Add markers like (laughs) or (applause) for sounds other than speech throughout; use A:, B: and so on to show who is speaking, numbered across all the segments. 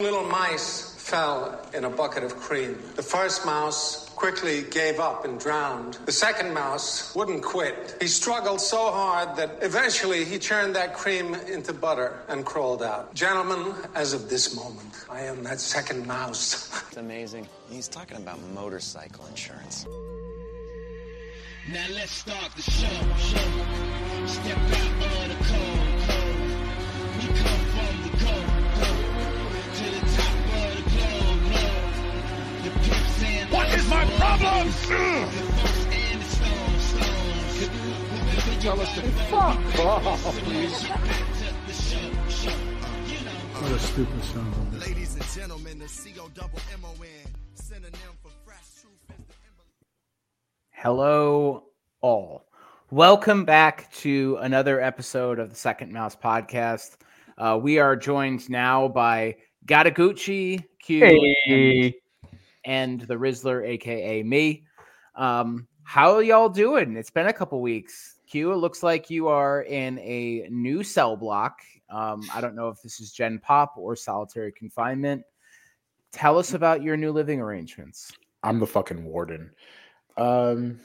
A: Little mice fell in a bucket of cream. The first mouse quickly gave up and drowned. The second mouse wouldn't quit. He struggled so hard that eventually he churned that cream into butter and crawled out. Gentlemen, as of this moment, I am that second mouse. (laughs)
B: It's amazing. He's talking about motorcycle insurance.
C: Now let's start the show. show. Step out
D: my problem?
C: the folks and the stone, stones.
D: Tell us to fuck off.
E: What a stupid son of a bitch.
F: Ladies and gentlemen, the C-O double M-O-N, synonym for fresh truth is the emblem.
G: Hello, all. Welcome back to another episode of the Second Mouse podcast. Uh, we are joined now by Gataguchi, Q, and, and the Rizzler, aka me. Um, how are y'all doing? It's been a couple weeks. Q, it looks like you are in a new cell block. Um, I don't know if this is Gen Pop or solitary confinement. Tell us about your new living arrangements.
H: I'm the fucking warden. Um,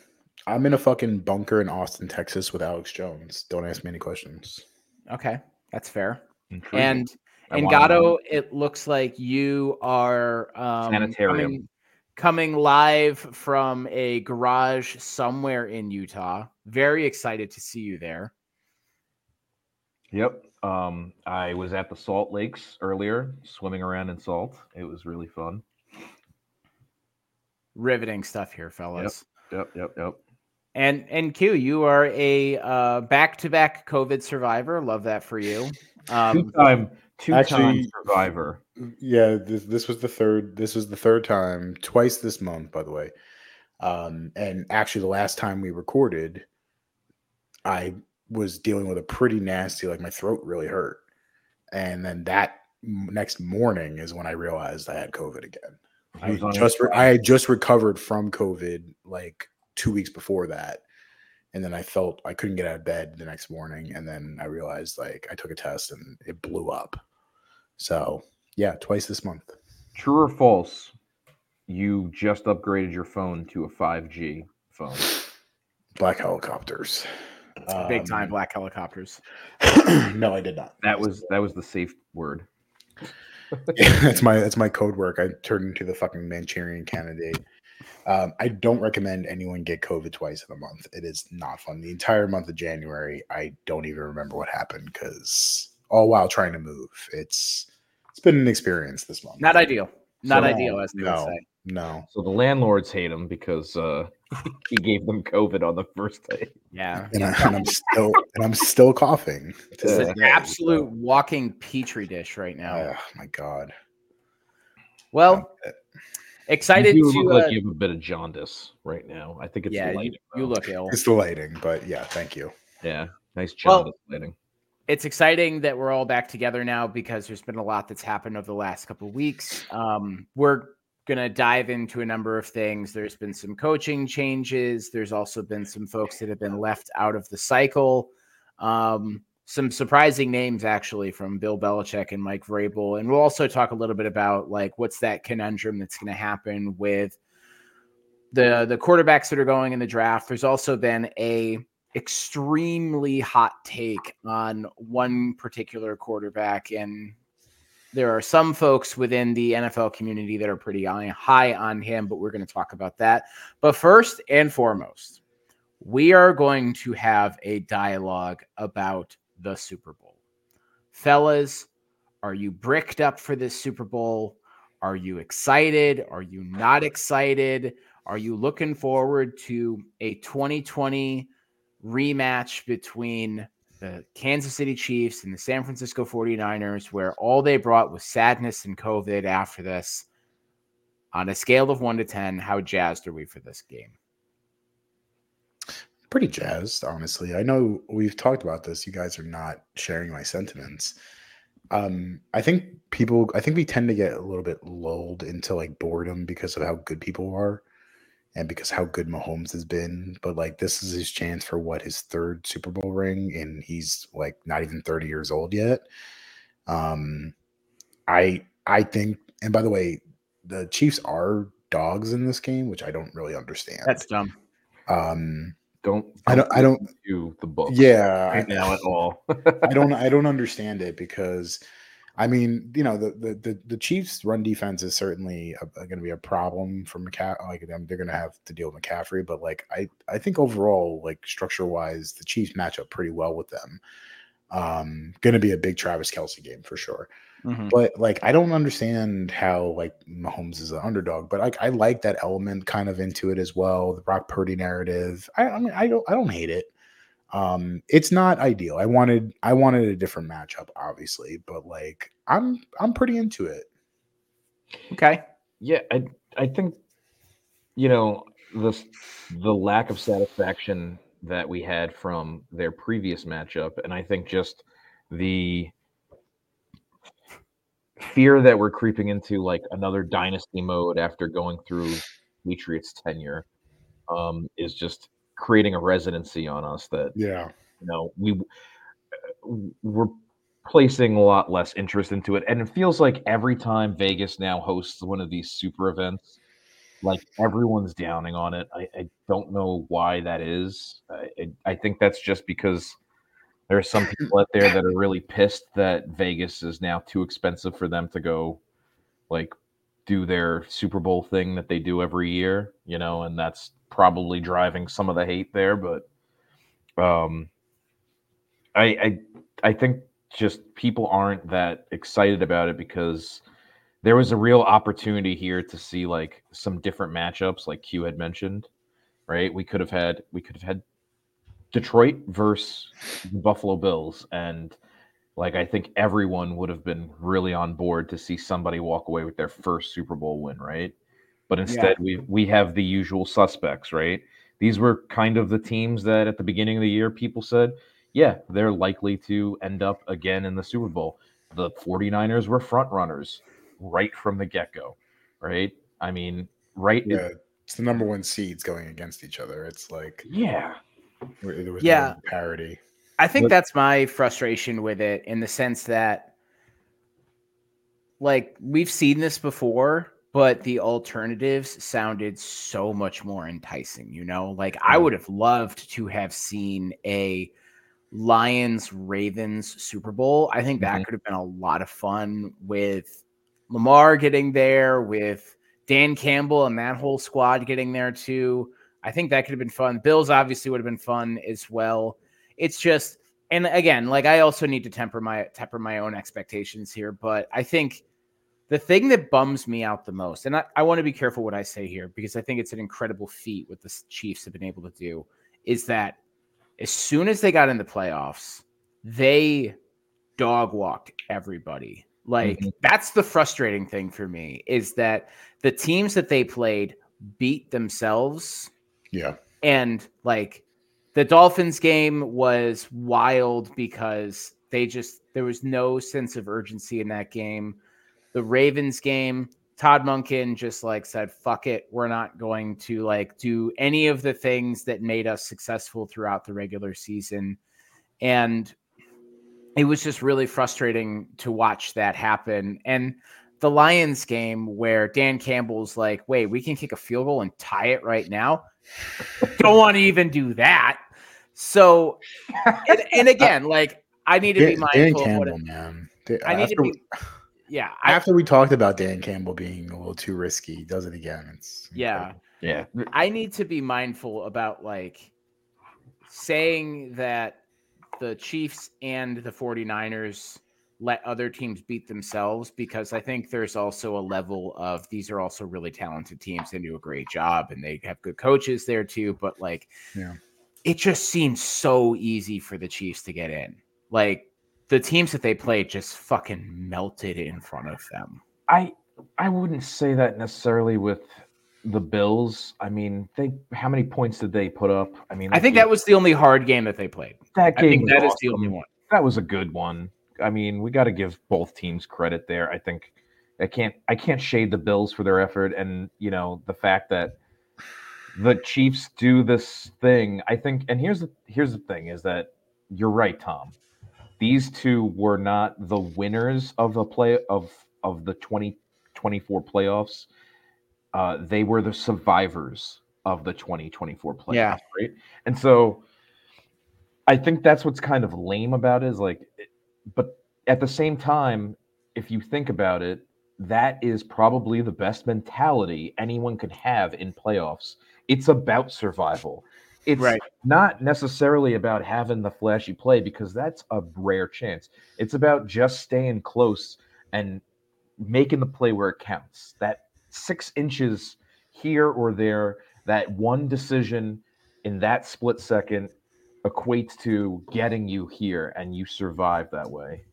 H: I'm in a fucking bunker in Austin, Texas, with Alex Jones. Don't ask me any questions.
G: Okay, that's fair.
I: Intriguing.
G: And
I: I
G: and. Gato, it looks like you are um,
I: Sanitarium.
G: Coming, coming live from a garage somewhere in Utah. Very excited to see you there.
I: Yep. Um, I was at the Salt Lakes earlier, swimming around in salt. It was really fun.
G: Riveting stuff here, fellas.
I: Yep, yep, yep.
G: And and Q, you are a uh, back-to-back COVID survivor. Love that for you. Um,
I: Two-time, two-time
H: actually-
I: survivor.
H: Yeah, this, this was the third. This was the third time, twice this month, by the way. Um, and actually, the last time we recorded, I was dealing with a pretty nasty, like my throat really hurt, and then that next morning is when I realized I had COVID again.
I: I
H: just re- I had just recovered from COVID like two weeks before that, and then I felt I couldn't get out of bed the next morning, and then I realized like I took a test and it blew up. So yeah, twice this month.
I: True or false? You just upgraded your phone to a 5G phone.
H: Black helicopters.
G: big time
H: Um,
G: black helicopters. (clears throat)
H: no, I did not.
I: That was that was the safe word. (laughs)
H: that's my that's my code work. I turned into the fucking Manchurian candidate. Um, I don't recommend anyone get COVID twice in a month. It is not fun. The entire month of January, I don't even remember what happened because all while trying to move. It's it's been an experience this month.
G: Not ideal. Not
H: So,
G: ideal, as they would
H: no,
G: say.
H: no.
I: So the landlords hate him because uh, (laughs) he gave them COVID on the first day.
G: Yeah.
H: And, I, and I'm still and I'm still coughing. to
G: It's
H: this
G: an
H: day,
G: absolute
H: so,
G: walking petri dish right now.
H: oh my god.
G: well, excited
I: you do
G: to.
I: look
G: uh,
I: like you have a bit of jaundice right now. I think it's
G: yeah,
I: the
G: you,
I: lighting.
G: you
I: though.
G: look ill.
H: It's the lighting, but yeah, thank you.
I: Yeah, nice
G: Well-
I: lighting.
G: It's exciting that we're all back together now because there's been a lot that's happened over the last couple of weeks. Um, we're gonna dive into a number of things. There's been some coaching changes. There's also been some folks that have been left out of the cycle. Um, some surprising names actually from Bill Belichick and Mike Vrabel, and we'll also talk a little bit about like what's that conundrum that's going to happen with the the quarterbacks that are going in the draft. There's also been a extremely hot take on one particular quarterback and there are some folks within the NFL community that are pretty high high on him, but we're going to talk about that. But first and foremost, we are going to have a dialogue about the Super Bowl. Fellas, are you bricked up for this Super Bowl? Are you excited? Are you not excited? Are you looking forward to a 2020 rematch between the Kansas City Chiefs and the San Francisco 49ers, where all they brought was sadness and COVID after this? On a scale of one to 10, how jazzed are we for this game?
H: Pretty jazzed, honestly. I know we've talked about this. You guys are not sharing my sentiments. Um, I think people, I think we tend to get a little bit lulled into like boredom because of how good people are and because how good Mahomes has been. But like, this is his chance for what his third Super Bowl ring, and he's like not even 30 years old yet. Um, I I think, and by the way, the Chiefs are dogs in this game, which I don't really understand.
G: That's dumb.
H: um,
I: Don't
H: I don't, I don't,
I: do the book
H: yeah,
I: right
H: I,
I: now at all.
H: I don't, I don't (laughs) understand it because, I mean, you know, the the the, the Chiefs' run defense is certainly going to be a problem for McCaffrey. Like they're going to have to deal with McCaffrey, but like I, I think overall, like structure wise, the Chiefs match up pretty well with them. Um, going to be a big Travis Kelce game for sure.
G: Mhm.
H: But like, I don't understand how like Mahomes is an underdog, but like, I like that element kind of into it as well. The Brock Purdy narrative. I, I mean, I don't, I don't hate it. Um, it's not ideal. I wanted, I wanted a different matchup, obviously, but like, I'm, I'm pretty into it.
G: Okay.
I: Yeah, I I think you know the the lack of satisfaction that we had from their previous matchup, and I think just the fear that we're creeping into like another dynasty mode after going through Patriots tenure um, is just creating a residency on us that
H: Yeah.
I: you know we we're placing a lot less interest into it. And it feels like every time vegas now hosts one of these super events like everyone's downing on it. I, I don't know why that is. I, I- I think that's just because there are some (laughs) people out there that are really pissed that vegas is now too expensive for them to go like do their super bowl thing that they do every year you know and that's probably driving some of the hate there but um I, I I think just people aren't that excited about it because there was a real opportunity here to see like some different matchups, like Q had mentioned, right? We could have had we could have had Detroit versus the Buffalo Bills, and like I think everyone would have been really on board to see somebody walk away with their first Super Bowl win, right? But instead, we we have the usual suspects, right? These were kind of the teams that at the beginning of the year people said, yeah, they're likely to end up again in the Super Bowl. The 49ers were front runners right from the get-go, right? I mean, right
H: Yeah. It's the number one seeds going against each other. It's like,
I: yeah.
H: There there was
G: Yeah.
H: no parity.
G: I think
I: But-
G: that's my frustration with it in the sense that, like, we've seen this before, but the alternatives sounded so much more enticing. You know, like, I would have loved to have seen a Lions Ravens Super Bowl. I think that
I: Mhm.
G: could have been a lot of fun with Lamar getting there, with Dan Campbell and that whole squad getting there too. I think that could have been fun. Bills obviously would have been fun as well. It's just, and again, like I also need to temper my temper my own expectations here, but I think the thing that bums me out the most, and I, I want to be careful what I say here because I think it's an incredible feat what the Chiefs have been able to do, is that as soon as they got in the playoffs, they dog walked everybody. Like
I: Mhm.
G: that's the frustrating thing for me is that the teams that they played beat themselves
H: Yeah.
G: and like the Dolphins game was wild because they just there was no sense of urgency in that game. The Ravens game, Todd Monken just like said, fuck it. We're not going to like do any of the things that made us successful throughout the regular season. And it was just really frustrating to watch that happen. And the Lions game where Dan Campbell's like, wait, we can kick a field goal and tie it right now. Don't want to even do that. So, and, and (laughs) again, like, I need to be
H: Dan, Dan
G: mindful. of what
H: Campbell,
G: it-
H: man.
G: I need to be, yeah, I,
H: after we talked about Dan Campbell being a little too risky, he does it again. It's
G: yeah.
I: Yeah.
G: I need to be mindful about like saying that the Chiefs and the 49ers let other teams beat themselves because I think there's also a level of these are also really talented teams and do a great job and they have good coaches there too. But like,
H: Yeah.
G: it just seems so easy for the Chiefs to get in. Like, the teams that they played just fucking melted in front of them.
I: I I wouldn't say that necessarily with the Bills. I mean, they how many points did they put up? I mean,
G: I think that was the only hard game that they played.
I: that
G: I
I: game.
G: think
I: was
G: that is the only one.
I: That was a good one. I mean, we got to give both teams credit there. I think I can't I can't shade the Bills for their effort and you know the fact that the Chiefs do this thing. I think, and here's the here's the thing is that you're right, Tom. These two were not the winners of the play of of the 2024 playoffs, uh, they were the survivors of the 2024 playoffs,
G: Yeah.
I: right? And so I think that's what's kind of lame about it is like, it- but at the same time, if you think about it, that is probably the best mentality anyone could have in playoffs. It's about survival. It's
G: Right.
I: not necessarily about having the flashy play because that's a rare chance. It's about just staying close and making the play where it counts. That six inches here or there, that one decision in that split second equates to getting you here and you survive that way.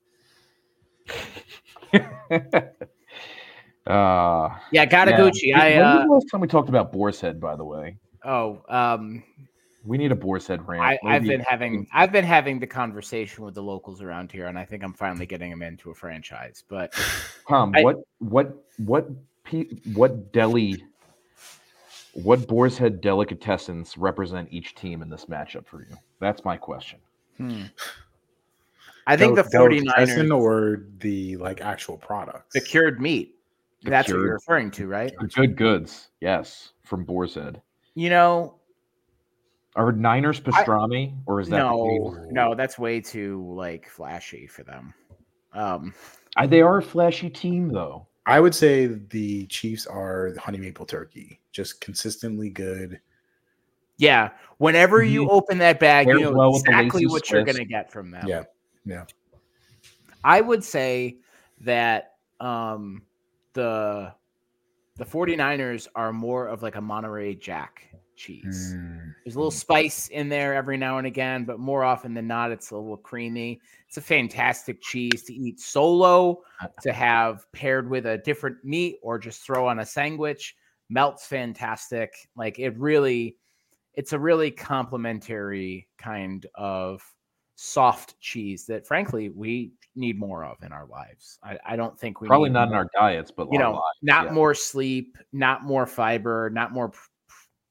I: (laughs) uh
G: Yeah, Gataguchi.
I: yeah.
G: I
I: When was
G: uh,
I: the last time we talked about Boar's Head, by the way?
G: oh um
I: We need a Boar's Head rant.
G: I, I've been having I've been having the conversation with the locals around here, and I think I'm finally getting them into a franchise. But
I: Tom,
G: I-
I: what what what what deli what Boar's Head delicatessens represent each team in this matchup for you? That's my question.
G: hmm. I think the
H: Del-
G: 49ers,
H: delicatessen or the like actual products.
G: the cured meat.
I: The
G: That's what you're referring to, right?
I: The good goods, yes, from Boar's Head.
G: You know,
I: Are Niners pastrami or is that
G: no, no, that's way too like flashy for them. Um,
I: Uh, they are a flashy team though.
H: I would say the Chiefs are the honey maple turkey, just consistently good.
G: Yeah, whenever you
I: Mhm.
G: open that bag, you know
I: well
G: exactly
I: lacy
G: what you're going to get from them.
H: Yeah, yeah.
G: I would say that um the the 49ers are more of like a Monterey Jack cheese.
H: Mm.
G: There's a little spice in there every now and again, but more often than not, it's a little creamy. It's a fantastic cheese to eat solo, to have paired with a different meat, or just throw on a sandwich. Melts fantastic. Like it really, it's a really complimentary kind of soft cheese that, frankly, we need more of in our lives. I, I don't think we
I: Probably
G: need
I: not in our diets, but
G: you know,
I: lives,
G: not
I: yeah.
G: more sleep, not more fiber, not more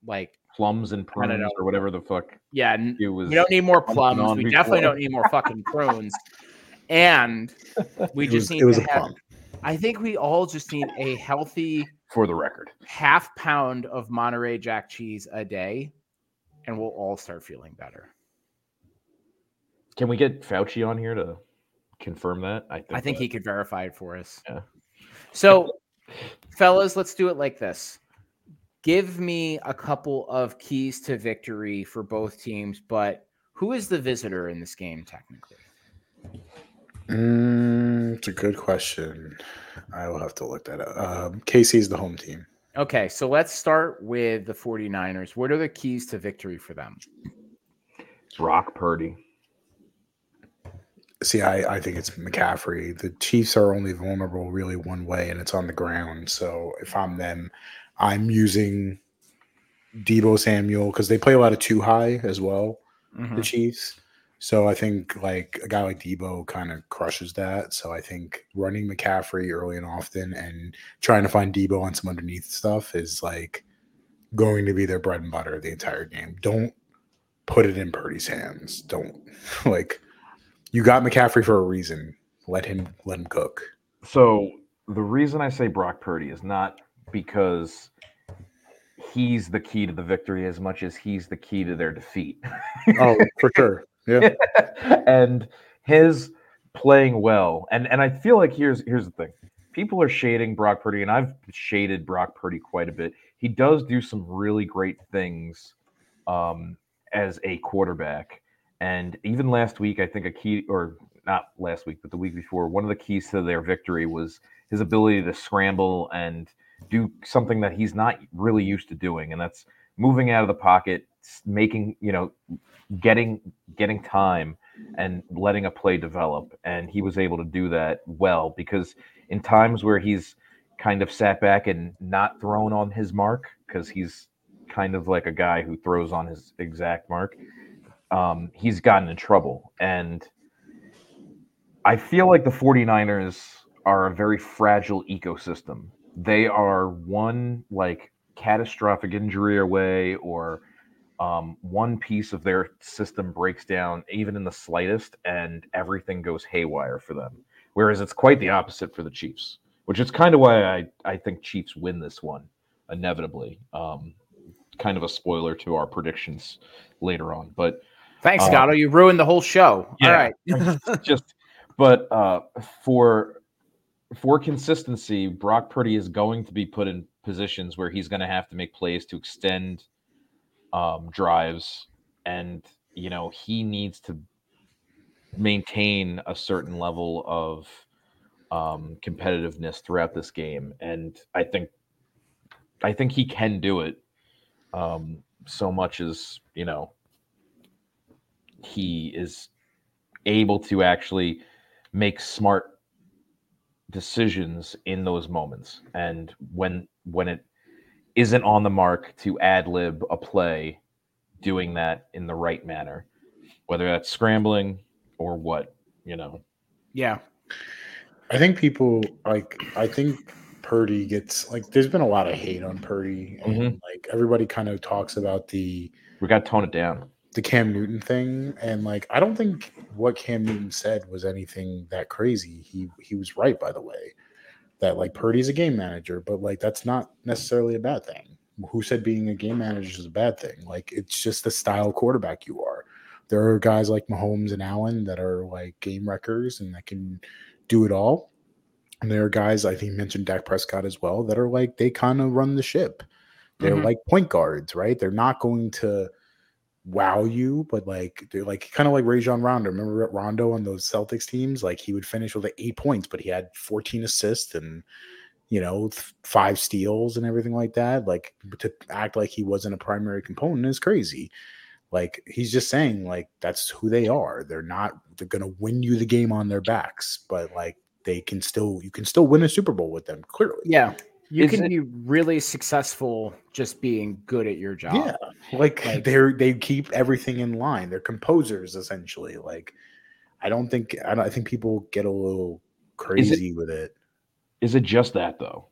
G: like
I: plums and prunes or whatever the fuck
G: yeah.
I: it was.
G: We don't need more plums. We definitely don't need more fucking prunes. And (laughs) we just
H: was,
G: need
H: it was
G: to
H: a
G: have.
H: plum.
G: I think we all just need a healthy
I: for the record.
G: half pound of Monterey Jack cheese a day, and we'll all start feeling better.
I: Can we get Fauci on here to confirm that? I think,
G: I think
I: that-
G: he could verify it for us.
I: Yeah.
G: So, (laughs) fellas, let's do it like this. Give me a couple of keys to victory for both teams, but who is the visitor in this game technically?
H: Mm, it's a good question. I will have to look that up. Um, KC's the home team.
G: Okay, so let's start with the 49ers. What are the keys to victory for them?
I: Brock Purdy.
H: See, I, I think it's McCaffrey. The Chiefs are only vulnerable really one way, and it's on the ground. So if I'm them, I'm using Deebo Samuel because they play a lot of two high as well,
G: Mhm.
H: the Chiefs. So I think like a guy like Deebo kind of crushes that. So I think running McCaffrey early and often and trying to find Deebo on some underneath stuff is like going to be their bread and butter the entire game. Don't put it in Purdy's hands. Don't (laughs) like you got McCaffrey for a reason. Let him let him cook.
I: So the reason I say Brock Purdy is not because he's the key to the victory as much as he's the key to their defeat.
H: Oh, for sure. Yeah. (laughs)
I: and his playing well. And and I feel like here's here's the thing. People are shading Brock Purdy, and I've shaded Brock Purdy quite a bit. He does do some really great things um, as a quarterback. And even last week, I think a key, or not last week, but the week before, one of the keys to their victory was his ability to scramble and do something that he's not really used to doing, and that's moving out of the pocket, making you know, getting getting time and letting a play develop. And he was able to do that well because in times where he's kind of sat back and not thrown on his mark, because he's kind of like a guy who throws on his exact mark, um, he's gotten in trouble. And I feel like the 49ers are a very fragile ecosystem. They are one like catastrophic injury away or um, one piece of their system breaks down even in the slightest and everything goes haywire for them. Whereas it's quite the opposite for the Chiefs, which is kind of why I I think Chiefs win this one inevitably. Um, kind of a spoiler to our predictions later on, but
G: Thanks,
I: Um,
G: Gatto. You ruined the whole show.
I: yeah.
G: All right. (laughs)
I: just but uh for for consistency brock purdy is going to be put in positions where he's going to have to make plays to extend um drives. And you know he needs to maintain a certain level of um competitiveness throughout this game. And i think i think he can do it um so much as you know he is able to actually make smart decisions in those moments. And when when it isn't on the mark to ad lib a play doing that in the right manner whether that's scrambling or what you know
G: Yeah.
H: I think people like. I think Purdy gets like. There's been a lot of hate on Purdy, and
I: Mhm.
H: like everybody kind of talks about the
I: we got to tone it down
H: the Cam Newton thing, and like I don't think what Cam Newton said was anything that crazy. He he was right, by the way, that like Purdy's a game manager, but like that's not necessarily a bad thing. Who said being a game manager is a bad thing? Like it's just the style quarterback you are. There are guys like Mahomes and Allen that are like game wreckers and that can do it all. And there are guys I think you mentioned Dak Prescott as well that are like they kind of run the ship. They're
G: Mhm.
H: like point guards, right? They're not going to wow you, but like they're like kind of like Rajon Rondo. Remember Rondo on those Celtics teams? Like he would finish with like eight points, but he had 14 assists and you know five steals and everything like that. Like to act like he wasn't a primary component is crazy. Like he's just saying like that's who they are. They're not they're gonna win you the game on their backs, but like they can still you can still win a Super Bowl with them clearly.
G: Yeah. You can
I: it-
G: be really successful just being good at your job.
H: Yeah, like,
G: Like-
H: they're they keep everything in line. They're composers essentially. Like I don't think I, don't, I think people get a little crazy with it.
I: Is it just that though?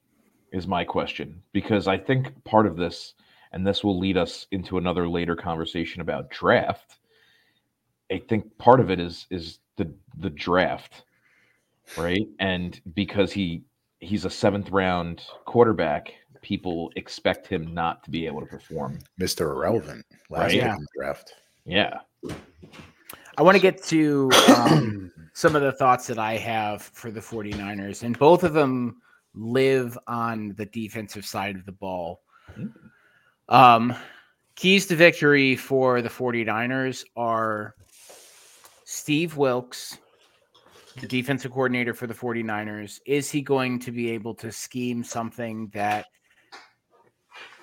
I: Is my question because I think part of this, and this will lead us into another later conversation about draft. I think part of it is is the the draft, right? And because he he's a seventh round quarterback, people expect him not to be able to perform.
H: Mr. Irrelevant last
I: Right.
H: pick
G: Yeah.
H: in the draft.
I: Yeah,
G: I want to get to um, some of the thoughts that I have for the 49ers, and both of them live on the defensive side of the ball. Um, keys to victory for the 49ers are Steve Wilks, the defensive coordinator for the 49ers. Is he going to be able to scheme something that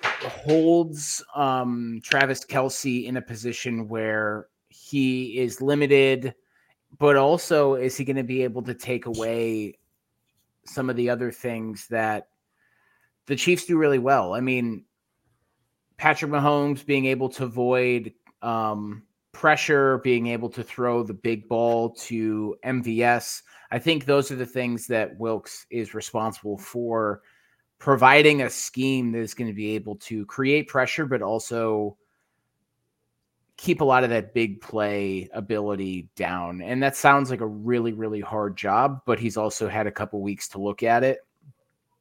G: holds um, Travis Kelce in a position where he is limited, but also is he going to be able to take away some of the other things that the Chiefs do really well? I mean, Patrick Mahomes being able to avoid um, pressure, being able to throw the big ball to MVS. I think those are the things that Wilks is responsible for providing a scheme that is going to be able to create pressure, but also keep a lot of that big play ability down. And that sounds like a really, really hard job, but he's also had a couple weeks to look at it.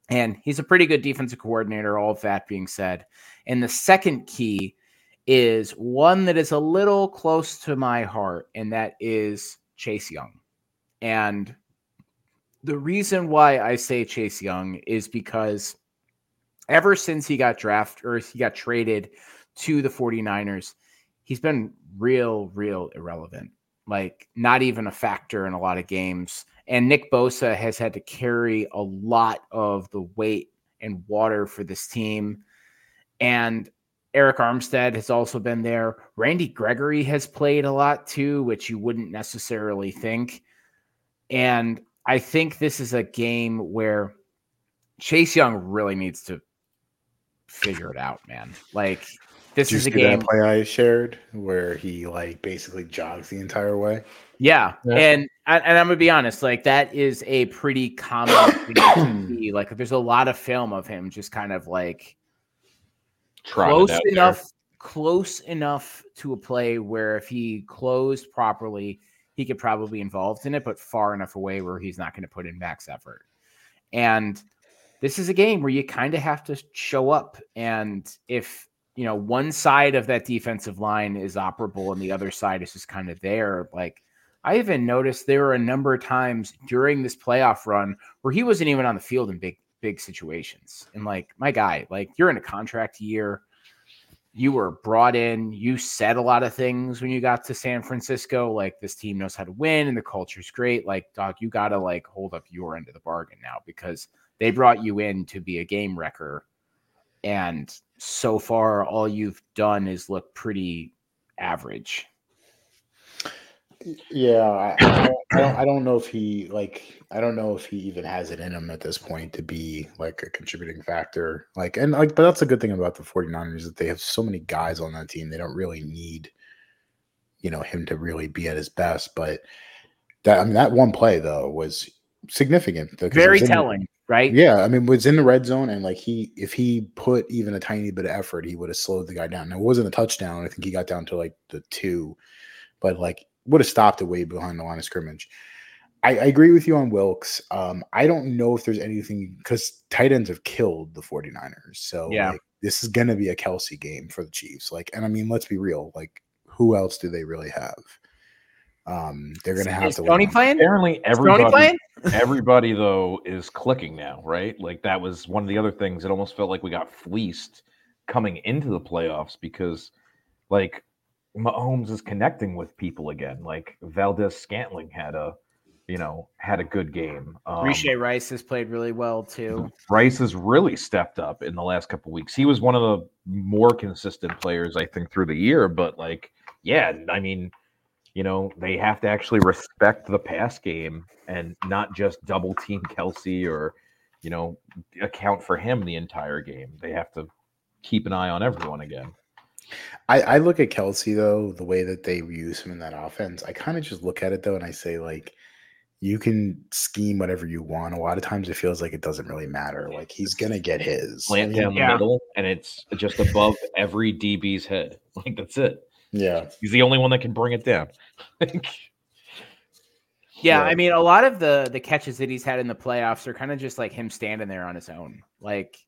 G: And he's a pretty good defensive coordinator, all of that being said. And the second key is one that is a little close to my heart, and that is Chase Young. And the reason why I say Chase Young is because ever since he got drafted or he got traded to the 49ers, he's been real, real irrelevant. Like, not even a factor in a lot of games. And Nick Bosa has had to carry a lot of the weight and water for this team. And Arik Armstead has also been there. Randy Gregory has played a lot too, which you wouldn't necessarily think. And I think this is a game where Chase Young really needs to figure it out, man. Like this
H: Did
G: is a game.
H: play I shared where he like basically jogs the entire way?
G: Yeah.
I: Yeah.
G: And and and I'm gonna be honest, like that is a pretty common thing to (coughs) see. Like there's a lot of film of him just kind of like
I: Trotted
G: close
I: out there.
G: enough, close enough to a play where if he closed properly, he could probably be involved in it, but far enough away where he's not going to put in max effort. And this is a game where you kind of have to show up. And if you know one side of that defensive line is operable and the other side is just kind of there, like I even noticed there were a number of times during this playoff run where he wasn't even on the field in big big situations. And like my guy, like you're in a contract year you were brought in. You said a lot of things when you got to San Francisco, like this team knows how to win and the culture's great. Like, dog, you got to like hold up your end of the bargain now because they brought you in to be a game wrecker. And so far, all you've done is look pretty average.
H: Yeah, I, (coughs) I, don't, I don't know if he like I don't know if he even has it in him at this point to be like a contributing factor. Like and like but that's a good thing about the 49ers that they have so many guys on that team. They don't really need you know him to really be at his best, but that I mean that one play though was significant.
G: Very telling, right?
H: Yeah, I mean was in the red zone and like he if he put even a tiny bit of effort, he would have slowed the guy down. Now it wasn't a touchdown. I think he got down to like the 2, but like would have stopped it way behind the line of scrimmage. I, I agree with you on Wilks. Um, I don't know if there's anything because tight ends have killed the 49ers. So
G: yeah,
H: like, this is going to be a Kelce game for the Chiefs. Like, and I mean, let's be real. Like, who else do they really have? Um, they're going to have
G: is
H: to.
G: Tony playing?
I: Apparently,
G: Is Tony
I: everybody,
G: playing? (laughs)
I: everybody though is clicking now, right? Like that was one of the other things. It almost felt like we got fleeced coming into the playoffs because, like, Mahomes is connecting with people again. Like Valdes-Scantling had a, you know, had a good game. Um,
G: Rashee Rice has played really well too.
I: Rice has really stepped up in the last couple weeks. He was one of the more consistent players, I think, through the year. But like, yeah, I mean, you know, they have to actually respect the pass game and not just double team (laughs) Kelce or, you know, account for him the entire game. They have to keep an eye on everyone again.
H: I, I look at Kelce though, the way that they use him in that offense. I kind of just look at it though, and I say like, you can scheme whatever you want. A lot of times, it feels like it doesn't really matter. Like he's gonna get his.
I: Slant down the
G: Yeah.
I: middle, and it's just above every DB's head. (laughs) Like that's it.
H: Yeah,
I: He's the only one that can bring it down. (laughs)
G: Yeah,
H: Yeah.
G: I mean, a lot of the the catches that he's had in the playoffs are kind of just like him standing there on his own. Like,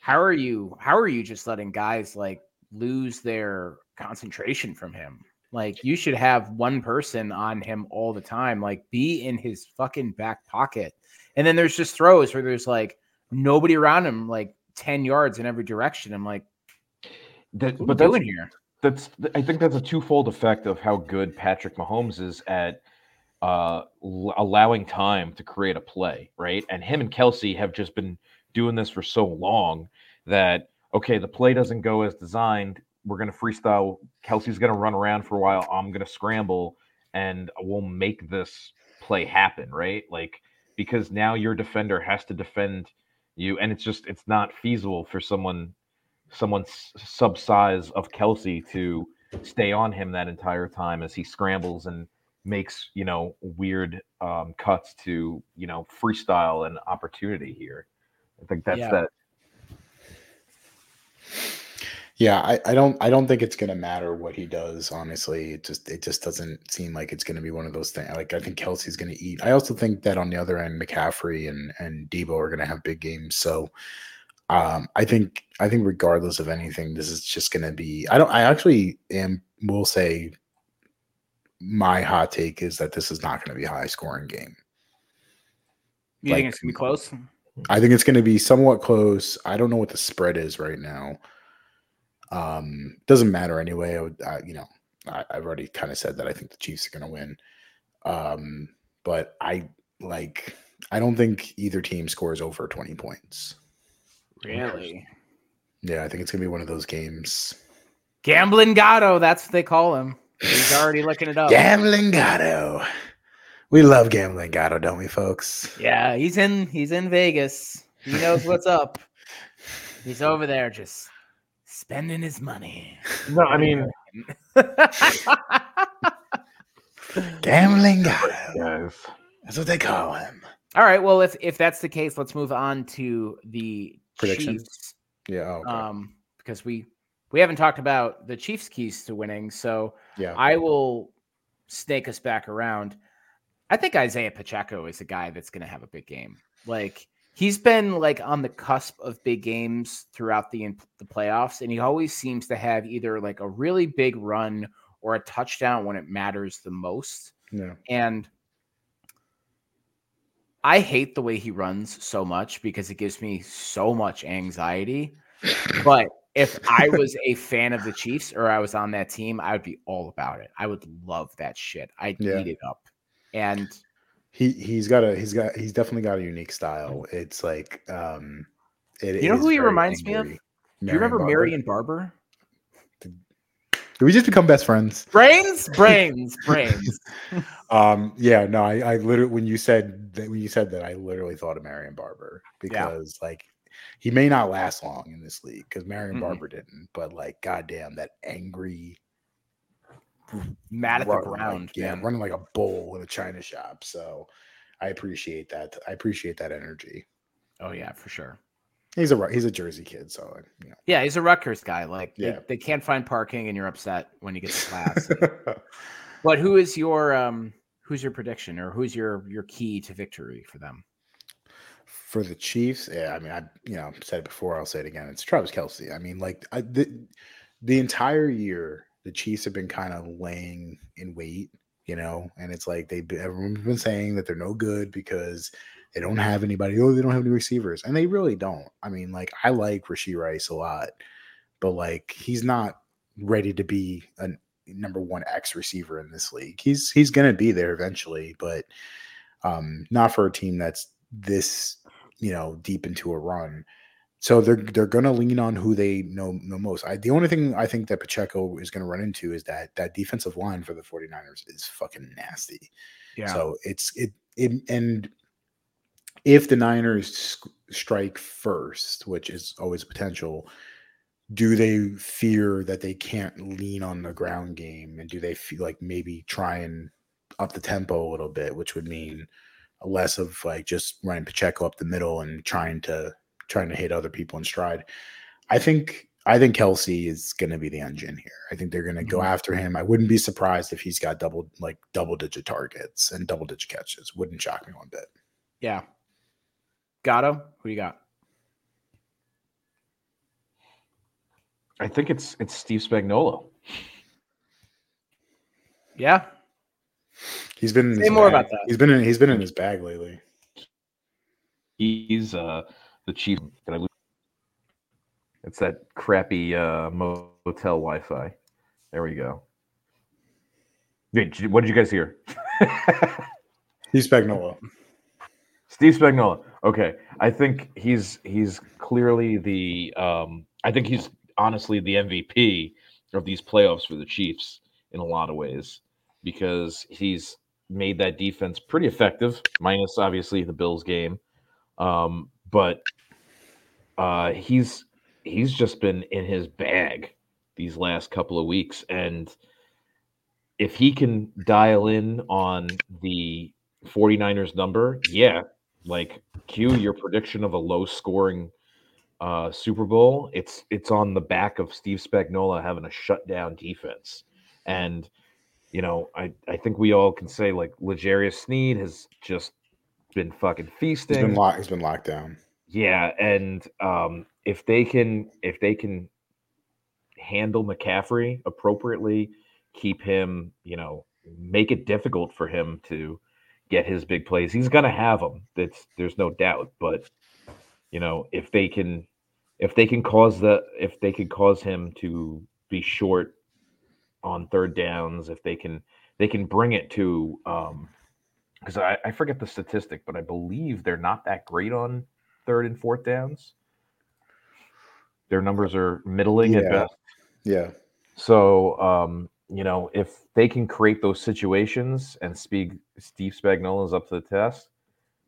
G: how are you? How are you just letting guys like lose their concentration from him? Like, you should have one person on him all the time. Like, be in his fucking back pocket. And then there's just throws where there's like nobody around him, like ten yards in every direction. I'm like,
I: That,
G: what
I: but that's
G: doing here?
I: that's I think that's a twofold effect of how good Patrick Mahomes is at uh, l- allowing time to create a play, right? And him and Kelce have just been doing this for so long that okay, the play doesn't go as designed. We're gonna freestyle. Kelce's gonna run around for a while. I'm gonna scramble, and we'll make this play happen, right? Like because now your defender has to defend you, and it's just it's not feasible for someone someone s- sub size of Kelce to stay on him that entire time as he scrambles and makes you know weird um, cuts to you know freestyle and opportunity here. I think that's
G: Yeah.
I: that.
H: Yeah. I, I don't I don't think it's gonna matter what he does. Honestly, it just it just doesn't seem like it's gonna be one of those things. Like I think Kelce's gonna eat. I also think that on the other end, McCaffrey and and Deebo are gonna have big games. So. Um, I think I think regardless of anything, this is just going to be. I don't. I actually am. Will say. My hot take is that this is not going to be a high scoring game.
G: You
H: Like-
G: think it's gonna be close?
H: I think it's going to be somewhat close. I don't know what the spread is right now. Um, doesn't matter anyway. I would, I, you know, I, I've already kind of said that I think the Chiefs are going to win. Um, but I like. I don't think either team scores over twenty points.
G: Really?
H: Yeah, I think it's going to be one of those games.
G: Gambling Gatto, that's what they call him. He's already looking it up.
H: Gambling Gatto. We love gambling Gatto, don't we, folks?
G: Yeah, he's in he's in Vegas. He knows what's (laughs) up. He's over there just spending his money.
I: No, I mean, (laughs)
H: Gambling Gatto.
I: guys,
H: That's what they call him.
G: All right, well if if that's the case, let's move on to the
H: Predictions?
G: Chiefs,
H: Yeah. Oh, okay.
G: um because we we haven't talked about the Chiefs keys to winning, so
H: yeah.
G: I will snake us back around. I think Isaiah Pacheco is a guy that's going to have a big game. Like he's been like on the cusp of big games throughout the the playoffs, and he always seems to have either like a really big run or a touchdown when it matters the most.
H: Yeah.
G: And I hate the way he runs so much because it gives me so much anxiety. But if I was a (laughs) fan of the Chiefs or I was on that team, I would be all about it. I would love that shit. I'd
H: Yeah.
G: eat it up. And
H: He he's got a he's got he's definitely got a unique style. It's like um it
G: You know who he reminds me of?
H: angry.
G: do you remember
H: Barber.
G: Marion Barber?
H: Did we just become best friends?
G: Brains, (laughs) brains, brains. (laughs)
H: Um, yeah, no, I, I literally when you said that when you said that, I literally thought of Marion Barber because like he may not last long in this league because Marion
G: Mm-mm.
H: Barber didn't, but like goddamn that angry
G: Mad at the
H: run, like,
G: ground,
H: yeah, running like a bull in a china shop. So I appreciate that. I appreciate that energy.
G: Oh yeah, for sure.
H: He's a he's a Jersey kid, so you
G: Yeah, he's a Rutgers guy. Like they,
H: Yeah.
G: they can't find parking and you're upset when you get to class. (laughs) but who is your um who's your prediction or who's your your key to victory for them?
H: for the Chiefs, yeah, I mean, I you know said it before, I'll say it again. It's Travis Kelce. I mean, like I, the the entire year, the Chiefs have been kind of laying in wait, you know, and it's like they've everyone's been saying that they're no good because they don't have anybody. Oh, they don't have any receivers, and they really don't. I mean, like I like Rasheed Rice a lot, but like he's not ready to be a number one X receiver in this league. He's he's gonna be there eventually, but um, not for a team that's this you know deep into a run. So they're they're gonna lean on who they know know most. I the only thing I think that Pacheco is gonna run into is that that defensive line for the 49ers is fucking nasty. Yeah. So it's it it and if the Niners strike first, which is always potential, do they fear that they can't lean on the ground game and do they feel like maybe try and up the tempo a little bit, which would mean less of like just running Pacheco up the middle and trying to trying to hit other people in stride. I think I think Kelce is going to be the engine here. I think they're going to go
G: Mhm.
H: after him. I wouldn't be surprised if he's got double like double digit targets and double digit catches. Wouldn't shock me one bit.
G: Yeah. Gatto, who you got?
I: I think it's it's Steve Spagnuolo.
G: Yeah.
H: He's been
G: Say more
H: bag.
G: about that.
H: He's been in he's been in his bag lately.
I: He's uh the chief. Did I lose? It's that crappy uh, motel Wi-Fi. There we go. Wait, what did you guys hear? (laughs)
H: He's Spagnuolo.
I: Steve Spagnuolo. Okay, I think he's he's clearly the. Um, I think he's honestly the MVP of these playoffs for the Chiefs in a lot of ways because he's made that defense pretty effective, minus obviously the Bills game. Um, but uh, he's he's just been in his bag these last couple of weeks, and if he can dial in on the 49ers number, yeah, like Q, your prediction of a low scoring uh, Super Bowl, it's it's on the back of Steve Spagnuolo having a shutdown defense. And you know, I, I think we all can say like L'Jarius Sneed has just been fucking
H: He's
I: feasting.
H: been locked. He's been locked down.
I: Yeah, and um, if they can if they can handle McCaffrey appropriately, keep him, you know, make it difficult for him to get his big plays. He's gonna have them. That's there's no doubt. But you know, if they can if they can cause the if they can cause him to be short on third downs, if they can they can bring it to um because I, I forget the statistic, but I believe they're not that great on third and fourth downs. Their numbers are middling at
H: Yeah.
I: best.
H: Yeah.
I: So, um, you know, if they can create those situations and speak Steve Spagnuolo is up to the test,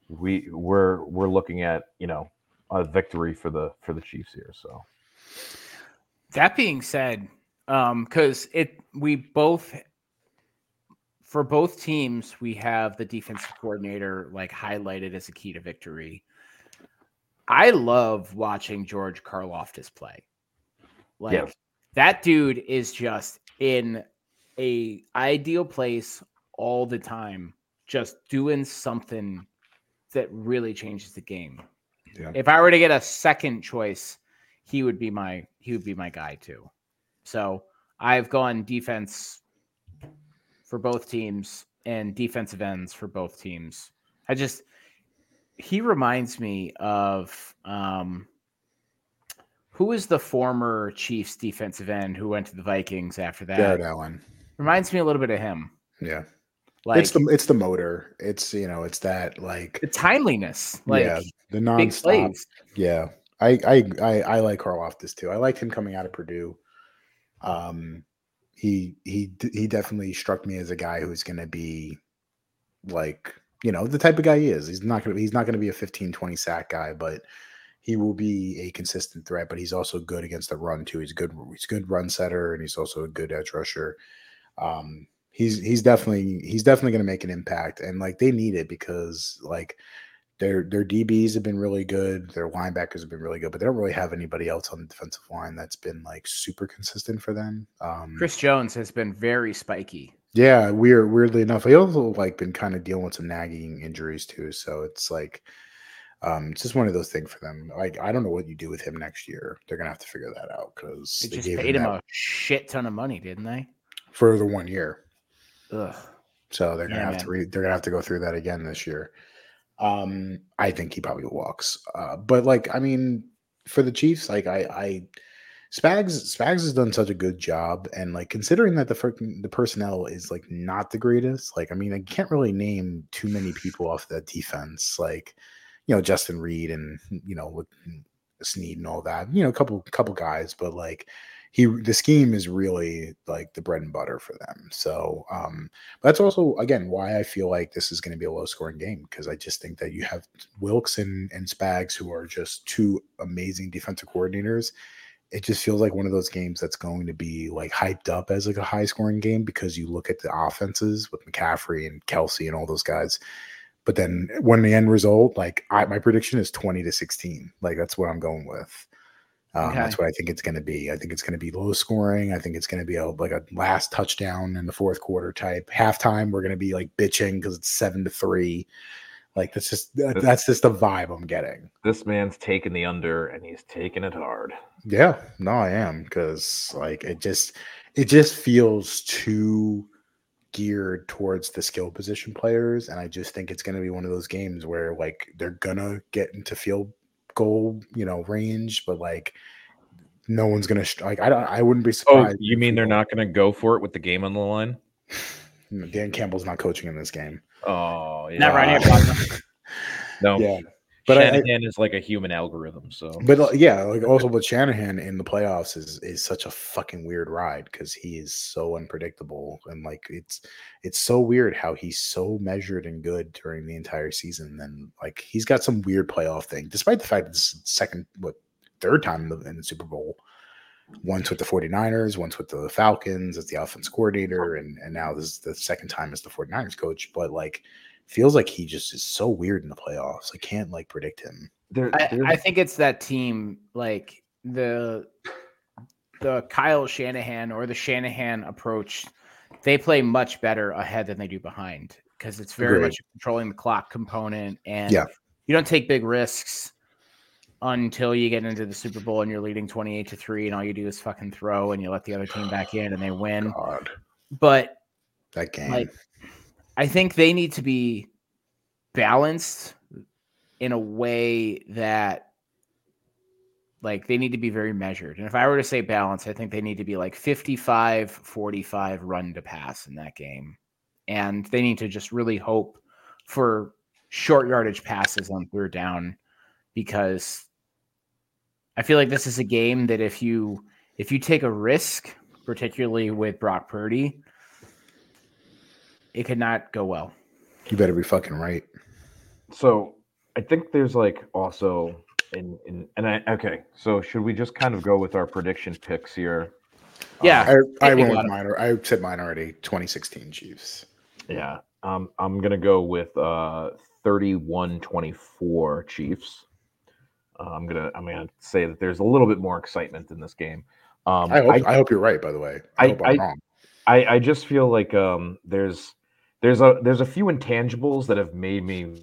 I: we we're we're looking at you know a victory for the for the Chiefs here. So
G: That being said, um, because it we both for both teams we have the defensive coordinator like highlighted as a key to victory. I love watching George Karlaftis play. Like
I: Yes.
G: that dude is just in a ideal place all the time, just doing something that really changes the game.
H: Yeah.
G: If I were to get a second choice, he would be my he would be my guy too. So I've gone defense for both teams and defensive ends for both teams. I just he reminds me of um who is the former Chiefs defensive end who went to the Vikings after that?
H: Jared Allen.
G: Reminds me a little bit of him.
H: Yeah.
G: Like
H: it's the it's the motor. It's you know, it's that like
G: the timeliness. Like
H: yeah, the nonstop. Yeah. I, I I I like Karlaftis too. I liked him coming out of Purdue. Um he he he definitely struck me as a guy who's going to be like, you know, the type of guy he is. He's not going to he's not to be a 15 20 sack guy, but he will be a consistent threat, but he's also good against the run too. He's good he's good run setter and he's also a good edge rusher. Um he's he's definitely he's definitely going to make an impact and like they need it because like their their DBs have been really good, their linebackers have been really good, but they don't really have anybody else on the defensive line that's been like super consistent for them. Um
G: Chris Jones has been very spiky.
H: Yeah, weird weirdly enough, he also like been kind of dealing with some nagging injuries too. So it's like um it's just one of those things for them. Like I don't know what you do with him next year. They're gonna have to figure that out because
G: They
H: they
G: just
H: gave
G: paid him
H: that
G: a shit ton of money, didn't they?
H: for the one year.
G: Ugh.
H: So they're gonna
G: Yeah,
H: have to
G: man.
H: re- they're gonna have to go through that again this year. Um, I think he probably walks. Uh, but like, I mean, for the Chiefs, like I, I Spags Spags has done such a good job, and like considering that the the personnel is like not the greatest. Like, I mean, I can't really name too many people off that defense. Like, you know, Justin Reid and you know Sneed and all that. You know, a couple couple guys, but like he the scheme is really like the bread and butter for them. So um that's also again why I feel like this is going to be a low scoring game because I just think that you have Wilks and, and Spags who are just two amazing defensive coordinators. It just feels like one of those games that's going to be like hyped up as like a high scoring game because you look at the offenses with McCaffrey and Kelce and all those guys. But then when the end result, like I, my prediction is 20 to 16. Like that's what I'm going with. Um,
G: Okay.
H: That's what I think it's going to be. I think it's going to be low scoring. I think it's going to be a, like a last touchdown in the fourth quarter type. Halftime, we're going to be like bitching because it's seven to three. Like that's just that,
I: This-
H: that's just the vibe I'm getting.
I: This man's taking the under and he's taking it hard.
H: Yeah, no, I am because like it just it just feels too geared towards the skill position players, and I just think it's going to be one of those games where like they're gonna get into field goal, you know, range, but like no one's gonna sh- like I don't I wouldn't be surprised.
I: Oh,
H: surprised.
I: you mean they're not going to go for it with the game on the line? (sighs)
H: Dan Campbell's not coaching in this game.
I: Oh, yeah.
G: Not right here, Bogdan. (laughs)
I: No,
H: Yeah, but I- I-
I: is like a human algorithm. So,
H: But uh, yeah, like also, with Shanahan in the playoffs is is such a fucking weird ride because he is so unpredictable and like it's it's so weird how he's so measured and good during the entire season. And like he's got some weird playoff thing, despite the fact that it's second, what third time in the, in the Super Bowl. Once with the 49ers, once with the Falcons as the offense coordinator, and and now this is the second time as the 49ers coach. But like feels like he just is so weird in the playoffs. I can't like predict him.
I: there,
G: I,
I: there's-
G: I think it's that team, like the the Kyle Shanahan or the Shanahan approach. They play much better ahead than they do behind because it's very
H: Agreed.
G: much controlling the clock component, and
H: Yeah.
G: you don't take big risks until you get into the Super Bowl and you're leading twenty eight to three, and all you do is fucking throw and you let the other team back in and they (sighs) win.
H: God,
G: But
H: that game.
G: like I think they need to be balanced in a way that like they need to be very measured. And if I were to say balance, I think they need to be like 55 45 run to pass in that game. And they need to just really hope for short yardage passes on third down because I feel like this is a game that if you if you take a risk, particularly with Brock Purdy, it could not go well.
H: You better be fucking right.
I: so I think there's like also in, in and I okay. So should we just kind of go with our prediction picks here?
G: Yeah.
H: I, I
G: Hit me,
H: went with mine. or- I said mine already. 2016 Chiefs.
I: Yeah. Um, I'm gonna go with uh 31-24 Chiefs. Uh, I'm gonna I'm gonna say that there's a little bit more excitement in this game. Um,
H: I hope I, hope you're right. By the way, I,
I: I-
H: hope I'm
I: I-
H: wrong.
I: I, I just feel like um there's there's a there's a few intangibles that have made me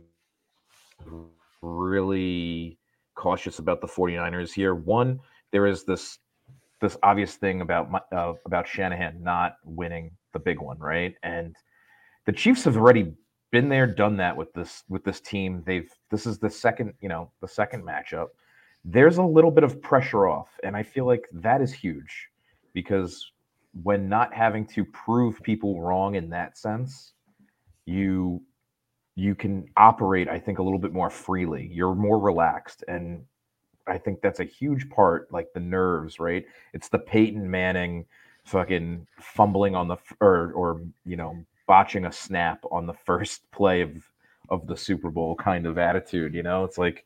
I: really cautious about the 49ers here. One, there is this this obvious thing about my, uh, about Shanahan not winning the big one, right? And the Chiefs have already been there, done that with this with this team. They've this is the second, you know, the second matchup. There's a little bit of pressure off, and I feel like that is huge because when not having to prove people wrong in that sense, you you can operate, I think, a little bit more freely. You're more relaxed, and I think that's a huge part, like the nerves, right? It's the Peyton Manning fucking fumbling on the or or you know botching a snap on the first (laughs) play of of the Super Bowl kind of attitude. You know, it's like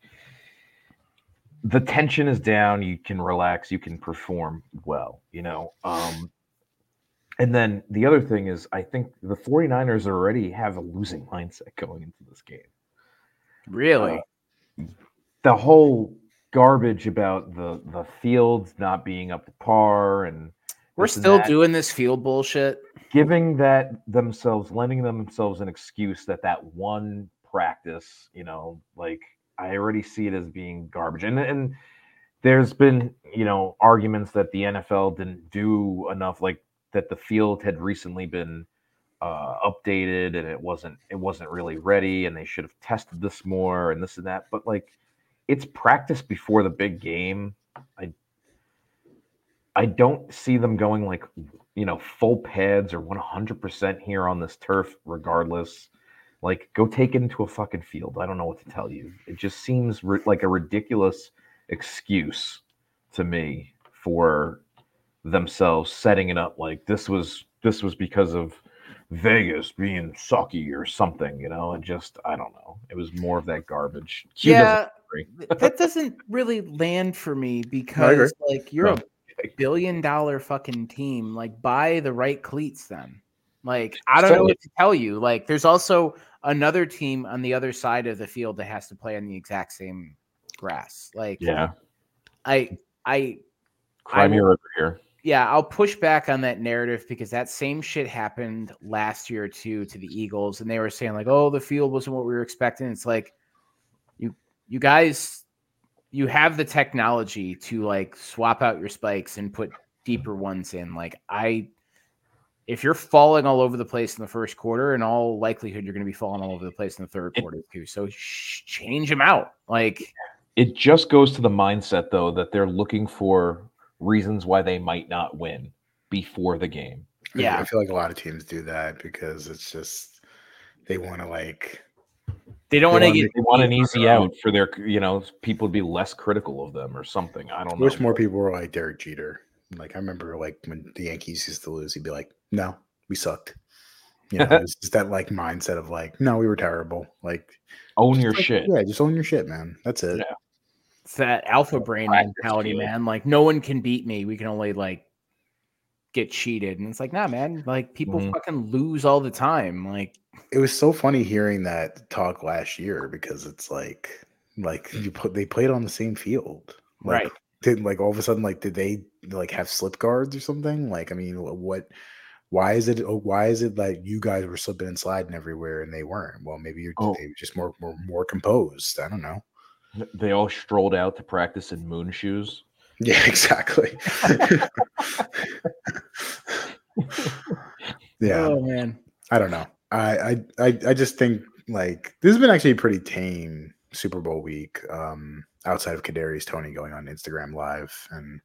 I: the tension is down. You can relax. You can perform well. You know. Um, and then the other thing is, I think the 49ers already have a losing mindset going into this game.
G: Really?
I: Uh, the whole garbage about the the fields not being up to par and
G: we're still doing this field bullshit.
I: giving that themselves lending themselves an excuse that that one practice you know like i already see it as being garbage. And and there's been you know arguments that the nfl didn't do enough like that the field had recently been uh, updated and it wasn't it wasn't really ready and they should have tested this more and this and that. But like it's practice before the big game. I I don't see them going like you know full pads or 100% here on this turf regardless. Like go take it into a fucking field. I don't know what to tell you. It just seems ri- like a ridiculous excuse to me for themselves setting it up like this was this was because of Vegas being sucky or something, you know, and just I don't know. It was more of that garbage.
G: Q yeah, that doesn't really land for me (laughs) because like you're no. a (laughs) billion dollar fucking team. Like buy the right cleats then. Like I don't so, know what to tell you. Like there's also another team on the other side of the field that has to play on the exact same grass. Like
I: yeah,
G: I I
I: cry me over here.
G: Yeah, I'll push back on that narrative because that same shit happened last year too to the Eagles, and they were saying like, "Oh, the field wasn't what we were expecting." It's like you, you guys you have the technology to like swap out your spikes and put deeper ones in. Like I if you're falling all over the place in the first quarter, in all likelihood you're going to be falling all over the place in the third quarter too. So sh- change them out. Like
I: it just goes to the mindset though that they're looking for reasons why they might not win before the game.
G: Yeah,
H: I feel like a lot of teams do that because it's just they want to like
G: they don't want to get.
I: They want an easy out for their, you know, people to be less critical of them or something. I don't
H: I
I: know.
H: Wish more people were like Derek Jeter. Like I remember, like when the Yankees used to lose, he'd be like, "No, we sucked." You know, (laughs) it's just that like mindset of like, "No, we were terrible." Like,
I: own your
H: like,
I: shit.
H: Yeah, just own your shit, man. That's it.
I: Yeah.
G: It's that alpha brain mentality, man. Like, no one can beat me. We can only like get cheated, and it's like, nah, man. Like, people mm-hmm. fucking lose all the time. Like,
H: it was so funny hearing that talk last year because it's like like you put they played on the same field
G: like, right
H: did like all of a sudden like did they like have slip guards or something like i mean what why is it oh, why is it like you guys were slipping and sliding everywhere and they weren't well maybe you're oh. just more, more more composed i don't know
I: they all strolled out to practice in moon shoes
H: yeah (laughs) exactly yeah
G: oh man
H: i don't know I, I I just think like this has been actually a pretty tame Super Bowl week. Um, outside of Kadarius Toney going on Instagram Live and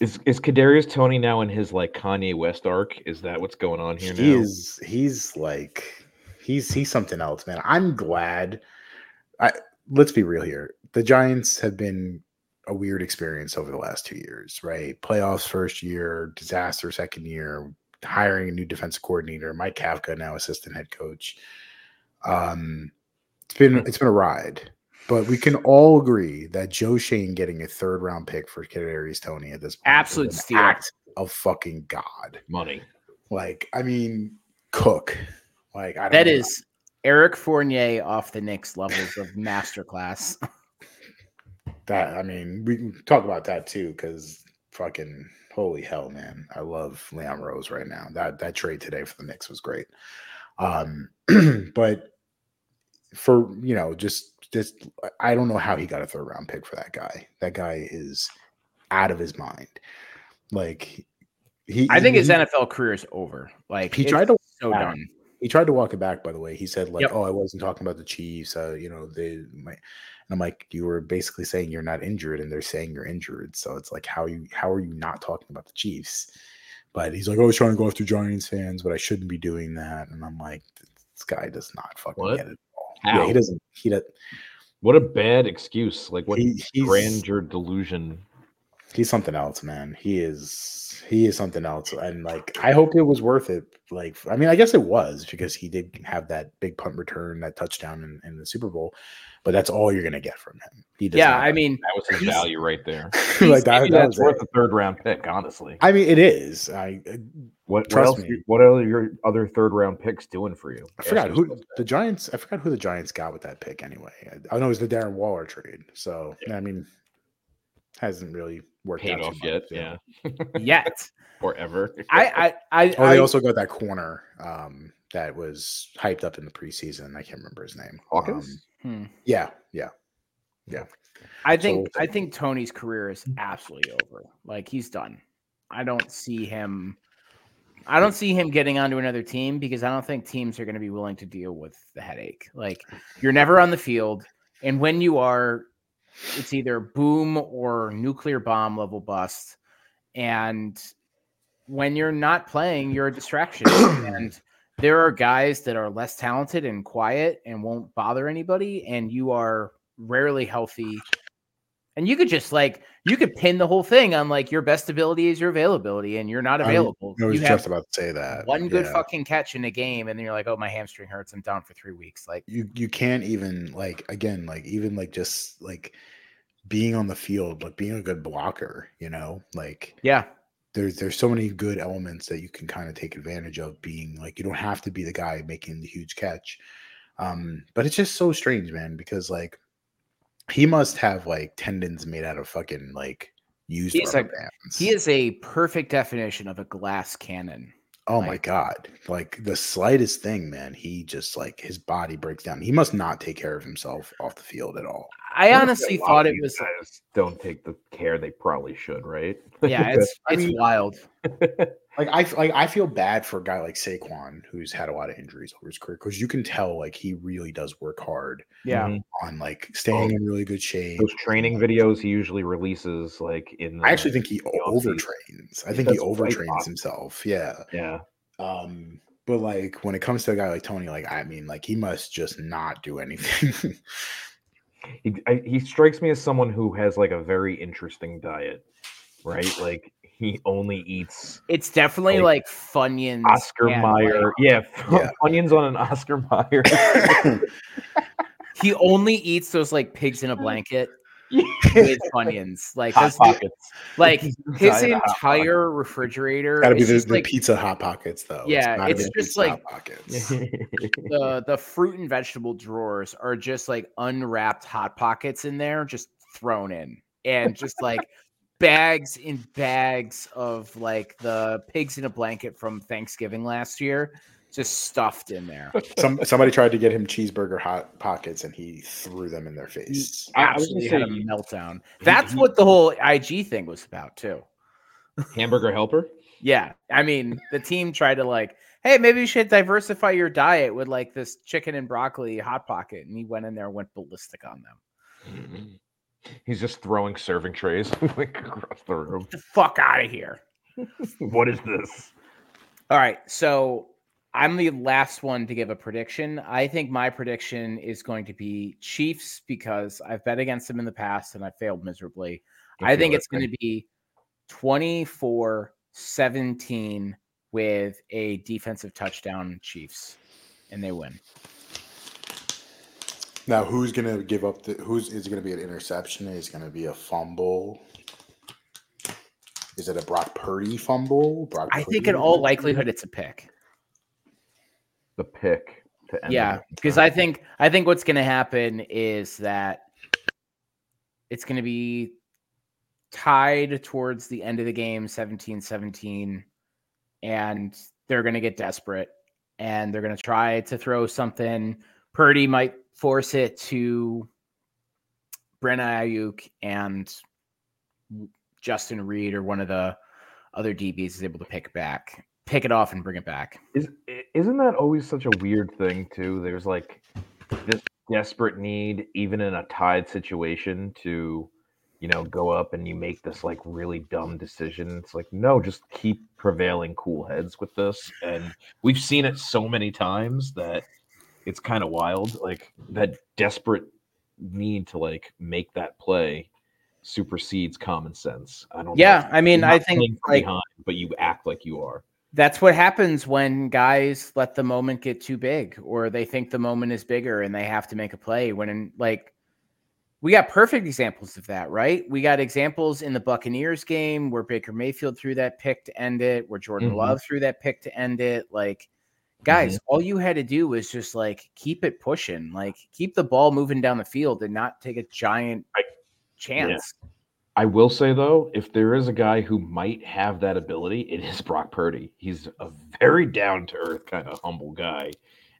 I: is is Kadarius Toney now in his like Kanye West arc? Is that what's going on here
H: he
I: now?
H: Is he's like he's he's something else, man. I'm glad. I let's be real here. The Giants have been a weird experience over the last two years, right? Playoffs first year, disaster second year, hiring a new defensive coordinator, Mike Kafka now assistant head coach. Um, it's been it's been a ride, but we can all agree that Joe Schoen getting a third round pick for Kadarius Toney at this point
G: absolute steal.
H: act of fucking god
I: money.
H: Like I mean, Cook. Like I
G: that is Eric Fournier off the next levels of masterclass. (laughs)
H: that I mean, we can talk about that too because fucking holy hell, man. I love Leon Rose right now. That that trade today for the Knicks was great. Um, (clears throat) but for you know, just just I don't know how he got a third round pick for that guy. That guy is out of his mind. Like he,
G: I think
H: he,
G: his NFL career is over. Like
H: He tried to-
G: so done.
H: he tried to walk it back. By the way, he said like,
G: Yep.
H: "Oh, I wasn't talking about the Chiefs. Uh, you know, they might." And I'm like, you were basically saying you're not injured, and they're saying you're injured. So it's like, how you how are you not talking about the Chiefs? But he's like, oh, I was trying to go after Giants fans, but I shouldn't be doing that. And I'm like, this guy does not fucking
I: What?
H: get it at all.
I: How?
H: Yeah, he doesn't. He does.
I: What a bad excuse. Like what
H: He,
I: grandeur delusion.
H: He's something else, man. He is he is something else, and like I hope it was worth it. Like I mean, I guess it was because he did have that big punt return, that touchdown in, in the Super Bowl. But that's all you're gonna get from him. He does
G: Yeah, I mean,
I: That was his value right there. (laughs)
H: like that, that
I: that's
H: was
I: worth
H: it.
I: a third round pick, honestly.
H: I mean, it is. I
I: What, what
H: Trust
I: else?
H: me.
I: What are your other third round picks doing for you?
H: I forgot who
I: yourself
H: the Giants. I forgot who the Giants got with that pick anyway. I, I know it was the Darren Waller trade. So I mean, hasn't really
I: that.
H: Worked
I: paid
H: out
I: off yet,
H: so.
I: yeah, (laughs)
G: yet.
I: or ever. (laughs)
G: I I I,
H: Oh, they
G: I-
H: also got that corner um, that was hyped up in the preseason. I can't remember his name.
I: Hawkins?
H: Um,
G: hmm.
H: yeah, yeah, yeah.
G: I think
H: So-
G: I think Toney's career is absolutely over. Like he's done. I don't see him. I don't see him getting onto another team because I don't think teams are going to be willing to deal with the headache. Like you're never on the field, and when you are, it's either boom or nuclear bomb level bust. And when you're not playing, you're a distraction. and (clears throat) there are guys that are less talented and quiet and won't bother anybody, and you are rarely healthy. And you could just like you could pin the whole thing on like your best ability is your availability, and you're not available.
H: I was
G: you
H: just about to say that.
G: one good
H: yeah.
G: fucking catch in a game, and then you're like, oh, my hamstring hurts. I'm down for three weeks. Like,
H: you you can't even like again like even like just like being on the field like being a good blocker you know like
G: yeah,
H: there's there's so many good elements that you can kind of take advantage of being like you don't have to be the guy making the huge catch um but it's just so strange man because like he must have like tendons made out of fucking like used
G: He's
H: rubber
G: like-
H: bands.
G: he is a perfect definition of a glass cannon.
H: Oh my god! Like the slightest thing, man, he just like his body breaks down. He must not take care of himself off the field at all.
G: I honestly thought it was
I: guys don't take the care they probably should, right?
G: yeah, (laughs) it's
H: I
G: it's
H: mean-
G: wild. (laughs)
H: Like I like I feel bad for a guy like Saquon who's had a lot of injuries over his career because you can tell like he really does work hard
G: Yeah,
I: Mhm.
H: on like staying in really good shape.
I: Those training videos he usually releases, like in.
H: I actually think he
I: the offseason.
H: overtrains. I think he
I: That's quite
H: overtrains himself. Yeah.
I: Yeah,
H: Um, but like when it comes to a guy like Toney, like I mean, like he must just not do anything. (laughs)
I: he I, he strikes me as someone who has like a very interesting diet, right? Like he only eats
G: it's definitely like,
I: Like
G: Funyuns.
I: Oscar
G: and,
I: Mayer.
G: like,
I: yeah, (laughs)
H: Yeah.
I: onions on an Oscar Mayer. (laughs)
G: he only eats those like pigs in a (laughs) blanket with Funyuns. Like
I: Hot
G: that's the-
I: pockets.
G: like
I: His
G: his
I: Hot
G: entire refrigerator.
H: Gotta be the,
G: just
H: the
G: like
H: pizza hot pockets though.
G: Yeah,
H: gotta
G: it's just like-
H: Hot pockets.
G: the the fruit and vegetable drawers are just like unwrapped hot pockets in there, just thrown in, and just like bags and bags of like the pigs in a blanket from Thanksgiving last year, just stuffed in there.
H: Some somebody tried to get him cheeseburger hot pockets and he threw them in their face.
I: I- I was gonna
G: Absolutely had a meltdown. That's what the whole IG thing was about too.
I: Hamburger helper.
G: Yeah, I mean, the team tried to like, hey, maybe you should diversify your diet with like this chicken and broccoli hot pocket, and he went in there and went ballistic on them. Mm-hmm.
I: He's just throwing serving trays (laughs) like across the room.
G: Get the fuck out of here! (laughs)
I: What is this?
G: All right, so I'm the last one to give a prediction. I think my prediction is going to be Chiefs because I've bet against them in the past and I failed miserably. I think it's going to be 24 17 with a defensive touchdown, Chiefs, and they win.
H: Now, who's gonna give up the? Who's is it gonna be an interception? Is it gonna be a fumble? Is it a Brock Purdy fumble? Brock
G: I think in all likelihood it's a pick.
I: the pick to end.
G: Yeah, because I think I think what's going to happen is that it's going to be tied towards the end of the game 17-17 and they're going to get desperate and they're going to try to throw something Purdy might force it to Brandon Aiyuk and Justin Reid or one of the other DBs is able to pick back, pick it off and bring it back.
I: Is isn't that always such a weird thing too? There's like this desperate need, even in a tied situation, to you know go up and you make this like really dumb decision. It's like no, just keep prevailing cool heads with this, and we've seen it so many times that it's kind of wild. Like that desperate need to like make that play supersedes common sense. I don't.
G: Yeah. I mean, I think, like-
I: behind, but you act like you are.
G: That's what happens when guys let the moment get too big or they think the moment is bigger and they have to make a play when in, like we got perfect examples of that, right? We got examples in the Buccaneers game where Baker Mayfield threw that pick to end it, where Jordan
I: Mhm.
G: Love threw that pick to end it. Like, Mm-hmm. guys, all you had to do was just like keep it pushing, like keep the ball moving down the field and not take a giant chance.
I: I will say though, if there is a guy who might have that ability, it is Brock Purdy. He's a very down to earth kind of humble guy,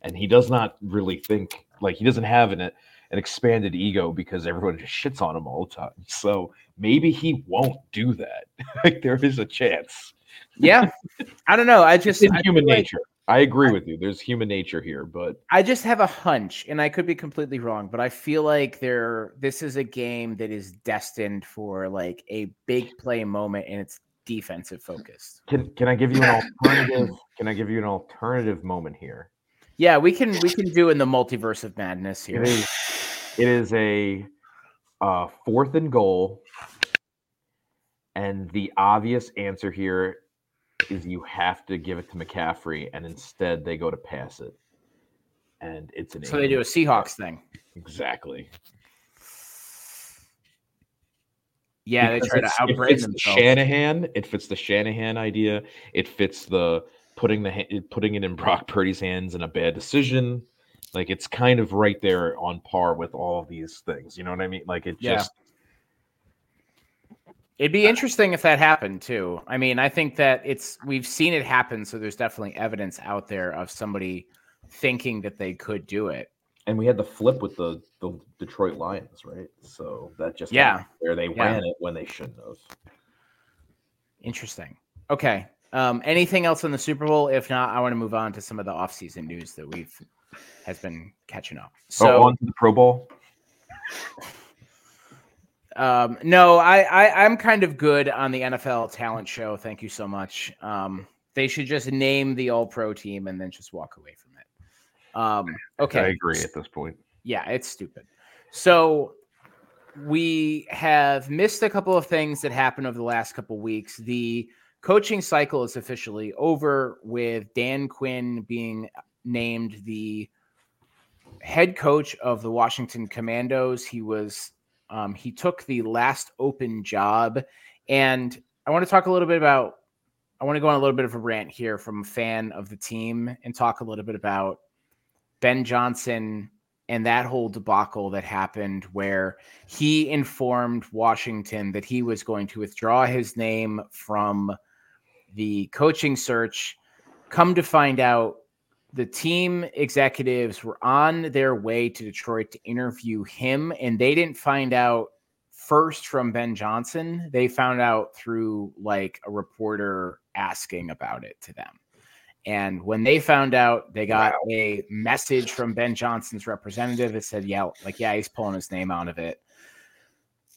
I: and he does not really think like he doesn't have an an expanded ego because everyone just shits on him all the time. So maybe he won't do that. (laughs) like there is a chance.
G: Yeah. I don't know. I
I: It's
G: just
I: in
G: I
I: human
G: feel like-
I: nature. I agree with you. There's human nature here, but
G: I just have a hunch, and I could be completely wrong, but I feel like there this is a game that is destined for like a big play moment and it's defensive focused.
I: can can I give you an alternative? can I give you an alternative moment here?
G: Yeah, we can we can do in the multiverse of madness here.
I: It is it is a uh, fourth and goal, and the obvious answer here is you have to give it to McCaffrey, and instead they go to pass it, and it's an
G: So they do a. Seahawks thing.
I: exactly.
G: Yeah, they try to
I: the
G: themselves.
I: Shanahan. It fits the Shanahan idea. It fits the putting the putting it in Brock Purdy's hands in a bad decision. Like it's kind of right there on par with all of these things. You know what I mean? Like it
G: Yeah.
I: just
G: It'd be interesting if that happened too. I mean, I think that it's we've seen it happen, so there's definitely evidence out there of somebody thinking that they could do it.
I: and we had the flip with the the Detroit Lions, right? So that just
G: Yeah.
I: where they
G: Yeah.
I: ran it when they shouldn't have.
G: Interesting. Okay. Um, anything else on the Super Bowl? If not, I want to move on to some of the offseason news that we've has been catching up.
I: So
G: So
I: oh, on to the Pro Bowl.
G: Um, no, I, I I'm kind of good on the NFL talent show. Thank you so much. Um, they should just name the All Pro team and then just walk away from it. Um, okay.
I: I agree at this point.
G: Yeah, it's stupid. So we have missed a couple of things that happened over the last couple of weeks. The coaching cycle is officially over with Dan Quinn being named the head coach of the Washington Commanders. He was um, he took the last open job, and I want to talk a little bit about. I want to go on a little bit of a rant here from a fan of the team and talk a little bit about Ben Johnson and that whole debacle that happened where he informed Washington that he was going to withdraw his name from the coaching search. Come to find out, the team executives were on their way to Detroit to interview him, and they didn't find out first from Ben Johnson. They found out through like a reporter asking about it to them. And when they found out, they got a message from Ben Johnson's representative that said, Yeah, like, yeah, he's pulling his name out of it.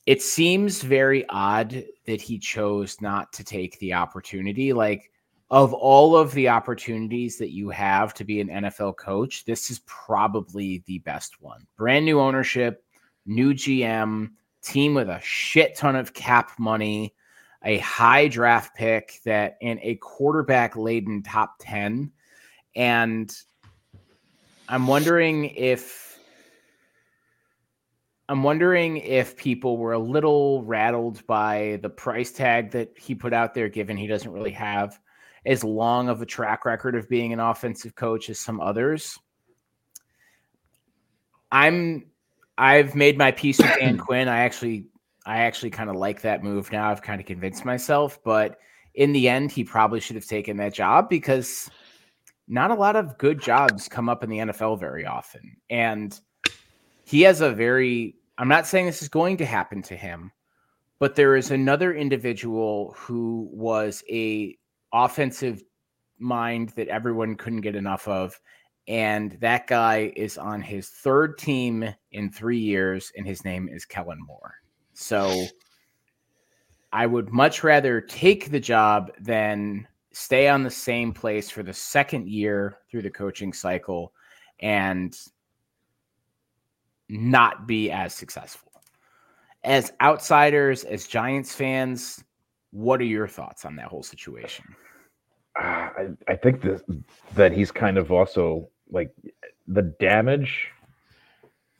G: It seems very odd that he chose not to take the opportunity. Like, of all of the opportunities that you have to be an NFL coach, this is probably the best one. Brand new ownership, new GM, team with a shit ton of cap money, a high draft pick that in a quarterback laden top 10. And I'm wondering if I'm wondering if people were a little rattled by the price tag that he put out there, given he doesn't really have as long of a track record of being an offensive coach as some others. I'm I've made my peace with Dan (clears throat) Quinn. I actually I actually kind of like that move now. I've kind of convinced myself, but in the end, he probably should have taken that job because not a lot of good jobs come up in the NFL very often. And he has a very I'm not saying this is going to happen to him, but there is another individual who was a offensive mind that everyone couldn't get enough of and that guy is on his third team in 3 years and his name is Kellen Moore. So I would much rather take the job than stay on the same place for the second year through the coaching cycle and not be as successful. As outsiders, as Giants fans, what are your thoughts on that whole situation?
I: Uh, I, I think that that he's kind of also like the damage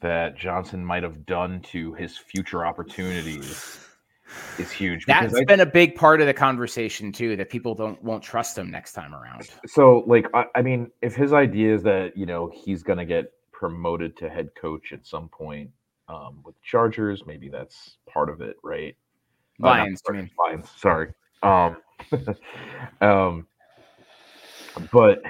I: that Johnson might have done to his future opportunities is huge.
G: That's
I: I,
G: been a big part of the conversation too. That people don't won't trust him next time around.
I: So, like, I, I mean, if his idea is that you know he's going to get promoted to head coach at some point um, with Chargers, maybe that's part of it, right?
G: Lions,
I: uh, sorry, Lions. Sorry. Um, (laughs) um, but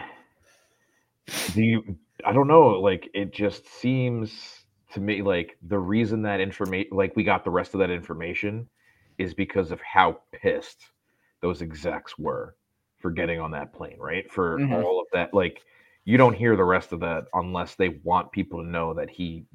I: do you? I don't know. Like, it just seems to me like the reason that information, like, we got the rest of that information is because of how pissed those execs were for getting on that plane, right? For
G: Mhm.
I: all of that. Like, you don't hear the rest of that unless they want people to know that he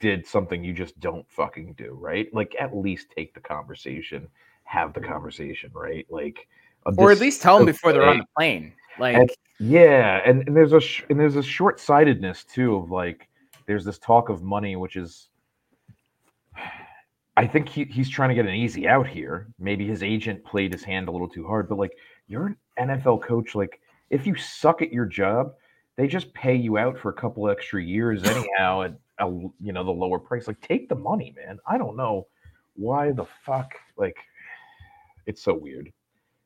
I: did something you just don't fucking do, right? Like, at least take the conversation, have the mm-hmm. conversation, right? Like,
G: Or at least tell them before they're on the plane. Like,
I: And- yeah, and, and there's a sh- and there's a short sightedness too of like there's this talk of money, which is I think he, he's trying to get an easy out here. Maybe his agent played his hand a little too hard, but like you're an NFL coach, like if you suck at your job, they just pay you out for a couple extra years anyhow at you know the lower price. Like take the money, man. I don't know why the fuck like it's so weird.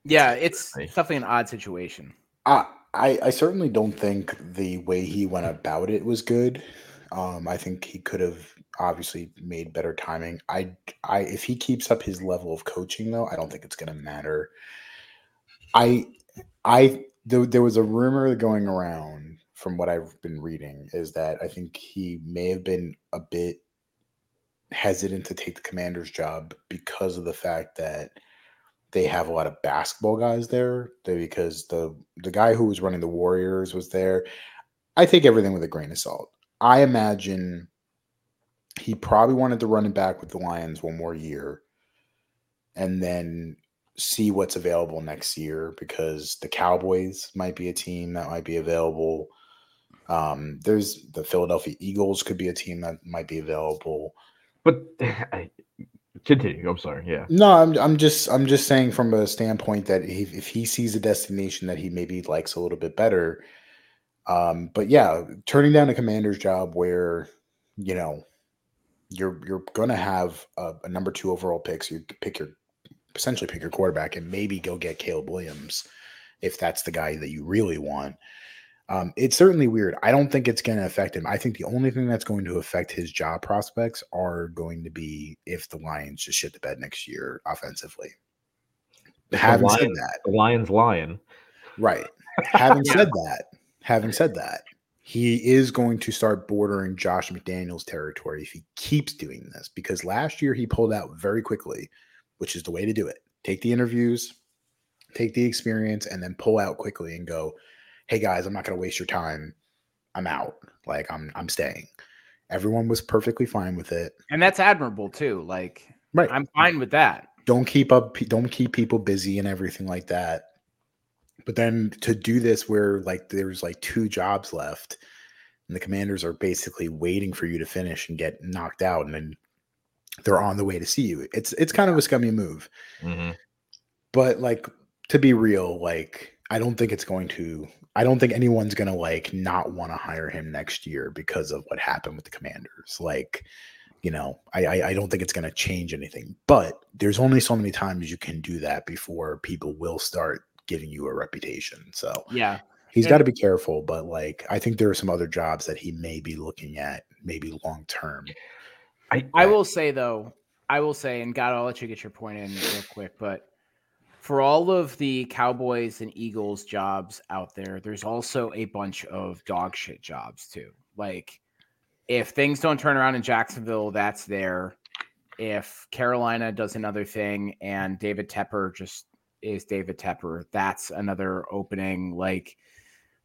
G: yeah, it's
I: Right.
G: definitely an odd situation.
H: I, I I certainly don't think the way he went about it was good. Um, I think he could have obviously made better timing. I I if he keeps up his level of coaching though, I don't think it's going to matter. I I there, there was a rumor going around from what I've been reading is that I think he may have been a bit hesitant to take the commander's job because of the fact that they have a lot of basketball guys there because the the guy who was running the warriors was there. I take everything with a grain of salt. I imagine he probably wanted to run it back with the lions one more year and then see what's available next year because the cowboys might be a team that might be available um, there's the philadelphia eagles could be a team that might be available
I: But (laughs) I, continue. I'm sorry. Yeah.
H: No, I'm I'm just I'm just saying from a standpoint that if, if he sees a destination that he maybe likes a little bit better, um, but yeah, turning down a commander's job where you know you're you're gonna have a, a number two overall pick, so you pick your essentially pick your quarterback and maybe go get Caleb Williams if that's the guy that you really want. Um, it's certainly weird. I don't think it's going to affect him. I think the only thing that's going to affect his job prospects are going to be if the Lions just shit the bed next year offensively. Having said that,
I: The Lions lion.
H: right. (laughs) Having said that, having said that, he is going to start bordering Josh McDaniels territory if he keeps doing this because last year he pulled out very quickly, which is the way to do it. Take the interviews, take the experience, and then pull out quickly and go, "Hey guys, I'm not going to waste your time. I'm out. Like I'm I'm staying." Everyone was perfectly fine with it.
G: And that's admirable too. Like,
H: Right.
G: I'm fine with that.
H: don't keep up don't keep people busy and everything like that but then to do this where like there's like two jobs left and the commanders are basically waiting for you to finish and get knocked out and then they're on the way to see you it's it's kind of a scummy move
I: Mhm.
H: but like to be real like i don't think it's going to i don't think anyone's going to like not want to hire him next year because of what happened with the commanders. Like you know i i, I don't think it's going to change anything. But there's only so many times you can do that before people will start giving you a reputation. So
G: Yeah.
H: he's got to be careful but like i think there are some other jobs that he may be looking at maybe long term.
I: I,
G: I will say though, I will say, and God, I'll let you get your point in real quick, but for all of the Cowboys and Eagles jobs out there, there's also a bunch of dog shit jobs too. Like if things don't turn around in Jacksonville, that's there. If Carolina does another thing and David Tepper just is David Tepper, that's another opening. Like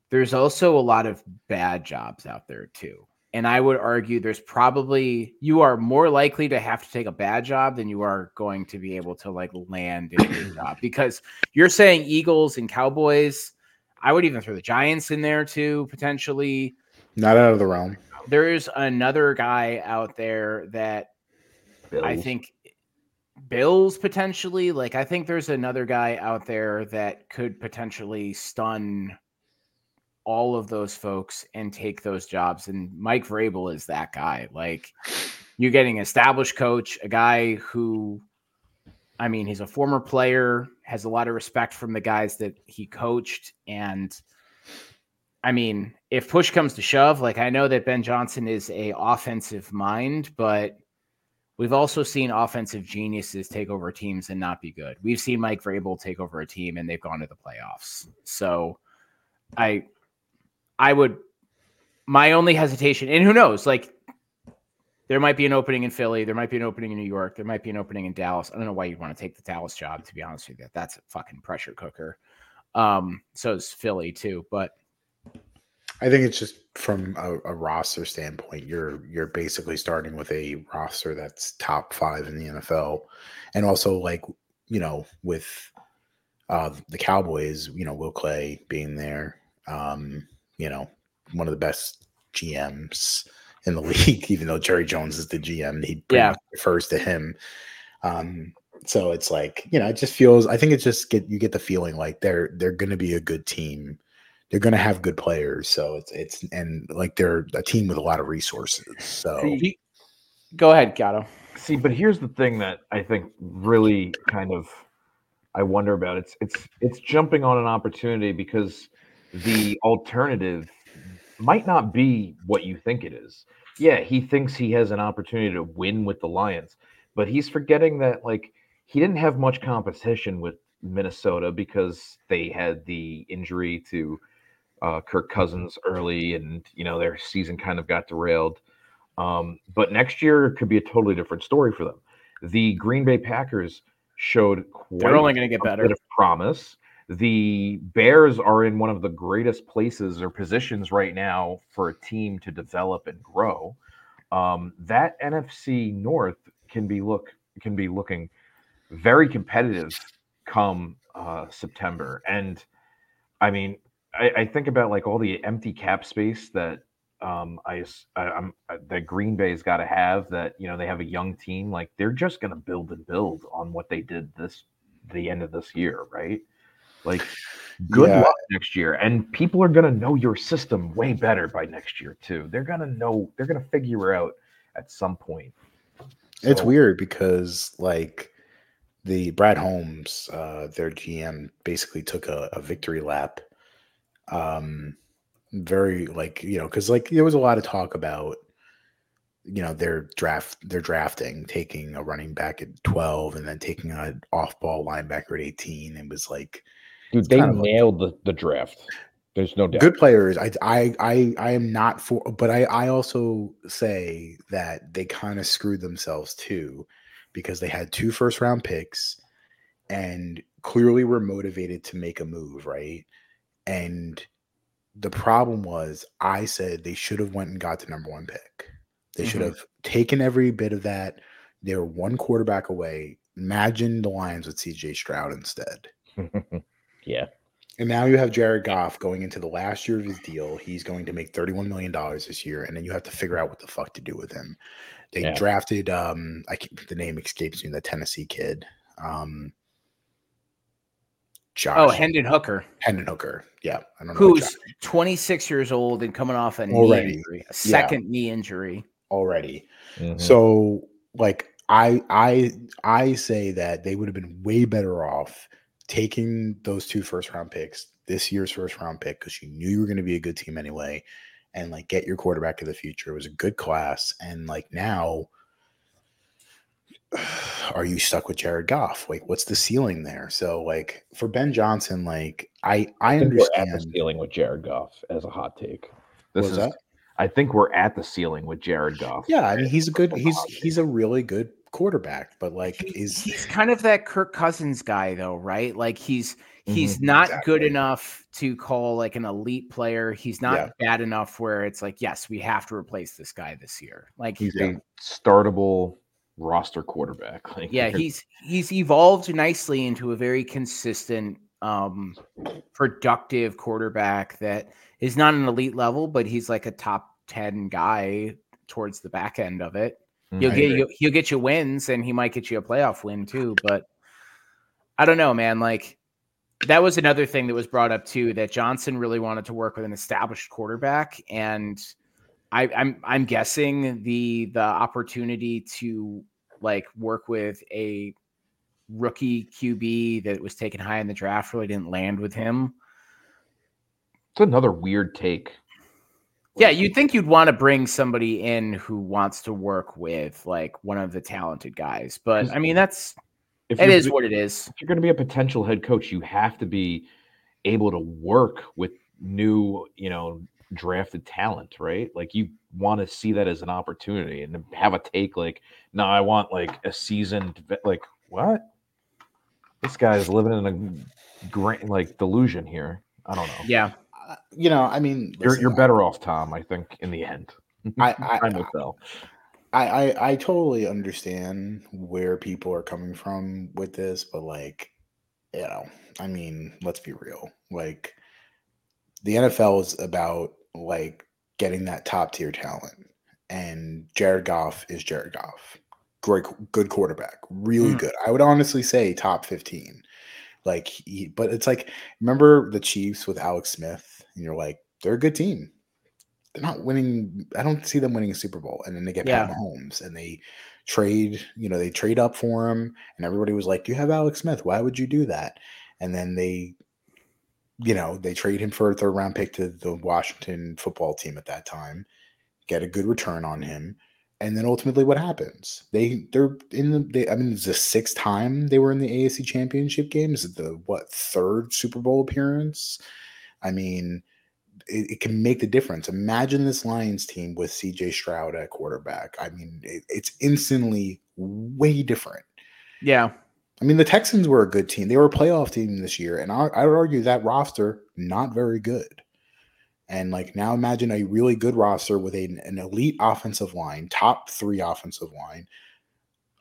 G: there's also a lot of bad jobs out there too. And I would argue there's probably you are more likely to have to take a bad job than you are going to be able to like land a good job (coughs) because you're saying Eagles and Cowboys. I would even throw the Giants in there too, potentially.
H: Not out of the realm.
G: There's another guy out there that I think Bills potentially. Like I think there's another guy out there that could potentially stun all of those folks and take those jobs. And Mike Vrabel is that guy. Like you're getting established coach, a guy who I mean, he's a former player, has a lot of respect from the guys that he coached. And I mean, if push comes to shove, like I know that Ben Johnson is a offensive mind, but we've also seen offensive geniuses take over teams and not be good. We've seen Mike Vrabel take over a team and they've gone to the playoffs. So I I would my only hesitation, and who knows, like there might be an opening in Philly, there might be an opening in New York, there might be an opening in Dallas. I don't know why you'd want to take the Dallas job, to be honest with you. That's a fucking pressure cooker. Um, so is Philly too, but
H: I think it's just from a, a roster standpoint, you're you're basically starting with a roster that's top five in the NFL, and also like you know with uh, the Cowboys, you know Will McClay being there, um, you know one of the best GMs in the (laughs) league, even though Jerry Jones is the GM, he
G: Yeah.
H: refers to him. Um, so it's like you know, it just feels. I think it just get you get the feeling like they're they're going to be a good team they're going to have good players. So it's it's and like they're a team with a lot of resources. So
I: See,
G: go ahead, Gatto.
I: See, but here's the thing that I think really kind of I wonder about. It's it's it's jumping on an opportunity because the alternative might not be what you think it is. Yeah, he thinks he has an opportunity to win with the Lions, but he's forgetting that like he didn't have much competition with Minnesota because they had the injury to uh, Kirk Cousins early, and you know their season kind of got derailed. Um, but next year could be a totally different story for them. The Green Bay Packers showed quite
G: They're only going to get better.
I: bit of promise. The Bears are in one of the greatest places or positions right now for a team to develop and grow. Um, that NFC North can be look can be looking very competitive come uh, September. And I mean, I, I think about like all the empty cap space that um, I, I am that Green Bay's got to have. That you know they have a young team. Like they're just going to build and build on what they did this the end of this year, right? Like good
H: Yeah.
I: luck next year, and people are going to know your system way better by next year too. They're going to know. They're going to figure out at some point.
H: it's weird because like the Brad Holmes, uh, their GM, basically took a, a victory lap. Um, very like you know because like there was a lot of talk about you know their draft their drafting taking a running back at 12 and then taking an off-ball linebacker at 18 it was like
I: Dude, they
H: of like-
I: nailed the, the draft. There's no doubt.
H: good players. I I I I am not for, but I I also say that they kind of screwed themselves too, because they had two first round picks, and clearly were motivated to make a move, right? And the problem was, I said they should have went and got the number one pick. They should
I: Mhm.
H: have taken every bit of that. They were one quarterback away. Imagine the Lions with C.J. Stroud instead. (laughs)
I: yeah.
H: And now you have Jared Goff going into the last year of his deal. He's going to make $31 million this year. And then you have to figure out what the fuck to do with him. They
I: Yeah.
H: drafted um I keep, the name escapes me, the Tennessee kid. Um Josh
G: Oh, Hendon Hooker,
H: Hendon Hooker. Yeah. I don't know.
G: who's 26 years old and coming off a knee injury, a second knee injury.
H: already.
I: Mhm.
H: So like I I I say that they would have been way better off taking those two first round picks, this year's first round pick, because you knew you were going to be a good team anyway, and like get your quarterback of the future. It was a good class, and like now, (sighs) are you stuck with Jared Goff? Like, what's the ceiling there? So like for Ben Johnson, like I I
I: I think we're at the
H: understand.
I: ceiling with Jared Goff as a hot take. This is
H: that?
I: I think we're at the ceiling with Jared Goff.
H: Yeah, I mean he's a good he's he's a really good quarterback, but like is
G: He's kind of that Kirk Cousins guy, though, right? Like he's he's
I: Mhm.
G: not good enough to call like an elite player. He's not
H: Yeah.
G: bad enough where it's like, yes, we have to replace this guy this year. Like,
I: He's
H: Yeah.
I: a startable roster quarterback. (laughs) Like,
G: yeah, he's he's evolved nicely into a very consistent, um, productive quarterback that is not an elite level, but he's like a top ten guy towards the back end of it. He'll
I: Mhm.
G: get you he'll get you wins and he might get you a playoff win too. But I don't know, man. Like that was another thing that was brought up too, that Johnson really wanted to work with an established quarterback. And I, I'm I'm guessing the the opportunity to like work with a rookie QB that was taken high in the draft really didn't land with him.
I: It's another weird take.
G: Yeah, you'd think you'd want to bring somebody in who wants to work with like one of the talented guys, but I mean that's
I: If
G: it is what it is.
I: if you're going to be a potential head coach, you have to be able to work with new, you know, drafted talent, right? Like you want to see that as an opportunity and have a take like, no, I want like a seasoned, vet," like what? This guy's living in a great like delusion here. I don't know.
G: Yeah.
H: You know, I mean
I: You're
H: listen,
I: you're better off, Tom. I think in the end. (laughs)
H: I I,
I: tell.
H: I, I I totally understand where people are coming from with this, but like, you know, I mean, let's be real. Like, the NFL is about like getting that top tier talent, and Jared Goff is Jared Goff. Great, good quarterback, really
G: Mm.
H: good. I would honestly say top fifteen. Like, he, but it's like, remember the Chiefs with Alex Smith, and you're like, they're a good team they're not winning. I don't see them winning a Super Bowl. And then they get Pat
G: Yeah.
H: Mahomes and they trade, you know, they trade up for him. And everybody was like, You have Alex Smith. Why would you do that? And then they, you know, they trade him for a third round pick to the Washington football team at that time, get a good return on him. And then ultimately what happens? They they're in the they, I mean, it's the sixth time they were in the AFC championship game. Is it the what third Super Bowl appearance? I mean, it, it can make the difference. Imagine this Lions team with CJ Stroud at quarterback. I mean, it, it's instantly way different.
G: Yeah.
H: I mean, the Texans were a good team. They were a playoff team this year, and I, I would argue that roster not very good. And like now, imagine a really good roster with a, an elite offensive line, top three offensive line.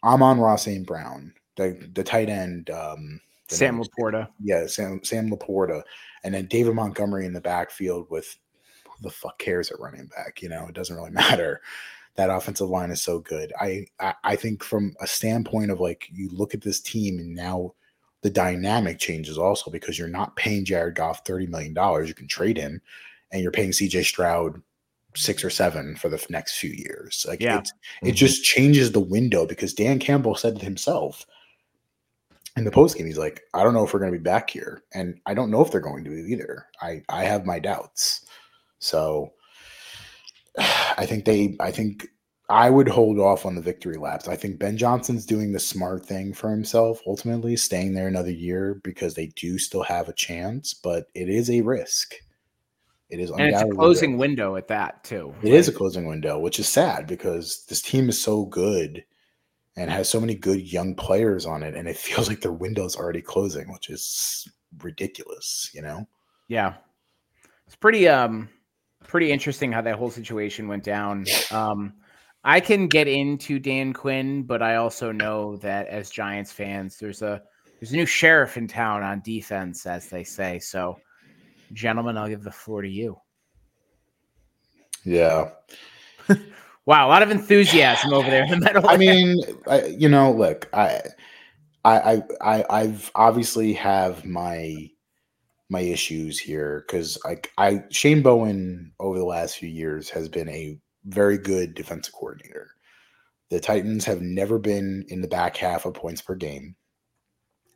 H: Amon-Ra St. Brown, the the tight end, um, the
G: Sam
H: name
G: Laporta.
H: yeah, Sam Sam Laporta, and then David Montgomery in the backfield with who the fuck cares at running back? You know, it doesn't really (laughs) matter. That offensive line is so good. I, I I think from a standpoint of like you look at this team and now the dynamic changes also because you're not paying Jared Goff thirty million dollars. You can trade him, and you're paying C.J. Stroud six or seven for the next few years. Like
G: Yeah.
H: it's it
I: mm-hmm.
H: just changes the window because Dan Campbell said it himself in the post game, He's like, I don't know if we're going to be back here, and I don't know if they're going to be either. I I have my doubts. So (sighs) I think they, I think I would hold off on the victory laps. I think Ben Johnson's doing the smart thing for himself, ultimately staying there another year because they do still have a chance, but it is a risk. It is
G: And it's a closing
H: risk.
G: window at that too.
H: It is a closing window, which is sad because this team is so good and has so many good young players on it, and it (laughs) feels like their window's already closing, which is ridiculous, you know?
G: Yeah. It's pretty um pretty interesting how that whole situation went down. Um I can get into Dan Quinn, but I also know that as Giants fans, there's a there's a new sheriff in town on defense, as they say. So, gentlemen, I'll give the floor to you.
H: Yeah. (laughs)
G: Wow, a lot of enthusiasm over there in the middle.
H: I mean, I, you know, look, I, I, I, I, I've obviously have my my issues here because like I Shane Bowen over the last few years has been a very good defensive coordinator. The Titans have never been in the back half of points per game.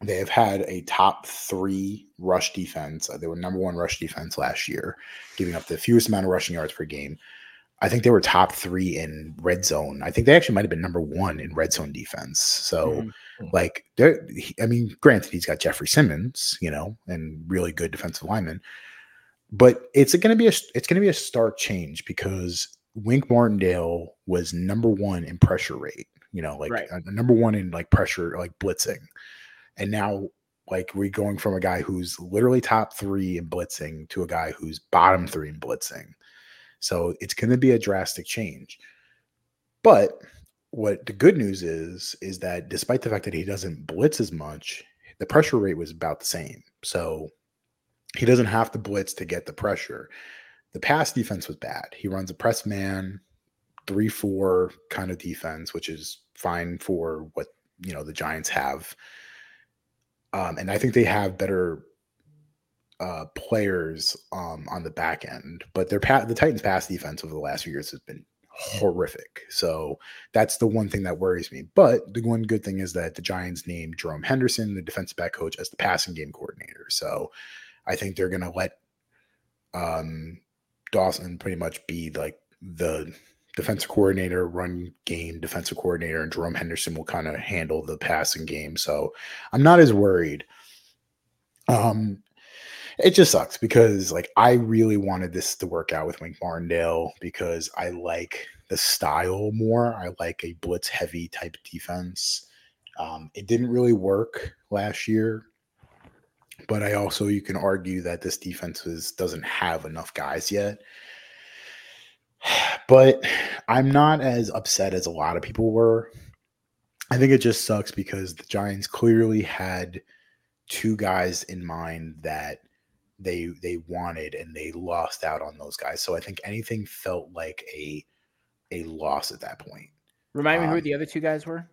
H: They have had a top three rush defense. They were number one rush defense last year, giving up the fewest amount of rushing yards per game. I think they were top three in red zone. I think they actually might have been number one in red zone defense. So,
G: Mhm.
H: like, he- I mean, granted, he's got Jeffrey Simmons, you know, and really good defensive linemen. but it's going to be a it's going to be a stark change because Wink Martindale was number one in pressure rate. You know, like
G: Right.
H: uh, number one in like pressure, like blitzing, and now like we're going from a guy who's literally top three in blitzing to a guy who's bottom three in blitzing. So it's going to be a drastic change. But what the good news is is that despite the fact that he doesn't blitz as much, the pressure rate was about the same. So he doesn't have to blitz to get the pressure. The pass defense was bad. He runs a press man, three four kind of defense, which is fine for what you know the Giants have. Um, and I think they have better uh, players um, on the back end, but their pa- the Titans' pass defense over the last few years has been horrific. So that's the one thing that worries me. But the one good thing is that the Giants named Jerome Henderson, the defensive back coach, as the passing game coordinator. So I think they're going to let um, Dawson pretty much be like the defensive coordinator, run game defensive coordinator, and Jerome Henderson will kind of handle the passing game. So I'm not as worried. Um, it just sucks because like I really wanted this to work out with Wink Martindale because I like the style more. I like a blitz heavy type defense. Um, it didn't really work last year, but I also you can argue that this defense is, doesn't have enough guys yet. (sighs) But I'm not as upset as a lot of people were. I think it just sucks because the Giants clearly had two guys in mind that they they wanted and they lost out on those guys. So I think anything felt like a a loss at that point.
G: Remind me who
H: Um,
G: the other two guys were.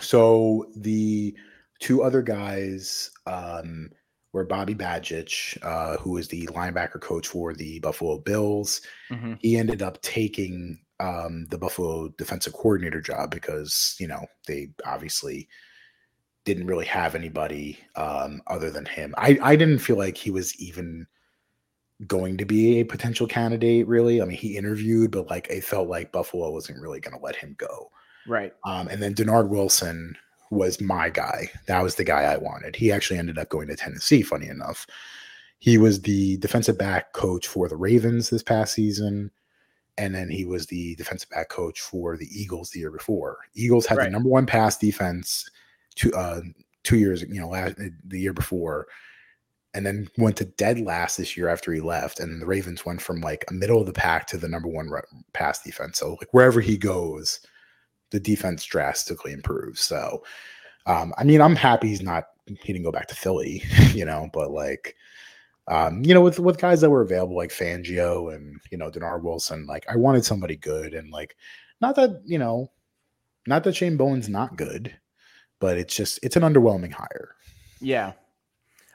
H: So the two other guys um, were Bobby Babich, uh, who was the linebacker coach for the Buffalo Bills.
G: Mhm.
H: He ended up taking um, the Buffalo defensive coordinator job because you know they obviously didn't really have anybody um, other than him. I I didn't feel like he was even going to be a potential candidate. Really, I mean, he interviewed, but like it felt like Buffalo wasn't really going to let him go.
G: Right.
H: Um, and then Denard Wilson was my guy. That was the guy I wanted. He actually ended up going to Tennessee, funny enough. He was the defensive back coach for the Ravens this past season. And then he was the defensive back coach for the Eagles the year before. Eagles had
G: Right.
H: the number one pass defense two uh two years, you know, last the year before, and then went to dead last this year after he left. And the Ravens went from like a middle of the pack to the number one pass defense. So like wherever he goes, the defense drastically improves. So, um, I mean, I'm happy he's not he didn't go back to Philly, (laughs) you know, but like, um, you know, with with guys that were available like Fangio and you know Denard Wilson, like I wanted somebody good and like, not that you know, not that Shane Bowen's not good, but it's just it's an underwhelming hire.
G: Yeah.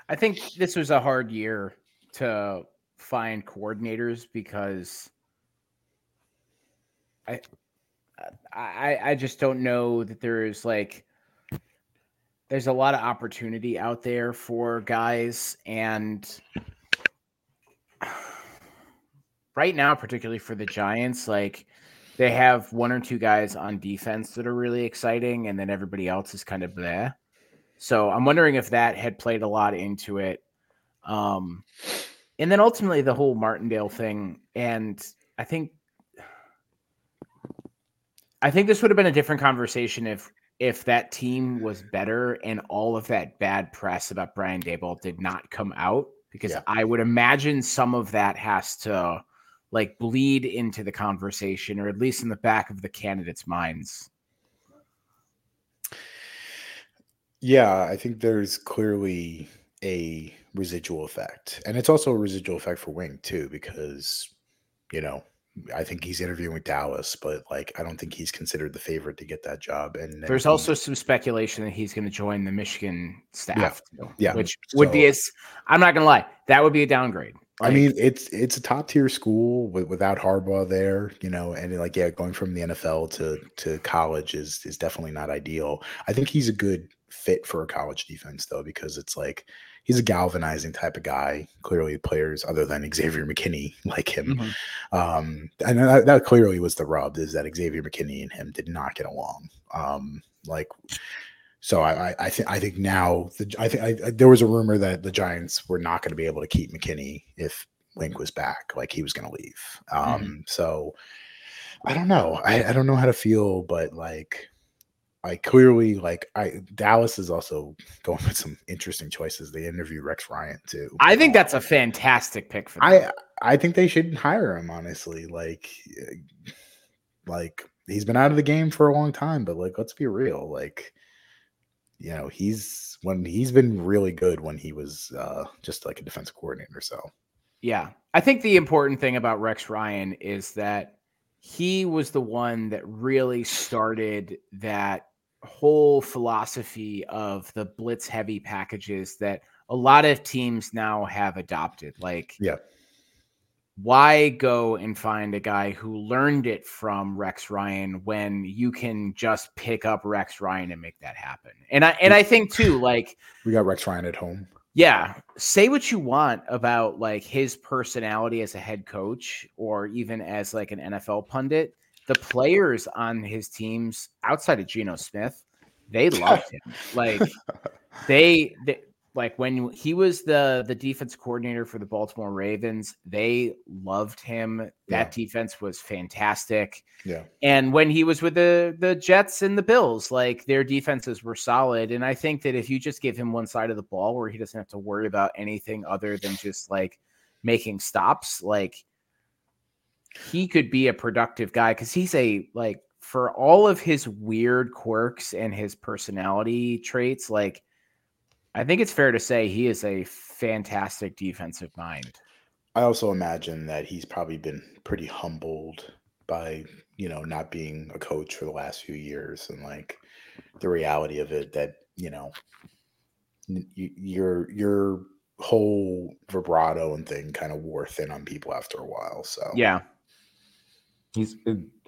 G: I think this was a hard year to find coordinators because I I I just don't know that there's like there's a lot of opportunity out there for guys and (sighs) right now particularly for the Giants like they have one or two guys on defense that are really exciting and then everybody else is kind of there. So I'm wondering if that had played a lot into it. Um, and then ultimately the whole Martindale thing. And I think, I think this would have been a different conversation if, if that team was better and all of that bad press about Brian Daboll did not come out, because
H: Yeah.
G: I would imagine some of that has to like bleed into the conversation or at least in the back of the candidates' minds.
H: Yeah, I think there's clearly a residual effect. And it's also a residual effect for Wink too, because, you know, I think he's interviewing with Dallas, but like I don't think he's considered the favorite to get that job. And
G: There's
H: he-
G: also some speculation that he's going to join the Michigan staff, too,
H: yeah,
G: which would be
H: so-
G: as I'm not going to lie, that would be a downgrade.
H: I mean, it's it's a top tier school with, without Harbaugh there, you know, and like yeah, going from the NFL to to college is is definitely not ideal. I think he's a good fit for a college defense though, because it's like he's a galvanizing type of guy. Clearly, players other than Xavier McKinney (laughs) like him,
G: Mhm.
H: um, and that, that clearly was the rub is that Xavier McKinney and him did not get along. Um, like, so I, I, I think I think now the I think I, there was a rumor that the Giants were not going to be able to keep McKinney if Wink was back, like he was going to leave. Um, So I don't know. I, I don't know how to feel, but like, I clearly like I Dallas is also going with some interesting choices. They interview Rex Ryan too.
G: I think
H: Um,
G: that's a fantastic pick for them.
H: I I think they should hire him honestly. Like uh, like he's been out of the game for a long time, but like let's be real. Like you know, he's when he's been really good when he was uh just like a defensive coordinator. So
G: Yeah. I think the important thing about Rex Ryan is that he was the one that really started that whole philosophy of the blitz heavy packages that a lot of teams now have adopted. Like,
H: yeah.
G: Why go and find a guy who learned it from Rex Ryan when you can just pick up Rex Ryan and make that happen? And I and I think too, like
H: We got Rex Ryan at home.
G: yeah, say what you want about like his personality as a head coach or even as like an NFL pundit. The players on his teams outside of Geno Smith, they (laughs) loved him. Like they, they like when he was the the defense coordinator for the Baltimore Ravens, they loved him. That defense was fantastic.
H: Yeah.
G: And when he was with the the Jets and the Bills, like their defenses were solid. And I think that if you just give him one side of the ball where he doesn't have to worry about anything other than just like making stops, like he could be a productive guy because he's a like for all of his weird quirks and his personality traits, like I think it's fair to say he is a fantastic defensive mind.
H: I also imagine that he's probably been pretty humbled by, you know, not being a coach for the last few years and like the reality of it that, you know, your your whole vibrato and thing kind of wore thin on people after a while. So
G: Yeah.
I: He's,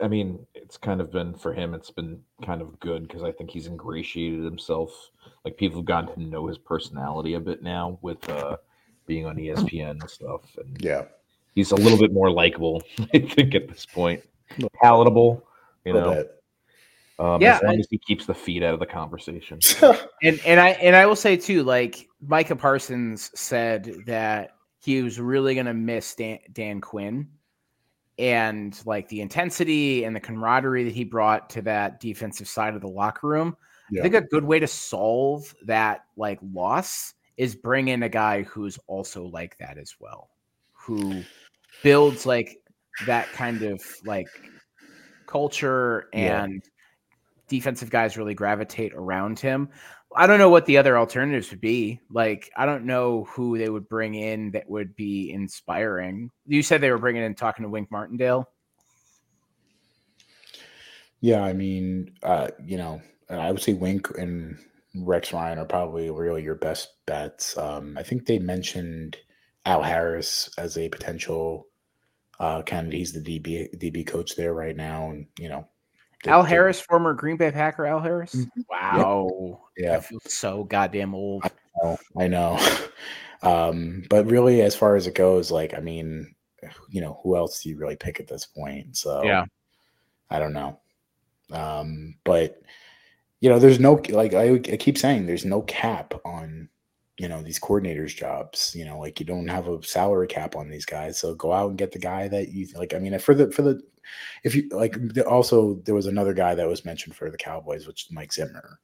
I: I mean, it's kind of been for him. It's been kind of good because I think he's ingratiated himself. Like people have gotten to know his personality a bit now with uh, being on ESPN and stuff. And
H: yeah,
I: he's a little bit more likable, (laughs) I think, at this point. Palatable, you know.
H: bit.
I: Um,
G: Yeah,
I: as long
G: and-
I: as he keeps the feet out of the conversation. (laughs)
G: and and I and I will say too, like Micah Parsons said that he was really gonna miss Dan, Dan Quinn and like the intensity and the camaraderie that he brought to that defensive side of the locker room.
H: Yeah.
G: I think a good way to solve that like loss is bring in a guy who's also like that as well, who builds like that kind of like culture
H: Yeah.
G: and defensive guys really gravitate around him. I don't know what the other alternatives would be. Like, I don't know who they would bring in that would be inspiring. You said they were bringing in talking to Wink Martindale.
H: Yeah, I mean, uh, you know, I would say Wink and Rex Ryan are probably really your best bets. Um, I think they mentioned Al Harris as a potential uh, candidate. He's the DB DB coach there right now, and you know, they-
G: Al
H: they-
G: Harris, former Green Bay Packer Al Harris. Wow.
H: Yeah.
G: I feel so goddamn old.
H: know, I know. (laughs) um, but really, as far as it goes, like, I mean, you know, who else do you really pick at this point? So,
G: Yeah.
H: I don't know. Um, but you know, there's no like I, I keep saying, there's no cap on you know these coordinators' jobs. You know, like you don't have a salary cap on these guys, so go out and get the guy that you like. I mean, for the for the if you like, also there was another guy that was mentioned for the Cowboys, which is Mike Zimmer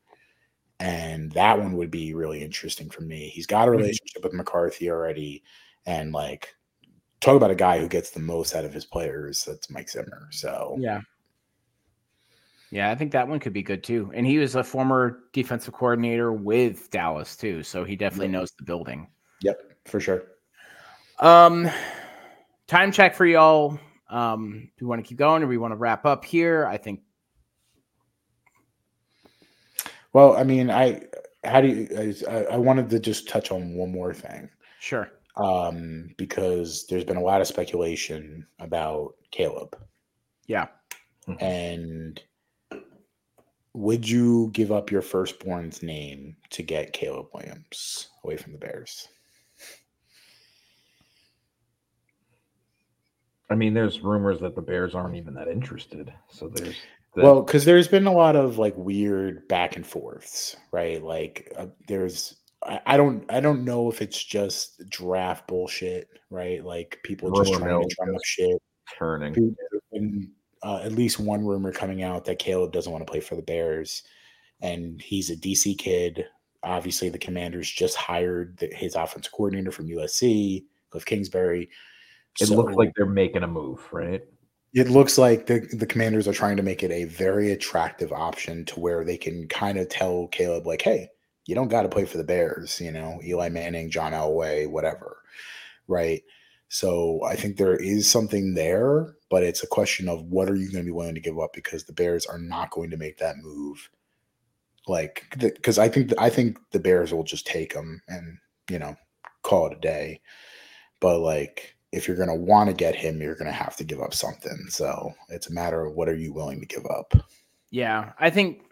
H: and that one would be really interesting for me. He's got a
G: Mhm.
H: relationship with McCarthy already, and like talk about a guy who gets the most out of his players. That's Mike Zimmer. So
G: Yeah. Yeah, I think that one could be good too. And he was a former defensive coordinator with Dallas too, so he definitely knows the building.
H: yep, for sure.
G: Um, time check for y'all. Um, do we want to keep going or we want to wrap up here? I think
H: Well, I mean, I how do you? I, I wanted to just touch on one more thing
G: sure.
H: um, because there's been a lot of speculation about Caleb,
G: Yeah.
H: and would you give up your firstborn's name to get Caleb Williams away from the Bears?
I: I mean, there's rumors that the Bears aren't even that interested. So there's that-
H: Well, because there's been a lot of like weird back and forths, right? Like uh, there's I, I don't I don't know if it's just draft bullshit, right? Like people just trying to drum up shit.
I: Turning.
H: Uh, at least one rumor coming out that Caleb doesn't want to play for the Bears, and he's a DC kid. Obviously, the Commanders just hired the, his offensive coordinator from USC, Cliff Kingsbury.
I: It
H: So-
I: looks like they're making a move, right?
H: it looks like the, the commanders are trying to make it a very attractive option to where they can kind of tell Caleb, like, hey, you don't got to play for the Bears, you know, Eli Manning, John Elway, whatever. Right. So I think there is something there, but it's a question of what are you going to be willing to give up because the Bears are not going to make that move. Like, because I think I think the Bears will just take them and you know call it a day. But like, if you're going to want to get him, you're going to have to give up something. So it's a matter of what are you willing to give up.
G: Yeah, I think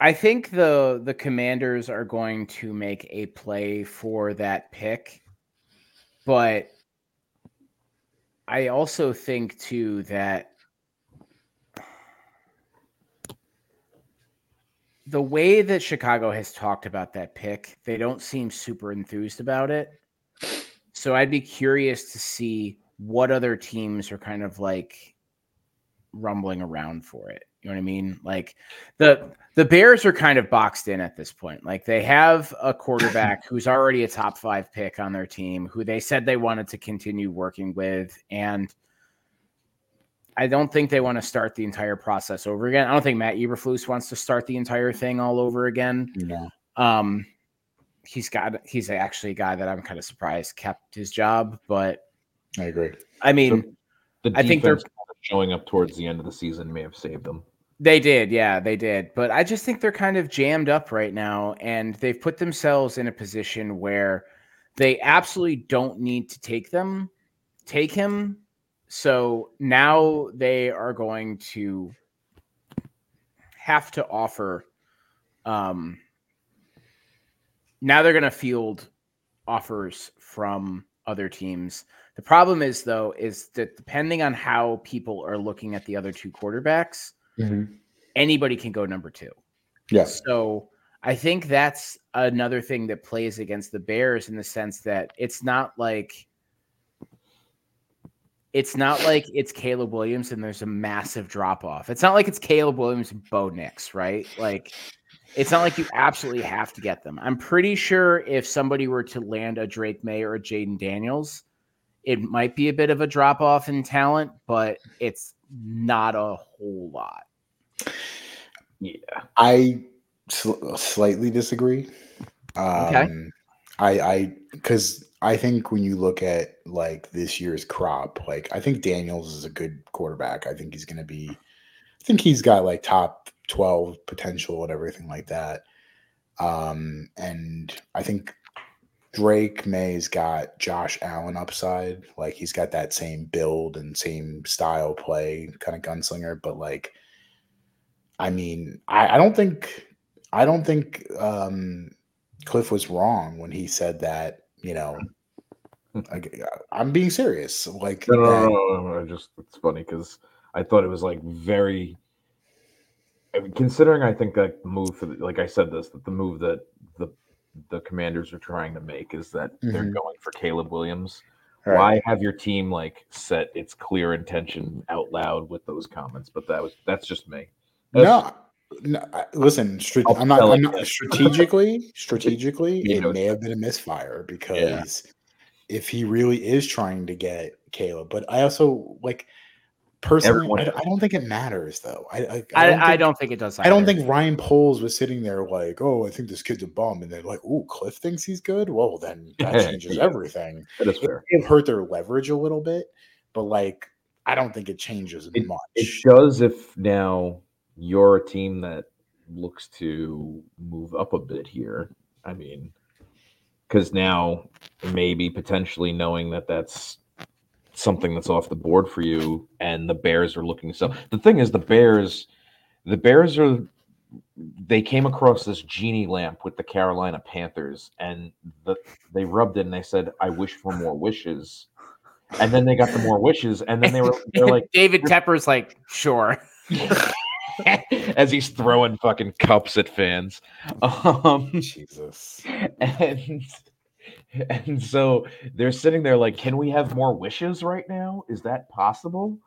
G: I think the the commanders are going to make a play for that pick. But I also think too that the way that Chicago has talked about that pick, they don't seem super enthused about it. So I'd be curious to see what other teams are kind of like rumbling around for it. You know what I mean? Like the the Bears are kind of boxed in at this point. Like they have a quarterback (laughs) who's already a top 5 pick on their team who they said they wanted to continue working with and I don't think they want to start the entire process over again. I don't think Matt Eberflus wants to start the entire thing all over again.
H: No.
G: Um, he's got he's actually a guy that I'm kind of surprised kept his job, but
H: I agree.
G: I mean,
I: The
G: I think they're-
I: defense kind of showing up towards the end of the season may have saved them.
G: They did, yeah, they did. But I just think they're kind of jammed up right now, and they've put themselves in a position where they absolutely don't need to take them, take him. So now they are going to have to offer. Um, now they're going to field offers from other teams. The problem is, though, is that depending on how people are looking at the other two quarterbacks, anybody can go number two.
H: Yes.
G: So I think that's another thing that plays against the Bears in the sense that it's not like it's not like it's Caleb Williams and there's a massive drop off. It's not like it's Caleb Williams and Bo Nix, right? Like it's not like you absolutely have to get them. I'm pretty sure if somebody were to land a Drake Maye or a Jayden Daniels, it might be a bit of a drop off in talent, but it's not a whole lot.
I: Yeah.
H: I sl- slightly disagree. Um,
G: Okay.
H: I, I, because I think when you look at like this year's crop, like I think Daniels is a good quarterback. I think he's going to be, I think he's got like top 12 potential and everything like that. Um, and I think Drake Maye's got Josh Allen upside. Like he's got that same build and same style play, kind of gunslinger, but like, I mean, I, I don't think I don't think um, Cliff was wrong when he said that. You know, like, I'm being serious. Like,
I: No, no, no, no, I just it's funny because I thought it was like very. I considering I think that the move for the, like I said this that the move that the the commanders are trying to make is that they're
H: Mhm.
I: going for Caleb Williams. Why have your team like set its clear intention out loud with those comments? But that was that's just me.
H: No, no. Listen, I'm not. I'm not (laughs) strategically. Strategically, it may have been a misfire because if he really is trying to get Caleb, but I also like personally, I. I don't think it matters though. I I,
G: I,
H: don't
G: I
H: think-
G: don't think it does.
H: I don't think Ryan Poles was sitting there like, oh, I think this kid's a bum, and they're like, oh, Cliff thinks he's good. Well, then (laughs) that changes
I: Yeah.
H: everything.
I: that is
H: It
I: fair.
H: may have hurt their leverage a little bit, but like, I don't think it changes
I: It-
H: much.
I: It does if now you're a team that looks to move up a bit here. I mean, because now maybe potentially knowing that that's something that's off the board for you, and the Bears are looking so. The thing is, the Bears, the Bears are. They came across this genie lamp with the Carolina Panthers, and the, they rubbed it and they said, "I wish for more wishes." And then they got the more wishes, and then they were they're (laughs) like,
G: David Tepper's like, sure. (laughs)
I: as he's throwing fucking cups at fans. (laughs) Um,
H: Jesus.
I: and and so they're sitting there like, can we have more wishes right now? Is that possible?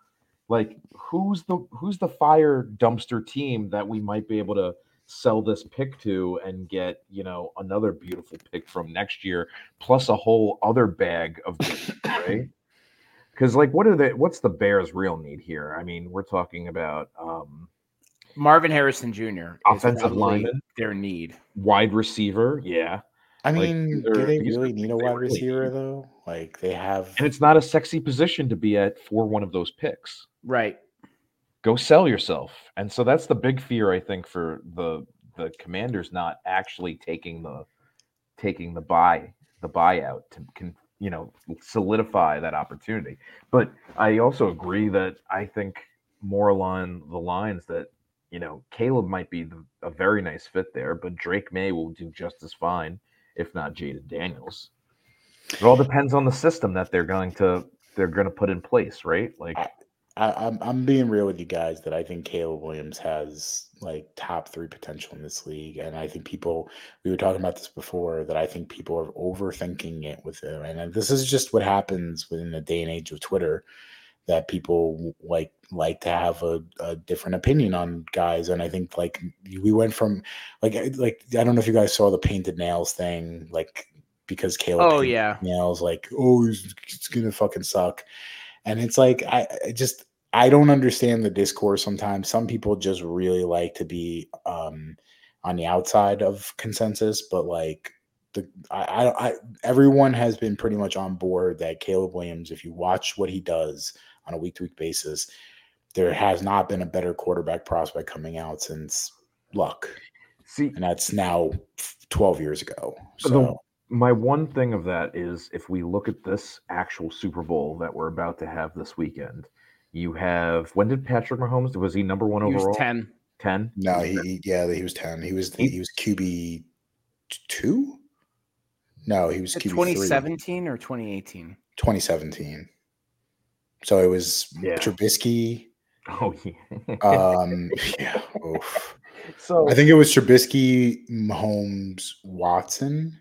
I: Like, who's the who's the fire dumpster team that we might be able to sell this pick to and get you know another beautiful pick from next year, plus a whole other bag of (laughs) right? Because like, what are the what's the Bears' real need here? I mean, we're talking about um,
G: Marvin Harrison Jr.
I: Offensive
G: probably
I: lineman?
G: Their need.
I: wide receiver, yeah,
H: I mean,
I: these are-
H: do they really need a wide
I: really
H: receiver
I: need-
H: though? Like they have.
I: and it's not a sexy position to be at for one of those picks.
G: Right.
I: go sell yourself. And so that's the big fear I think for the the commanders not actually taking the taking the buy the buyout to can you know solidify that opportunity. But I also agree that I think more along the lines that you know Caleb might be the, a very nice fit there, but Drake Maye will do just as fine, if not mm-hmm. Jayden Daniels. It all depends on the system that they're going to they're going to put in place, right? Like
H: I, I'm I'm being real with you guys that I think Caleb Williams has like top three potential in this league, and I think people we were talking about this before that I think people are overthinking it with him, and this is just what happens within the day and age of Twitter that people like like to have a, a different opinion on guys, and I think like we went from like like I don't know if you guys saw the painted nails thing, like because Caleb
G: Oh, yeah.
H: nails like oh it's gonna fucking suck and it's like I, I just i don't understand the discourse sometimes some people just really like to be um on the outside of consensus but like the I, I i everyone has been pretty much on board that caleb williams if you watch what he does on a week to week basis there has not been a better quarterback prospect coming out since luck
I: see
H: and that's now 12 years ago
I: The-
H: so
I: my one thing of that is if we look at this actual Super Bowl that we're about to have this weekend, you have when did Patrick Mahomes was he number one
G: He
I: overall?
G: was 10.
I: 10?
H: no he, he yeah he was 10 he was he was qb 2 no he was qb
G: it
H: 3
G: 2017 or 2018?
H: 2017 so it was
I: Yeah.
H: Trubisky. (laughs)
I: Oh yeah.
H: Um, yeah. oof.
I: so
H: I think it was Trubisky, Mahomes, Watson.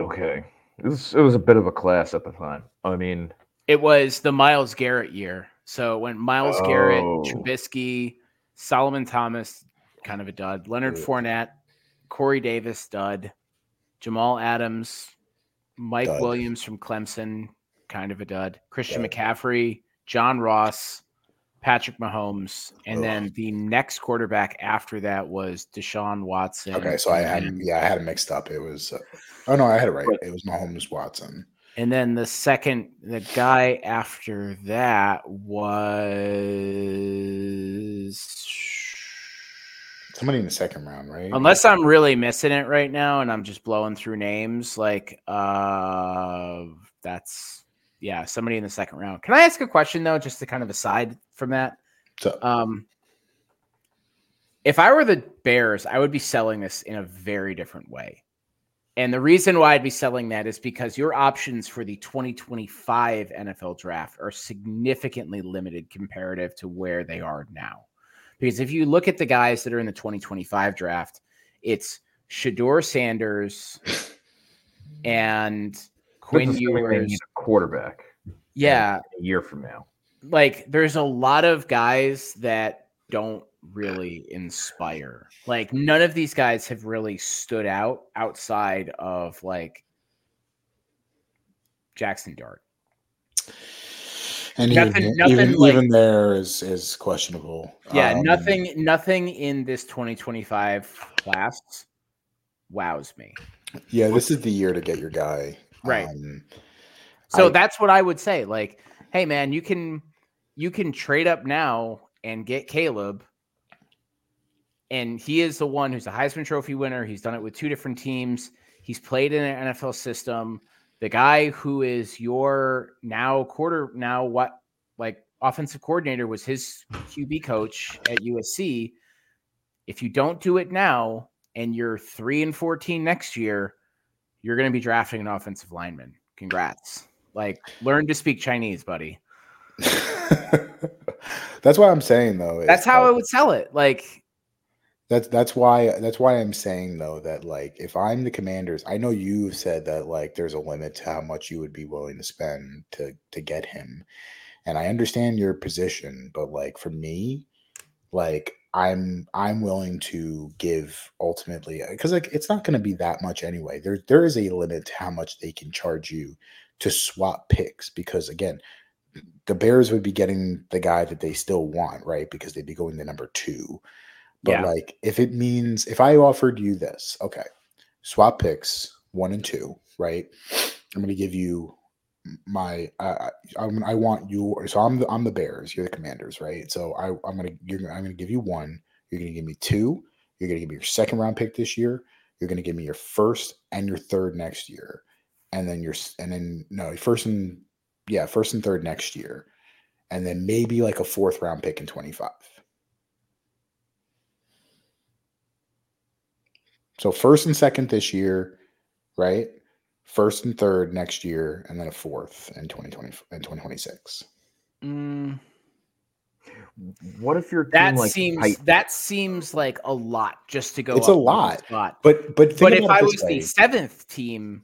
I: okay. It was, it was a bit of a class at the time. I mean,
G: It was the Myles Garrett year. So when went Myles Garrett,
I: Oh.
G: Trubisky, Solomon Thomas, kind of a dud. Leonard
H: Ugh.
G: Fournette, Corey Davis, dud. Jamal Adams, Mike
H: Dud.
G: Williams from Clemson, kind of a dud. Christian
H: Dud.
G: McCaffrey, John Ross, Patrick Mahomes, and
H: Ugh.
G: then the next quarterback after that was Deshaun Watson.
H: Okay, so I had yeah, I had it mixed up. It was uh, oh no, I had it right. It was Mahomes, Watson.
G: And then the second, the guy after that was.
H: Somebody in the second round, right?
G: Unless I'm really missing it right now and I'm just blowing through names, like uh that's yeah, somebody in the second round. Can I ask a question though, just to kind of aside from that?
H: So-
G: Um if I were the Bears, I would be selling this in a very different way. And the reason why I'd be selling that is because your options for the 2025 NFL draft are significantly limited comparative to where they are now. Because if you look at the guys that are in the 2025 draft, it's Shedeur Sanders (laughs) and Quinn
I: Quinn Ewers
G: Ewers.
I: need a quarterback.
G: Yeah,
I: a year from now.
G: like there's a lot of guys that don't really inspire. Like none of these guys have really stood out outside of like Jackson Dart.
H: and
G: nothing-
H: even,
G: nothing
H: even,
G: like-
H: even there is is questionable.
G: Yeah,
H: Um,
G: nothing nothing in this 2025 class wows me.
H: Yeah, this is the year to get your guy.
G: Right.
H: Um,
G: So
H: I-
G: that's what I would say. Like, hey man, you can you can trade up now and get Caleb. And he is the one who's a Heisman Trophy winner. He's done it with two different teams. He's played in an NFL system. The guy who is your now quarter now what like offensive coordinator was his QB coach at USC. If you don't do it now and you're 3 and 14 next year, you're going to be drafting an offensive lineman. Congrats. Like learn to speak Chinese, buddy. (laughs)
H: That's what I'm saying though.
G: That's how I would sell it. Like,
H: That's that's why that's why I'm saying though that like if I'm the commanders, I know you've said that like there's a limit to how much you would be willing to spend to to get him. And I understand your position, but like for me, like I'm I'm willing to give ultimately because like it's not going to be that much anyway. There there is a limit to how much they can charge you to swap picks because again, the Bears would be getting the guy that they still want, right? Because they'd be going to number two. But
G: Yeah.
H: like if it means if I offered you this, okay, swap picks one and two, right? I'm going to give you my uh, I'm, I want you so I'm the I'm the Bears, you're the Commanders, right? So I I'm going to you're gonna, I'm going to give you one, you're going to give me two, you're going to give me your second round pick this year, you're going to give me your first and your third next year. And then you're and then no, first and yeah, first and third next year. And then maybe like a fourth round pick in 25. So first and second this year, right? First and third next year, and then a fourth in 2020 and 2026.
G: mm,
I: What if you're
G: that
I: like
G: seems
I: Titan-
G: that seems like a lot just to go.
H: It's a
G: up one
H: lot,
G: spot.
H: But but think
G: but if
H: about
G: I
H: it
G: was
H: this
G: the seventh team,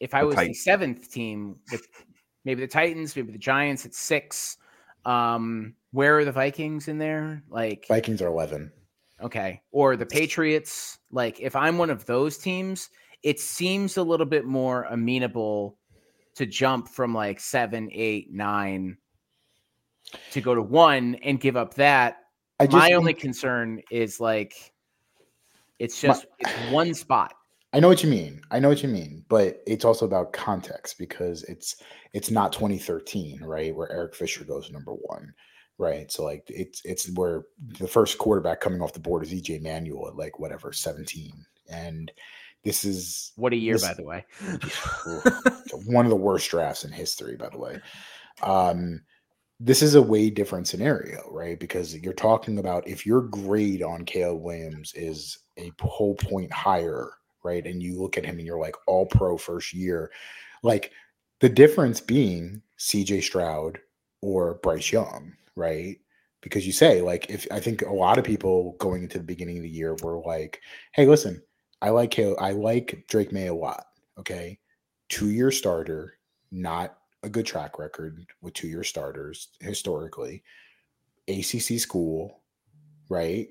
G: if I
I: The
G: was the seventh team with maybe the Titans, maybe the Giants at six, um, where are the Vikings in there? Like,
H: Vikings are 11.
G: okay, or the Patriots. Like, if I'm one of those teams, it seems a little bit more amenable to jump from like seven, eight, nine to go to one and give up that.
H: I just
G: My only concern is like it's
H: My-
G: just it's one spot.
H: I know what you mean. I know what you mean, but it's also about context because it's it's not 2013, right, where Eric Fisher goes number one, right? So like it's it's where the first quarterback coming off the board is EJ Manuel at like whatever 17, and this is
G: What a year,
H: this-
G: by the way. (laughs)
H: one of the worst drafts in history, by the way. Um, this is a way different scenario, right? Because you're talking about if your grade on Caleb Williams is a whole point higher, right? And you look at him and you're like all pro first year, like the difference being CJ Stroud or Bryce Young, right? Because you say, like, if I think a lot of people going into the beginning of the year were like, hey, listen, I like I like Drake Maye a lot. Okay. Two year starter, not a good track record with two year starters historically. ACC school, right?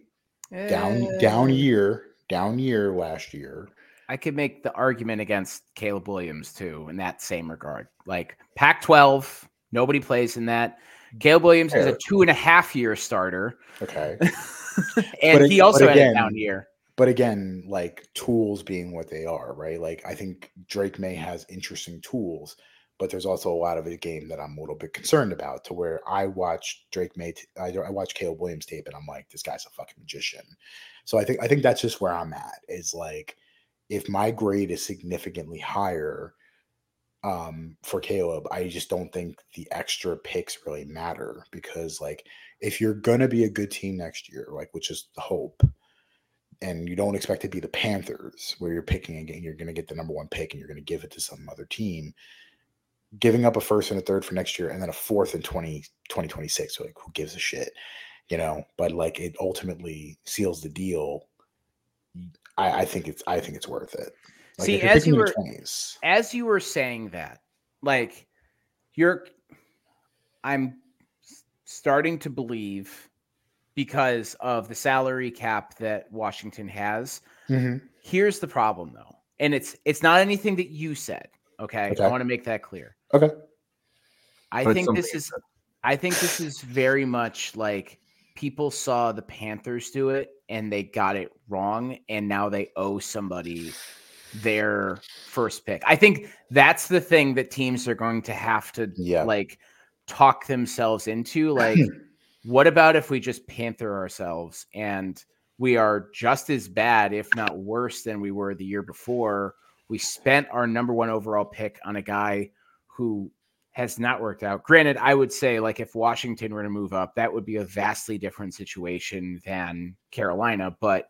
H: Down, down
G: Eh,
H: year, down year last year.
G: I could make the argument against Caleb Williams too in that same regard. Like Pac 12, nobody plays in that. Caleb Williams is a two and a half year starter,
H: Okay. (laughs)
G: and
H: But
G: he also
H: but
G: had a down year.
H: But again, like tools being what they are, right? Like I think Drake Maye has interesting tools, but there's also a lot of the game that I'm a little bit concerned about. To where I watch Drake Maye, t- I, I watch Caleb Williams tape, and I'm like, this guy's a fucking magician. So I think I think that's just where I'm at. Is like, if my grade is significantly higher, um, for Caleb, I just don't think the extra picks really matter because like if you're gonna be a good team next year, like which is the hope and you don't expect to be the Panthers where you're picking again, you're to get the number one pick and you're to give it to some other team. Giving up a first and a third for next year and then a fourth in 20, 2026. Like, who gives a shit? You know, but like it ultimately seals the deal. I, I think it's I think it's worth it. Like,
G: See, as you were-
H: 20s,
G: As you were saying that, like you're, I'm starting to believe because of the salary cap that Washington has.
H: Mhm.
G: Here's the problem though. And it's it's not anything that you said. Okay.
H: Okay.
G: I want to make that clear.
H: Okay.
G: I
I: But
G: think this is I think this is very much like people saw the Panthers do it and they got it wrong and now they owe somebody their first pick. I think that's the thing that teams are going to have to
H: Yeah.
G: like talk themselves into like (clears throat) what about if we just panther ourselves and we are just as bad if not worse than we were the year before we spent our number one overall pick on a guy who has not worked out granted i would say like if washington were to move up that would be a vastly different situation than carolina but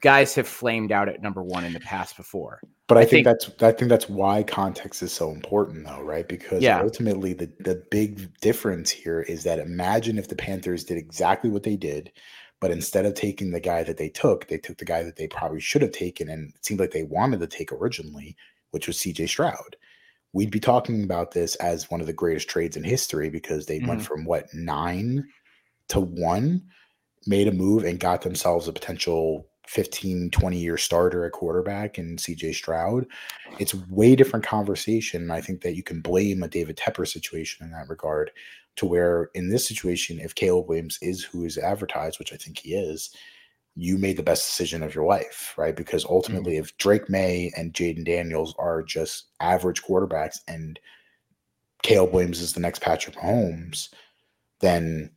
G: guys have flamed out at number one in the past before.
H: But I,
G: I
H: think,
G: think-
H: that's I think that's why context is so important though, right? Because
G: Yeah.
H: ultimately the the big difference here is that imagine if the Panthers did exactly what they did, but instead of taking the guy that they took, they took the guy that they probably should have taken and it seemed like they wanted to take originally, which was CJ Stroud. We'd be talking about this as one of the greatest trades in history because they went
G: Mhm.
H: from what nine to one, made a move and got themselves a potential 15, 20 year starter at quarterback in CJ Stroud. It's way different conversation. I think that you can blame a David Tepper situation in that regard to where in this situation, if Caleb Williams is who is advertised, which I think he is, you made the best decision of your life, right? Because mm-hmm. ultimately, if Drake Maye and Jayden Daniels are just average quarterbacks and Caleb Williams is the next Patrick Mahomes, then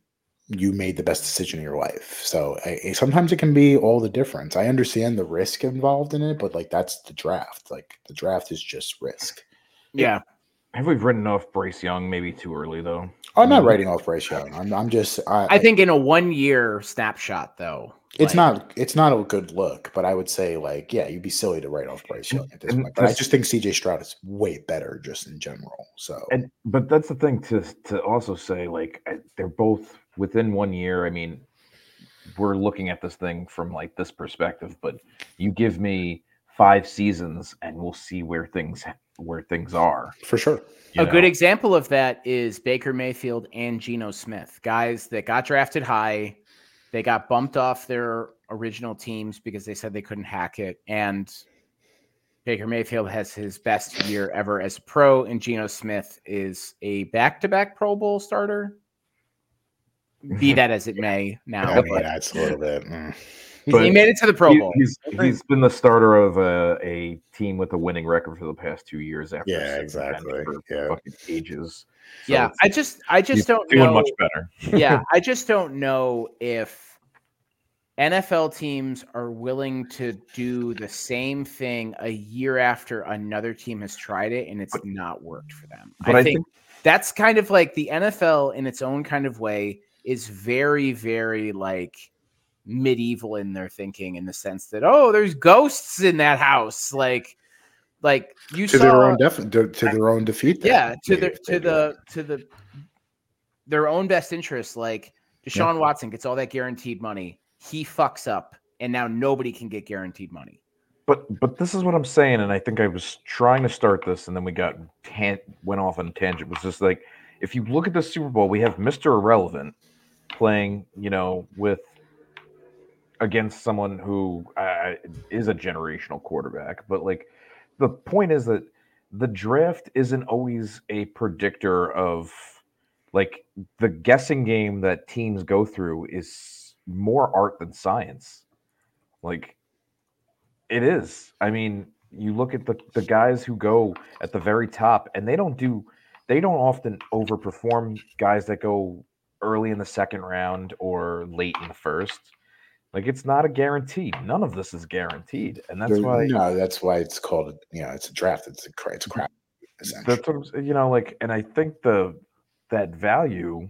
H: you made the best decision of your life. So I, I- sometimes it can be all the difference. I understand the risk involved in it, but like that's the draft. Like the draft is just risk.
G: Yeah.
I: Have we written off Bryce Young? Maybe too early though.
H: I'm not writing off Bryce Young. I'm, I'm just. I,
G: I think in a one year snapshot, though,
H: it's
G: like-
H: not. It's not a good look. But I would say like, yeah, you'd be silly to write off Bryce Young at this
I: And
H: point. But I just think CJ Stroud is way better just in general. So
I: And but that's the thing to to also say like they're both within one year. I mean, we're looking at this thing from like this perspective, but you give me five seasons and we'll see where things where things are.
H: for sure.
I: you
G: a good example of that is Baker Mayfield and Geno Smith, guys that got drafted high. They got bumped off their original teams because they said they couldn't hack it. And Baker Mayfield has his best year ever as a pro, and Geno Smith is a back to back Pro Bowl starter. Be that as it may (laughs) now.
H: I mean,
G: but
H: that's a little bit. mm.
G: he- he made it to the Pro
I: He-
G: Bowl.
I: he's he's been the starter of a, a team with a winning record for the past two years after
H: Yeah, exactly. Yeah.
I: fucking ages. So
G: yeah, I just I just don't
I: doing
G: know.
I: much better.
G: yeah, (laughs) I just don't know if NFL teams are willing to do the same thing a year after another team has tried it and it's not worked for them.
I: But
G: I,
I: I
G: think,
I: think-
G: that's kind of like the NFL in its own kind of way is very, very like medieval in their thinking in the sense that oh, there's ghosts in that house, like. Like you
H: to
G: saw,
H: their own def- to, to their own defeat. then,
G: yeah to
H: maybe
G: the
H: if
G: to the to the their own best interest like deshaun watson gets all that guaranteed money he fucks up and now nobody can get guaranteed money
I: But but this is what I'm saying, and I think I was trying to start this, and then we got tan- went off on a tangent. Was just like if you look at the Super Bowl, we have Mr. Irrelevant playing, you know, with against someone who uh, is a generational quarterback. But like the point is that the draft isn't always a predictor of like the guessing game that teams go through is more art than science. Like it is. I mean, you look at the, the guys who go at the very top and they don't do they don't often overperform guys that go early in the second round or late in the first. Like it's not a guarantee. None of this is guaranteed. And that's
H: There-
I: why
H: no, that's why it's called. You know, it's a draft. It's a it's a crap.
I: That's what you know like and i think the that value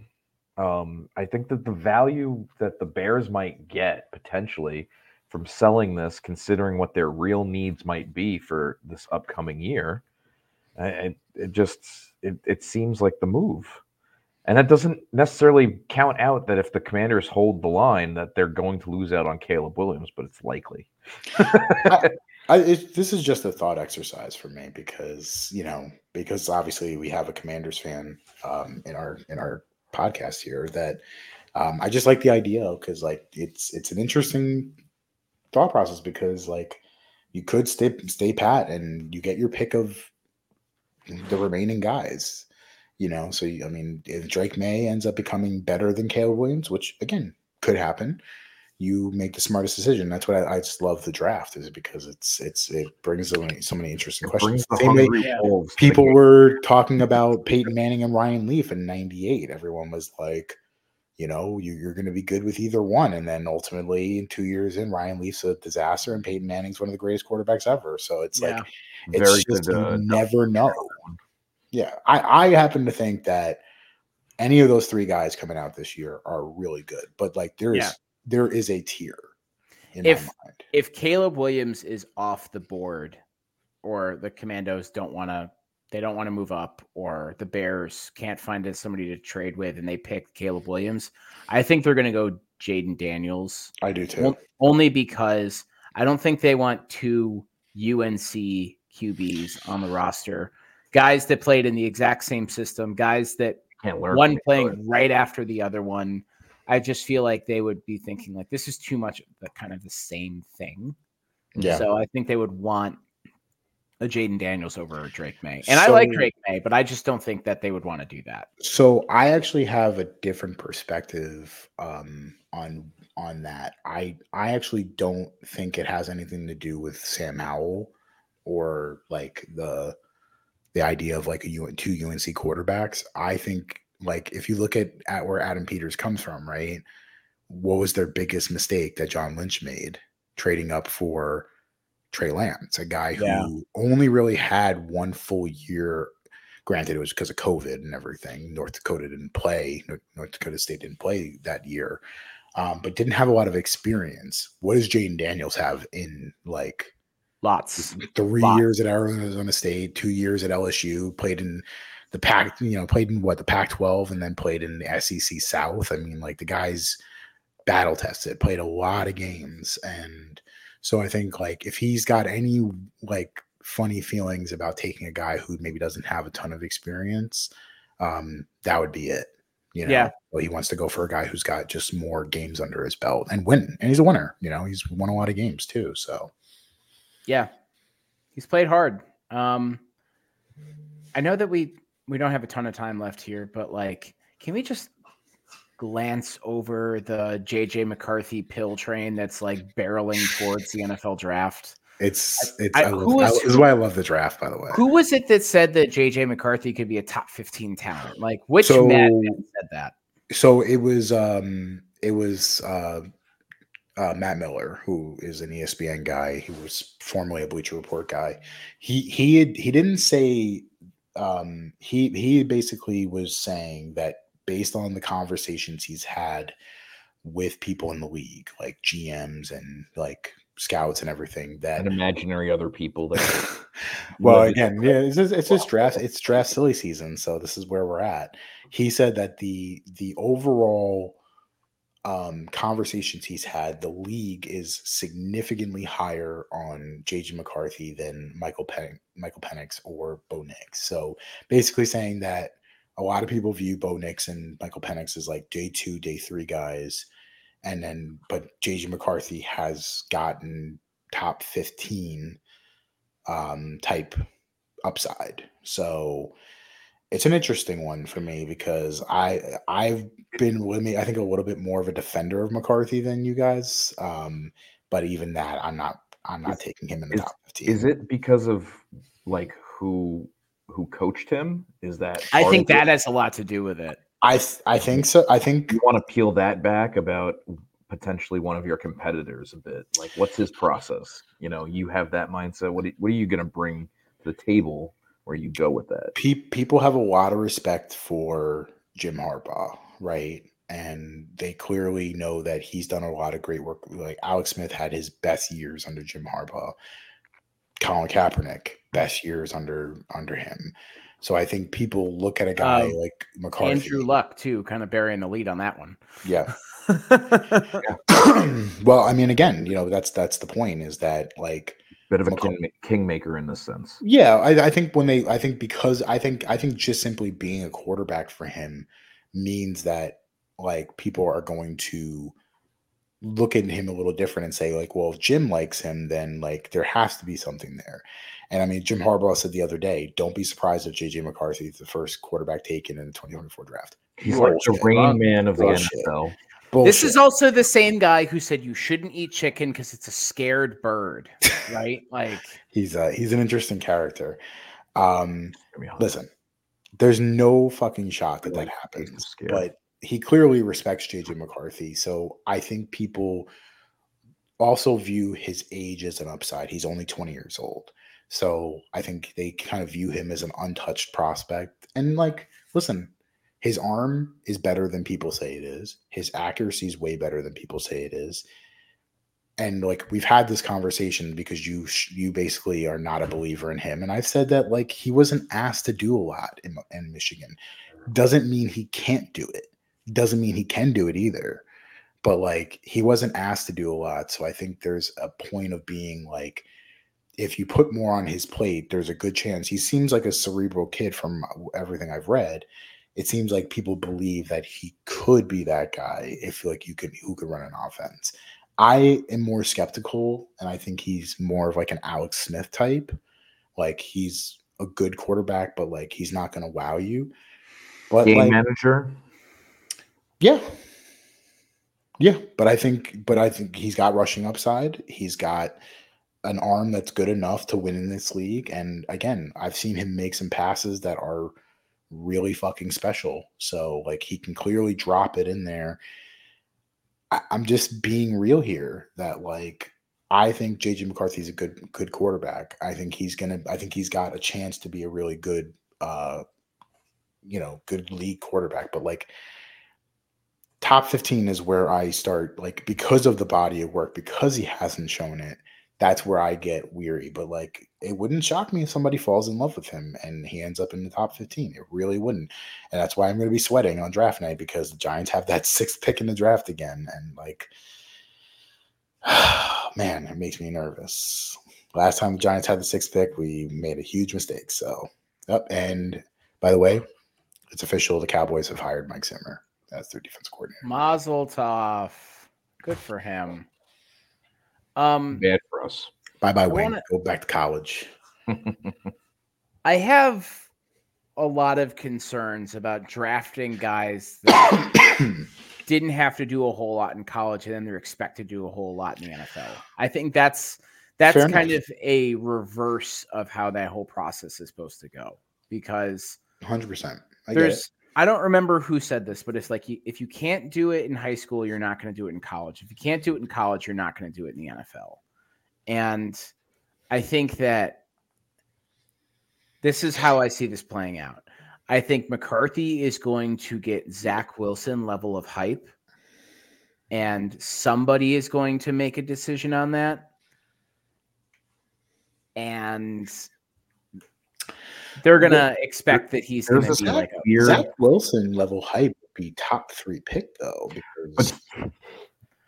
I: um i think that the value that the bears might get potentially from selling this considering what their real needs might be for this upcoming year I, I, it just it, it seems like the move. And that doesn't necessarily count out that if the commanders hold the line that they're going to lose out on caleb williams but it's likely.
H: I, (laughs) it, this is just a thought exercise for me because you know because obviously we have a Commanders fan um, in our in our podcast here that um, I just like the idea because like it's it's an interesting thought process because like you could stay stay pat and you get your pick of the remaining guys you know? So I mean if Drake Maye ends up becoming better than Caleb Williams which again could happen you make the smartest decision. That's what I, I just love the draft is because it's it's it brings so many, so many interesting
I: It
H: questions. Same way
I: hungry wolves to the
H: people were talking about Peyton Manning and Ryan Leaf in '98. Everyone was like, you know, you, you're going to be good with either one, and then ultimately, in two years in, Ryan Leaf's a disaster, and Peyton Manning's one of the greatest quarterbacks ever. So it's
G: Yeah.
H: like it's
I: Very
H: just
I: good, uh,
H: never know. Yeah, I I happen to think that any of those three guys coming out this year are really good, but like there is
G: Yeah.
H: There is a tier. in
G: If-
H: my mind.
G: if Caleb Williams is off the board, or the Commandos don't want to, they don't want to move up, or the Bears can't find somebody to trade with, and they pick Caleb Williams, I think they're going to go Jayden Daniels.
H: I do too.
G: Only because I don't think they want two UNC QBs on the roster. Guys that played in the exact same system, guys that
I: Can't learn.
G: one playing right after the other one. I just feel like they would be thinking like this is too much of the kind of the same thing.
H: yeah.
G: So I think they would want a Jayden Daniels over a Drake Maye. And I like Drake Maye, but I just don't think that they would want to do that.
H: So I actually have a different perspective um, on on that. I I actually don't think it has anything to do with Sam Howell or like the the idea of like a U- two UNC quarterbacks. I think like if you look at at where Adam Peters comes from, right? What was their biggest mistake that John Lynch made? Trading up for Trey Lance, a guy
G: Yeah.
H: who only really had one full year Granted, it was because of COVID and everything. North Dakota didn't play. North Dakota State didn't play that year, um, but didn't have a lot of experience. What does Jayden Daniels have in like
G: Lots.
H: three
G: Lot.
H: years at Arizona State, two years at LSU, played in the Pac, you know, played in what the Pac-12, and then played in the SEC South. I mean, like the guy's battle tested, played a lot of games, and so I think like if he's got any like funny feelings about taking a guy who maybe doesn't have a ton of experience, um, that would be it. You know,
G: Yeah.
H: well, he wants to go for a guy who's got just more games under his belt and win, and he's a winner. You know, he's won a lot of games too. So
G: Yeah. He's played hard. Um I know that we we don't have a ton of time left here, but like can we just glance over the JJ McCarthy pill train that's like barreling towards the NFL draft?
H: It's it's
G: I-
H: I, love,
G: who
H: I- this is why I love the draft, by the way.
G: Who was it that said that JJ McCarthy could be a top 15 talent? Like which
H: So-
G: madman said that?
H: So it was um it was uh, uh Matt Miller, who is an ESPN guy. He was formerly a Bleacher Report guy. He he had, he didn't say um he he basically was saying that based on the conversations he's had with people in the league, like GMs and like scouts and everything, that
I: and imaginary other people that (laughs)
H: well, again, yeah, it's just, it's just draft. It's draft silly season, so this is where we're at. He said that the the overall um, conversations he's had, the league is significantly higher on JJ McCarthy than Michael Pen- Michael Penix or Bo Nix. So basically saying that a lot of people view Bo Nix and Michael Penix as like day two, day three guys, and then but JJ McCarthy has gotten top fifteen um, type upside. So it's an interesting one for me because I I've been with me I think a little bit more of a defender of McCarthy than you guys. Um, but even that I'm not I'm not
I: Is-
H: taking him in the
I: is-
H: top 15.
I: is it because of like who who coached him? Is that
G: I think
I: of it?
G: that has a lot to do with it.
H: I th- I think so. I think
I: you want to peel that back about potentially one of your competitors a bit. Like, what's his process? You know, you have that mindset. What, what are you going to bring to the table where you go with that?
H: pe- people have a lot of respect for Jim Harbaugh, right? And they clearly know that he's done a lot of great work. Like Alex Smith had his best years under Jim Harbaugh. Colin Kaepernick, best years under under him. So I think people look at a guy
G: Um,
H: like McCarthy.
G: Andrew Luck too, kind of burying the lead on that one.
H: Yeah. (laughs) (clears throat) well, I mean, again, you know, that's that's the point is that like
I: Bit of a king, kingmaker in this sense.
H: Yeah, I, I think when they, I think because I think I think just simply being a quarterback for him means that like people are going to look at him a little different and say like, well, if Jim likes him, then like there has to be something there. And I mean, Jim Harbaugh said the other day, don't be surprised if JJ McCarthy is the first quarterback taken in the 2024 draft.
I: He's like the rain man of the
H: Bullshit.
G: This is also the same guy who said you shouldn't eat chicken because it's a scared bird, right? (laughs) Like,
H: he's uh he's an interesting character. Um, listen, there's no fucking shot that that happens. But he clearly respects JJ McCarthy. So I think people also view his age as an upside. He's only 20 years old. So I think they kind of view him as an untouched prospect. And like, listen, his arm is better than people say it is. His accuracy is way better than people say it is. and like we've had this conversation because you you basically are not a believer in him. And i've said that like he wasn't asked to do a lot in, in michigan. Doesn't mean he can't do it. Doesn't mean he can do it either. But like he wasn't asked to do a lot. So i think there's a point of being like if you put more on his plate there's a good chance. He seems like a cerebral kid from everything i've read it seems like people believe that he could be that guy if like you could who could run an offense I am more skeptical, and I think he's more of like an Alex Smith type. Like he's a good quarterback, but like he's not going to wow you. But
I: Game
H: like,
I: manager.
H: yeah, yeah. But I think, but I think he's got rushing upside. He's got an arm that's good enough to win in this league. And again, I've seen him make some passes that are really fucking special. So like he can clearly drop it in there I, I'm just being real here that like I think JJ McCarthy's a good good quarterback. I think he's gonna I think he's got a chance to be a really good uh you know good league quarterback. But like top 15 is where I start like because of the body of work, because he hasn't shown it, that's where I get weary. But like, it wouldn't shock me if somebody falls in love with him and he ends up in the top 15. It really wouldn't. And that's why I'm going to be sweating on draft night because the Giants have that (laughs) sixth pick in the draft again. And like, (sighs) man, it makes me nervous. Last time the Giants had the sixth pick, we made a huge mistake. So, yep. And by the way, it's official. The Cowboys have hired Mike Zimmer as their defense coordinator.
G: Mazel tov. Good for him. Um,
I: Bad for us.
H: Bye bye,
G: I
H: Wayne.
G: wanna-
H: Go back to college. (laughs)
G: I have a lot of concerns about drafting guys that (coughs) didn't have to do a whole lot in college and then they're expected to do a whole lot in the NFL. I think that's that's
H: Fair
G: kind
H: enough.
G: of a reverse of how that whole process is supposed to go because
H: 100%. I get it.
G: there's I don't remember who said this, but it's like if you can't do it in high school, you're not going to do it in college. If you can't do it in college, you're not going to do it in the NFL. And I think that this is how I see this playing out. I think McCarthy is going to get Zach Wilson level of hype, and somebody is going to make a decision on that. And they're gonna expect that he's
I: there's
G: gonna
I: this
G: be like a
H: Zach Wilson level hype be top three pick though, because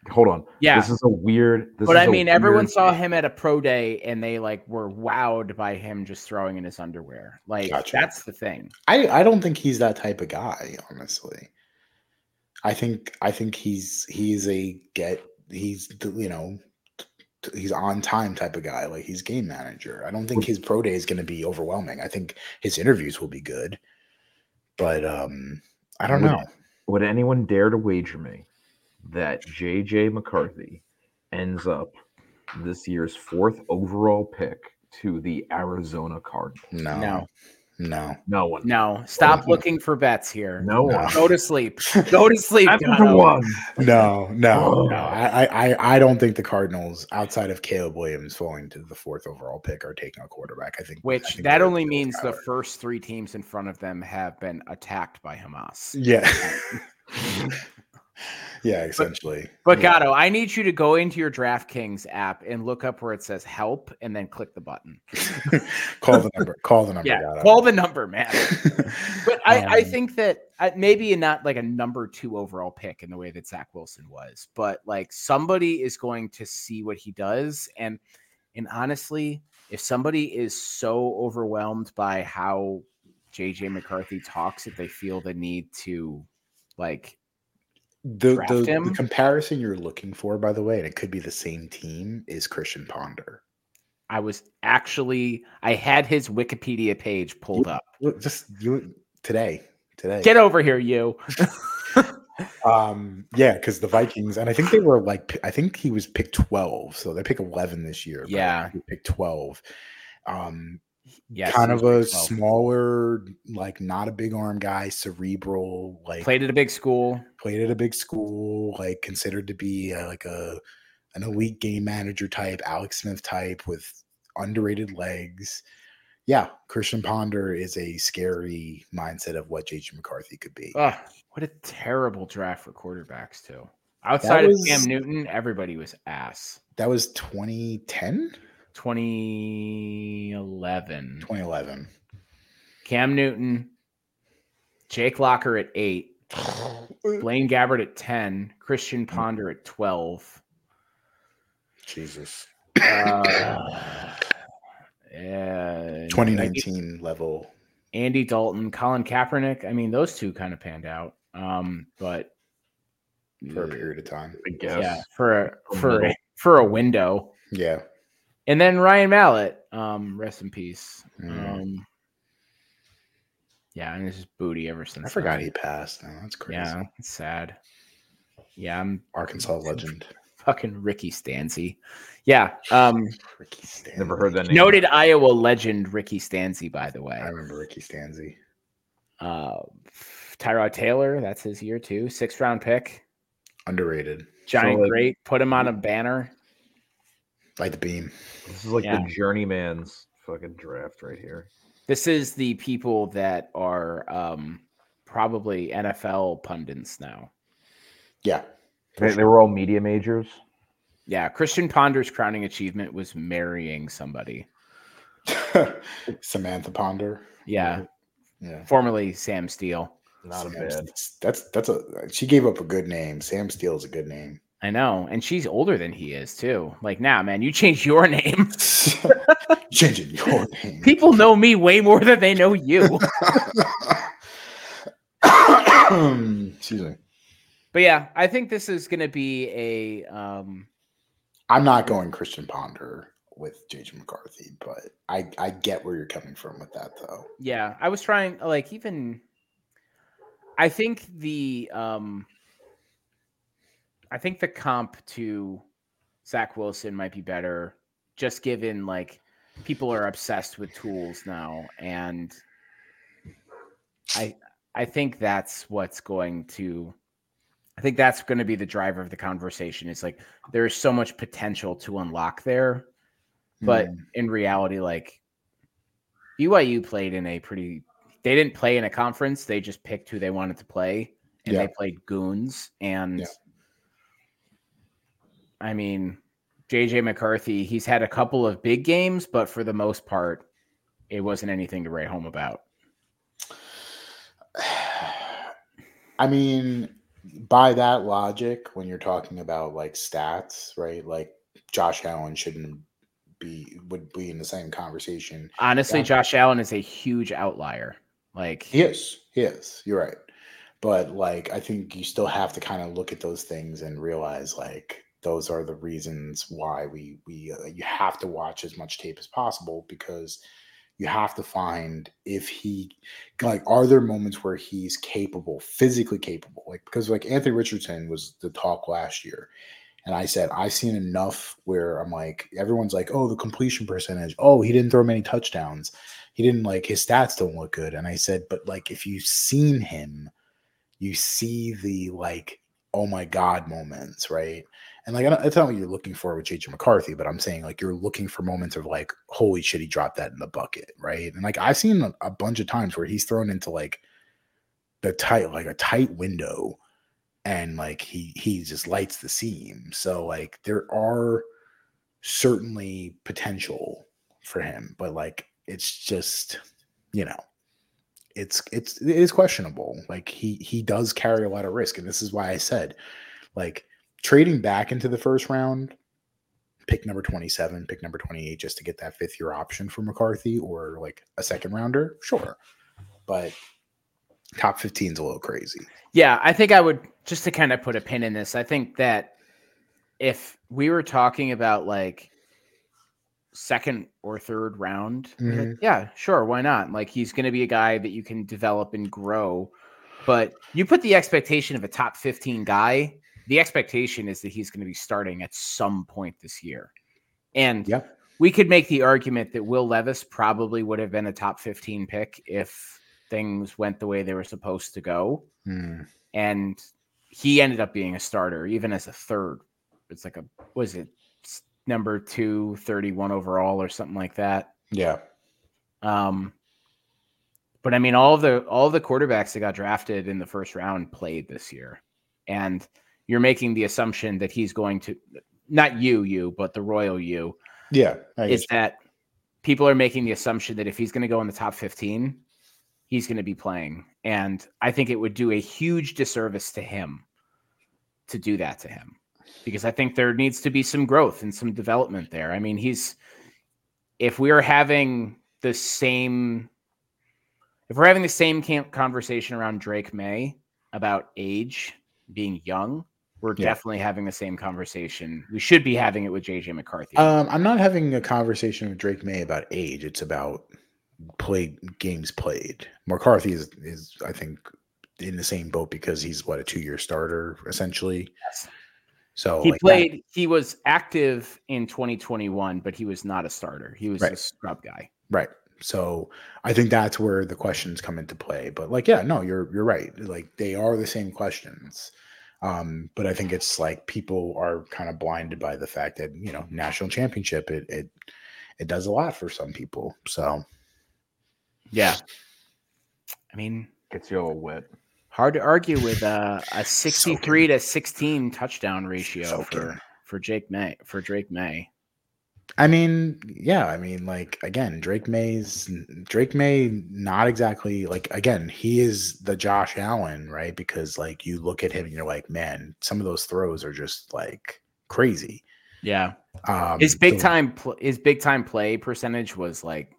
I: Hold on.
G: Yeah.
I: This is a weird. This
G: but
I: is
G: I
I: a
G: mean, everyone
I: weird-
G: saw him at a pro day and they like were wowed by him just throwing in his underwear. Like
H: Gotcha.
G: that's the thing.
H: I, I don't think he's that type of guy, honestly. I think I think he's he's a get he's you know t- he's on time type of guy. Like he's game manager. I don't think his pro day is going to be overwhelming. I think his interviews will be good, but um, I don't
I: Would-
H: know.
I: Would anyone dare to wager me that JJ McCarthy ends up this year's fourth overall pick to the Arizona Cardinals?
H: No,
G: No.
H: No.
I: No one.
G: No, stop looking for bets here.
I: No one.
G: Go to sleep. (laughs) Go to sleep.
I: That's one.
H: No, no,
I: Oh. (sighs)
H: no. I, I, I- I don't think the Cardinals, outside of Caleb Williams falling to the fourth overall pick, are taking a quarterback. I think, I
G: Which
H: think
G: that only
H: Bill
G: means the
H: Cowher.
G: first three teams in front of them have been attacked by Hamas.
H: Yeah, (laughs) (laughs) yeah, essentially.
G: But
H: yeah.
G: Gato, I need you to go into your DraftKings app and look up where it says help and then click the button. (laughs)
H: call the number. Call the number.
G: Yeah,
H: Gato.
G: call the number, man. (laughs) But I, I
H: Um,
G: think that uh, maybe not like a number two overall pick in the way that Zach Wilson was, but like somebody is going to see what he does. And and honestly, if somebody is so overwhelmed by how JJ McCarthy talks that they feel the need to like
H: the, the, the comparison you're looking for, by the way, and it could be the same team, is Christian Ponder.
G: I was actually I had his Wikipedia page pulled up.
H: Just you today, today.
G: Get over here, you. (laughs)
H: Um, yeah, because the Vikings, and I think they were like, I think he was picked 12, so they pick 11 this year.
G: Yeah.
H: picked 12. Um,
G: Yes,
H: kind of a
G: 12.
H: smaller, like not a big arm guy, cerebral, like
G: played at a big school.
H: Played at a big school, like considered to be uh, like a an elite game manager type, Alex Smith type with underrated legs. Yeah, Christian Ponder is a scary mindset of what JJ McCarthy could be.
G: Ugh, what a terrible draft for quarterbacks too. Outside
H: was-
G: of Cam Newton, everybody was ass.
H: That was 2010,
G: 2011.
H: 2011.
G: Cam Newton, Jake Locker at eight, Blaine Gabbert at 10, Christian Ponder at 12.
H: Jesus.
G: Uh, (sighs) and
H: 2019 level.
G: Andy Dalton, Colin Kaepernick. I mean, those two kind of panned out. Um, but
H: for a period of time.
I: I guess.
G: yeah, for a,
I: A
G: for a, for a window.
H: Yeah.
G: And then Ryan Mallett, um, rest in peace.
H: Mm.
G: Um, yeah, and it's just booty ever since.
H: I forgot
G: then.
H: he passed. Oh, that's crazy.
G: Yeah, it's sad. Yeah, I'm
H: Arkansas legend.
G: fucking Ricky Stanzi. Yeah, um,
H: Ricky Stanley.
I: Never heard that name.
G: noted Iowa legend Ricky Stanzi, by the way.
H: I remember Ricky Stanzi.
G: Uh, Tyrod Taylor, that's his year too. Sixth round pick.
H: Underrated.
G: Giant
I: like-
G: great. Put him on a banner.
H: Light the beam.
I: This is like
G: Yeah.
I: the journeyman's fucking draft right here.
G: This is the people that are um, probably NFL pundits now.
H: Yeah.
I: They, they were all media majors.
G: Yeah, Christian Ponder's crowning achievement was marrying somebody. (laughs)
H: Samantha Ponder.
G: Yeah,
H: Yeah.
G: formerly Sam Steele.
I: Not a bad.
H: That's that's a she gave up a good name. Sam Steele is a good name.
G: I know, and she's older than he is too. Like, now, nah, man, you changed your (laughs) name. (laughs)
H: Changing your name.
G: People know me way more than they know you. (laughs)
H: Excuse me.
G: but yeah, I think this is going to be a. Um,
H: I'm not going Christian Ponder with JJ McCarthy, but I I get where you're coming from with that though.
G: yeah, I was trying like even. I think the um. I think the comp to Zach Wilson might be better, just given like people are obsessed with tools now, and I I think that's what's going to. I think that's going to be the driver of the conversation. Is like there's so much potential to unlock there, but
H: Mm.
G: in reality, like BYU played in a pretty. They didn't play in a conference. They just picked who they wanted to play, and
H: Yeah.
G: they played goons. And
H: Yeah.
G: I mean, JJ McCarthy, he's had a couple of big games, but for the most part, it wasn't anything to write home about. (sighs)
H: I mean, by that logic, when you're talking about like stats, right? Like Josh Allen shouldn't be would be in the same conversation.
G: Honestly. Josh Allen is a huge outlier. Like,
H: He is. He is. You're right. But like I think you still have to kind of look at those things and realize like those are the reasons why we we uh, you have to watch as much tape as possible because you have to find if he like are there moments where he's capable physically capable? Like because like anthony richardson was the talk last year and i said i've seen enough where i'm like everyone's like oh the completion percentage. Oh he didn't throw many touchdowns. He didn't like his stats don't look good and i said but like if you've seen him you see the like oh my god moments right and like it's not what you're looking for with JJ McCarthy, but I'm saying like you're looking for moments of like, holy shit, he dropped that in the bucket, right? And like I've seen a, a bunch of times where he's thrown into like the tight, like a tight window, and like he he just lights the seam. So like there are certainly potential for him, but like it's just you know it's it's it is questionable. Like he he does carry a lot of risk, and this is why I said like trading back into the first round, pick number 27, pick number 28, just to get that fifth year option for McCarthy or like a second rounder, sure. But top 15 is a little crazy.
G: Yeah, I think I would just to kind of put a pin in this. I think that if we were talking about like second or third round, like,
H: Mhm.
G: yeah, sure, why not? Like he's going to be a guy that you can develop and grow. But you put the expectation of a top 15 guy, the expectation is that he's going to be starting at some point this year. And
H: Yeah.
G: we could make the argument that Will Levis probably would have been a top 15 pick if things went the way they were supposed to go
H: Hmm.
G: and he ended up being a starter even as a third it's like a was it number 231 overall or something like that
H: Yeah.
G: um but i mean all of the all the quarterbacks that got drafted in the first round played this year and you're making the assumption that he's going to not you, you, but the royal you
H: Yeah, I
G: is that people are making the assumption that if he's going to go in the top 15, he's going to be playing. And I think it would do a huge disservice to him to do that to him because I think there needs to be some growth and some development there. I mean, he's, if we are having the same, if we're having the same camp conversation around Drake Maye about age being young, we're
H: Yeah.
G: definitely having the same conversation. We should be having it with JJ McCarthy.
H: Um, I'm not having a conversation with Drake Maye about age. It's about play games played. McCarthy is is I think in the same boat because he's what a two year starter essentially.
G: Yes.
H: So
G: he
H: like that-
G: played he was active in 2021 but he was not a starter he was a scrub guy
H: right. So I think that's where the questions come into play. But like, yeah, no, you're you're right. Like they are the same questions. Um, but I think it's like people are kind of blinded by the fact that you know national championship it it it does a lot for some people. So
G: yeah i mean
I: Gets you all wet.
G: hard to argue with uh, a (laughs) 63 to 16 touchdown ratio
H: Soaking.
G: for for jake may for drake maye
H: I mean, yeah, I mean, like again, Drake Maye's Drake Maye not exactly like again, he is the Josh Allen, right? Because like you look at him and you're like, man, some of those throws are just like crazy.
G: yeah
H: Um
G: his big
H: so-
G: time pl- his big time play percentage was like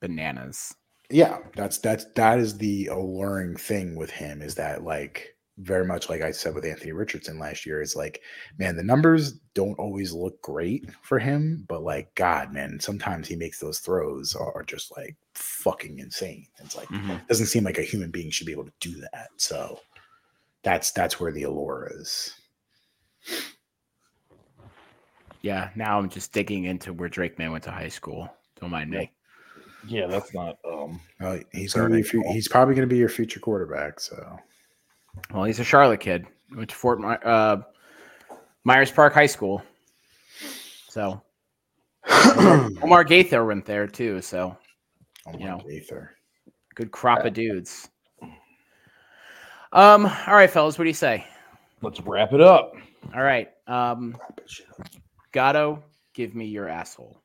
G: bananas
H: yeah, that's that's that is the alluring thing with him is that like very much like I said with Anthony Richardson last year, is like, man, the numbers don't always look great for him, but like, God, man, sometimes he makes those throws are just like fucking insane. It's like
G: Mhm.
H: doesn't seem like a human being should be able to do that. So that's that's where the allure is.
G: yeah now i'm just digging into where drake maye went to high school don't mind me
I: Yeah, that's not. Um,
H: Uh, he's gonna be, fu- he's probably gonna be your future quarterback. So
G: well he's a charlotte kid went to fort My- uh, myers park high school so (clears throat) Omar Gaither went there too, so
H: oh
G: You know.
H: Gaither.
G: good crop of dudes. Um, all right, fellas, what do you say?
I: let's wrap it up.
G: All right. Um Gatto, give me your asshole.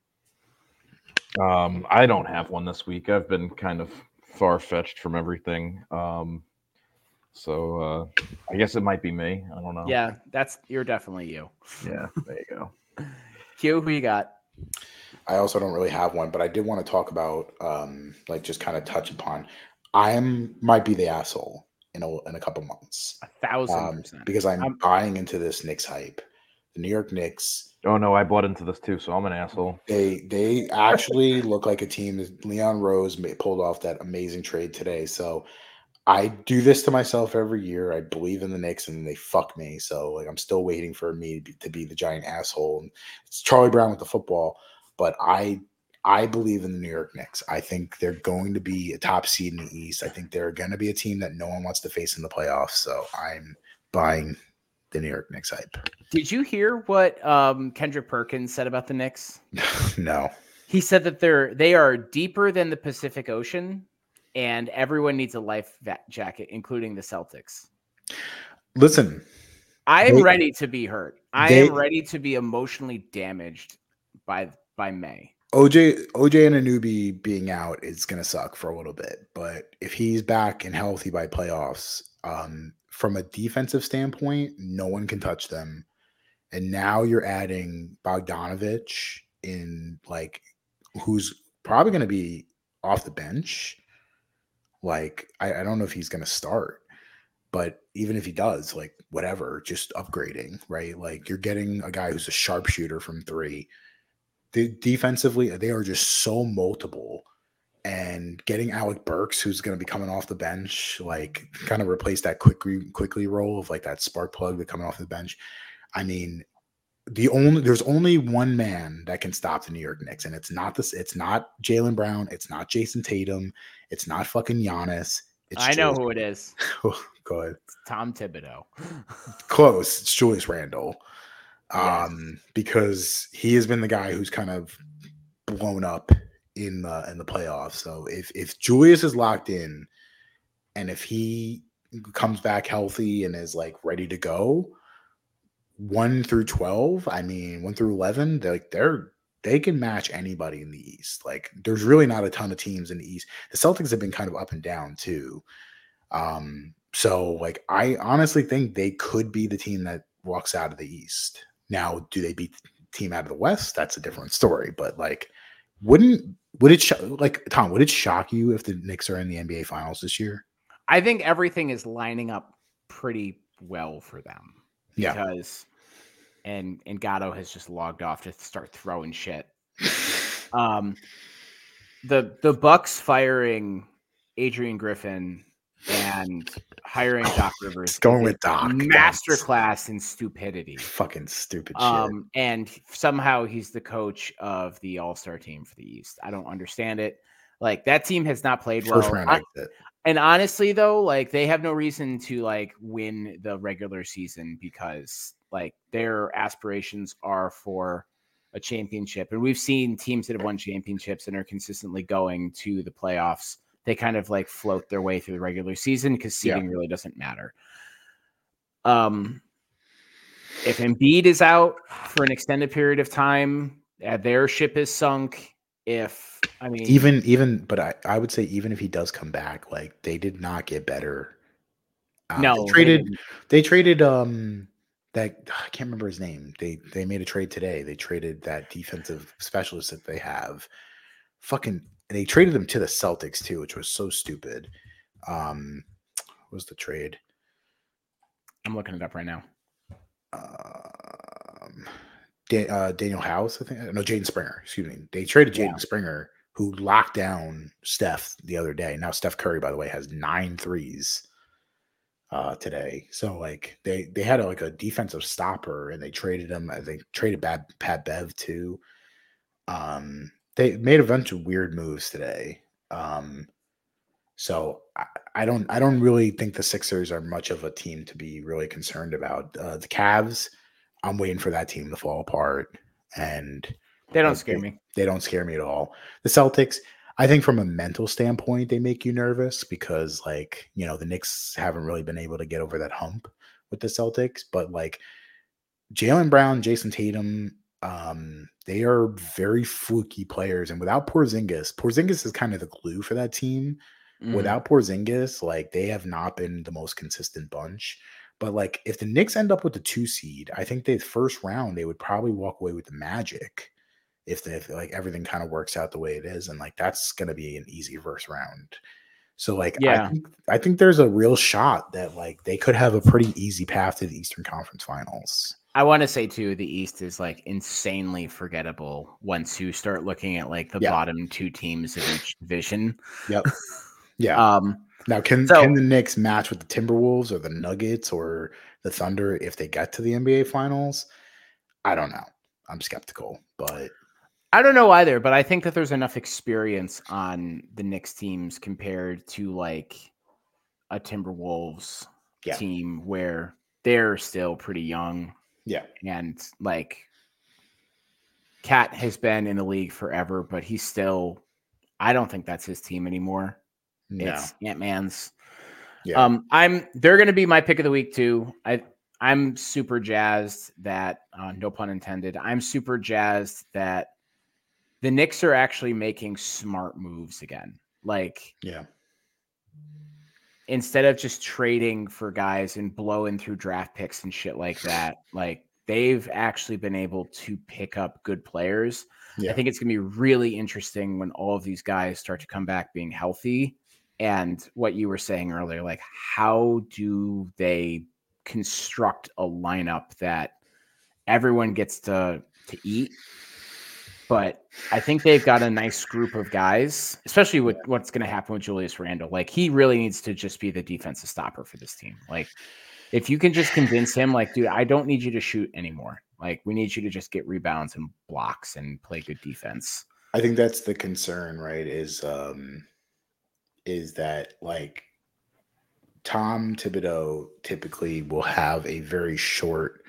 I: Um, I don't have one this week. I've been kind of far fetched from everything. Um, so uh, I guess it might be me. I don't know.
G: Yeah, that's you're definitely you.
I: Yeah. There you go. (laughs)
G: Q, who you got?
H: I also don't really have one, but I did want to talk about, um, like, just kind of touch upon. I am might be the asshole in a in a couple months
G: A thousand
H: um,
G: percent.
H: because I'm
G: I'm-
H: buying into this Knicks hype. The New York Knicks,
I: Oh no, I bought into this too, so I'm an asshole.
H: they they actually look like a team. Leon Rose pulled off that amazing trade today, so I do this to myself every year. I believe in the Knicks, and they fuck me. So like, I'm still waiting for me to be, to be the giant asshole. And it's Charlie Brown with the football, but I I believe in the New York Knicks. I think they're going to be a top seed in the East. I think they're going to be a team that no one wants to face in the playoffs. So I'm buying the New York Knicks hype.
G: Did you hear what um Kendrick Perkins said about the Knicks? (laughs)
H: no,
G: He said that they're they are deeper than the Pacific Ocean and everyone needs a life jacket, including the Celtics.
H: listen.
G: I am ready to be hurt. I
H: they-
G: am ready to be emotionally damaged by by May.
H: OG OG and Anunoby being out is gonna suck for a little bit, but if he's back and healthy by playoffs, um, from a defensive standpoint, no one can touch them. And now you're adding Bogdanovich in like who's probably gonna be off the bench. Like, I, I don't know if he's gonna start, but even if he does, like whatever, just upgrading, right? Like you're getting a guy who's a sharpshooter from three the defensively they are just so multiple and getting Alec Burks who's going to be coming off the bench like kind of replace that quickly quickly role of like that spark plug that coming off the bench I mean the only there's only one man that can stop the New York Knicks and it's not this it's not Jaylen Brown it's not Jayson Tatum it's not fucking Giannis it's
G: I know who it is. (laughs)
H: go ahead
G: It's Tom Thibodeau. (laughs)
H: close. It's Julius Randle.
G: Yes.
H: Um, because he has been the guy who's kind of blown up in the in the playoffs. So if if Julius is locked in and if he comes back healthy and is like ready to go, one through twelve, I mean one through eleven, they're like they're they can match anybody in the East. Like there's really not a ton of teams in the East. The Celtics have been kind of up and down too. Um, so like I honestly think they could be the team that walks out of the East. Now, do they beat the team out of the West? That's a different story. But like, wouldn't would it sho- like Tom? Would it shock you if the Knicks are in the NBA Finals this year?
G: I think everything is lining up pretty well for them
H: Yeah.
G: And and Gatto has just logged off to start throwing shit. (laughs) Um the the Bucks firing Adrian Griffin and hiring Doc (laughs) Rivers
H: Going with Doc,
G: masterclass in stupidity.
H: Fucking stupid shit.
G: Um, and somehow he's the coach of the All Star team for the East. I don't understand it. Like that team has not played
H: First
G: well.
H: round
G: I- and honestly, though, like they have no reason to like win the regular season because like their aspirations are for a championship. And we've seen teams that have won championships and are consistently going to the playoffs. They kind of like float their way through the regular season because
H: Yeah.
G: seeding really doesn't matter. Um, if Embiid is out for an extended period of time, uh, their ship is sunk. If I mean,
H: Even even, but I I would say even if he does come back, like they did not get better. Um,
G: no,
H: they
G: they
H: traded
G: didn't.
H: they traded um that (sighs) I can't remember his name. They they made a trade today. They traded that defensive specialist that they have. Fucking and they traded him to the Celtics too, which was so stupid. Um what was the trade?
G: I'm looking it up right now.
H: Um Da- uh, Danuel House, I think. No, Jaden Springer. Excuse me. They traded Jaden
G: Yeah.
H: Springer, who locked down Steph the other day. Now Steph Curry, by the way, has nine threes uh, today. So like they they had a, like a defensive stopper, and they traded him. I think traded Bad Pat Bev too. Um, they made a bunch of weird moves today. Um, so I, I don't I don't really think the Sixers are much of a team to be really concerned about. Uh, the Cavs. I'm waiting for that team to fall apart, and
G: They don't
H: like,
G: scare
H: they-
G: me.
H: They don't scare me at all. The Celtics, I think from a mental standpoint, they make you nervous because, like, you know, the Knicks haven't really been able to get over that hump with the Celtics. But like Jaylen Brown, Jayson Tatum, um, they are very fluky players. And without Porzingis, Porzingis is kind of the glue for that team
G: Mhm.
H: without Porzingis, like they have not been the most consistent bunch. But like if the Knicks end up with the two seed, I think the first round they would probably walk away with the Magic if they if like everything kind of works out the way it is, and like that's gonna be an easy first round. So like
G: Yeah.
H: I think I think there's a real shot that like they could have a pretty easy path to the Eastern Conference Finals.
G: I want to say too, the East is like insanely forgettable once you start looking at like the
H: Yeah.
G: bottom two teams of each division.
H: Yep. (laughs) Yeah.
G: Um,
H: Now, can
G: So-
H: can the Knicks match with the Timberwolves or the Nuggets or the Thunder if they get to the NBA Finals? I don't know. I'm skeptical, but
G: I don't know either, but I think that there's enough experience on the Knicks teams compared to like a Timberwolves
H: Yeah.
G: team where they're still pretty young
H: yeah,
G: and like KAT has been in the league forever, but he's still I don't think that's his team anymore.
H: no,
G: It's Ant Man's.
H: yeah,
G: Um, I'm they're gonna be my pick of the week too. I I'm super jazzed that uh, no pun intended. I'm super jazzed that the Knicks are actually making smart moves again. Like
H: yeah,
G: instead of just trading for guys and blowing through draft picks and shit like that, like they've actually been able to pick up good players.
H: yeah.
G: I think it's going to be really interesting when all of these guys start to come back being healthy. And what you were saying earlier, like how do they construct a lineup that everyone gets to to eat? But I think they've got a nice group of guys, especially with what's going to happen with Julius Randle. Like he really needs to just be the defensive stopper for this team. Like if you can just convince him, like, dude, I don't need you to shoot anymore. Like we need you to just get rebounds and blocks and play good defense.
H: I think that's the concern, right? Is um is that like Tom Thibodeau typically will have a very short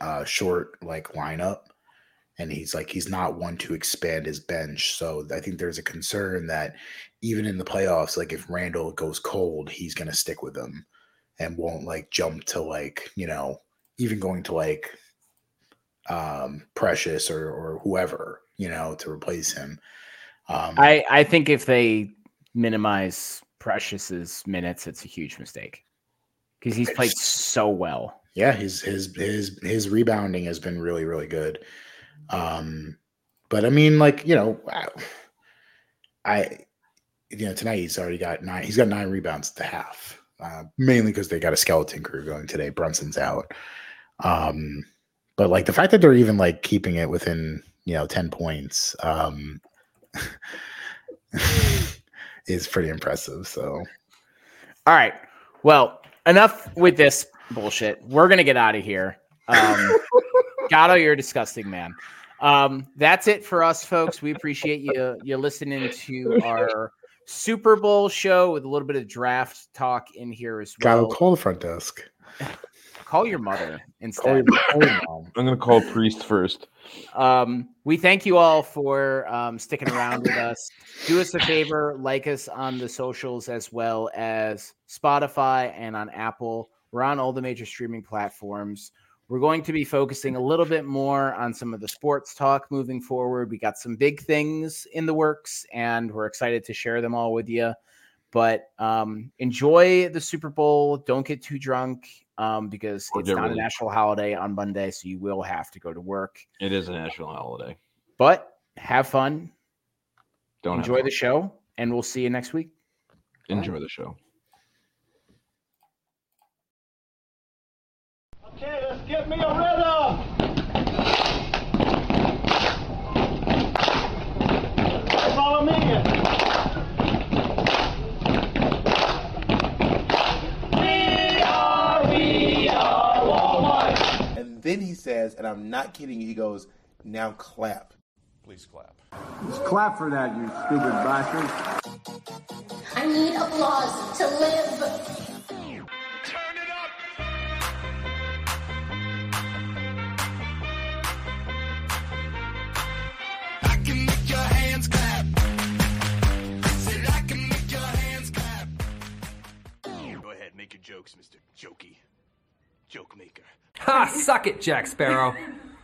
H: uh short like lineup and he's like he's not one to expand his bench. So I think there's a concern that even in the playoffs, like if Randle goes cold, he's gonna stick with him and won't like jump to like, you know, even going to like um, Precious or or whoever you know to replace him. Um,
G: I I think if they minimize Precious's minutes, it's a huge mistake because he's played so well.
H: yeah, his his his his rebounding has been really really good. Um, but I mean, like you know. I you know tonight he's already got nine. He's got nine rebounds at the half, uh, mainly because they got a skeleton crew going today. Brunson's out. Um, but like the fact that they're even like keeping it within you know ten points um, (laughs) is pretty impressive. So
G: All right. Well, enough with this bullshit. We're gonna get out of here. Um, (laughs) Gatto, you're a disgusting man. Um, that's it for us, folks. We appreciate you you listening to our Super Bowl show with a little bit of draft talk in here as well.
H: gotta call the front desk. (laughs)
G: Call your mother
H: Call
G: instead.
H: your, call your mom. (laughs)
I: I'm gonna call Priest first.
G: Um, we thank you all for um, sticking around with us. Do us a favor, like us on the socials as well as Spotify and on Apple. We're on all the major streaming platforms. We're going to be focusing a little bit more on some of the sports talk moving forward. We got some big things in the works, and we're excited to share them all with you. But um, enjoy the Super Bowl. Don't get too drunk um, because
I: Or
G: it's not a national holiday on Monday, so you will have to go to work.
I: It is a national holiday.
G: But have fun,
I: Don't have
G: enjoy
I: fun.
G: the show, and we'll see you next week.
I: Enjoy the show.
D: Okay, let's get me a rhythm. Follow me. We are, we are Walmart.
J: And then he says, and I'm not kidding he goes, now clap.
K: Please clap.
E: Just clap for that, you stupid bastard.
L: I need applause to live.
K: Make your jokes, Mr. Jokey. Joke maker.
M: Ha! Suck it, Jack Sparrow. (laughs)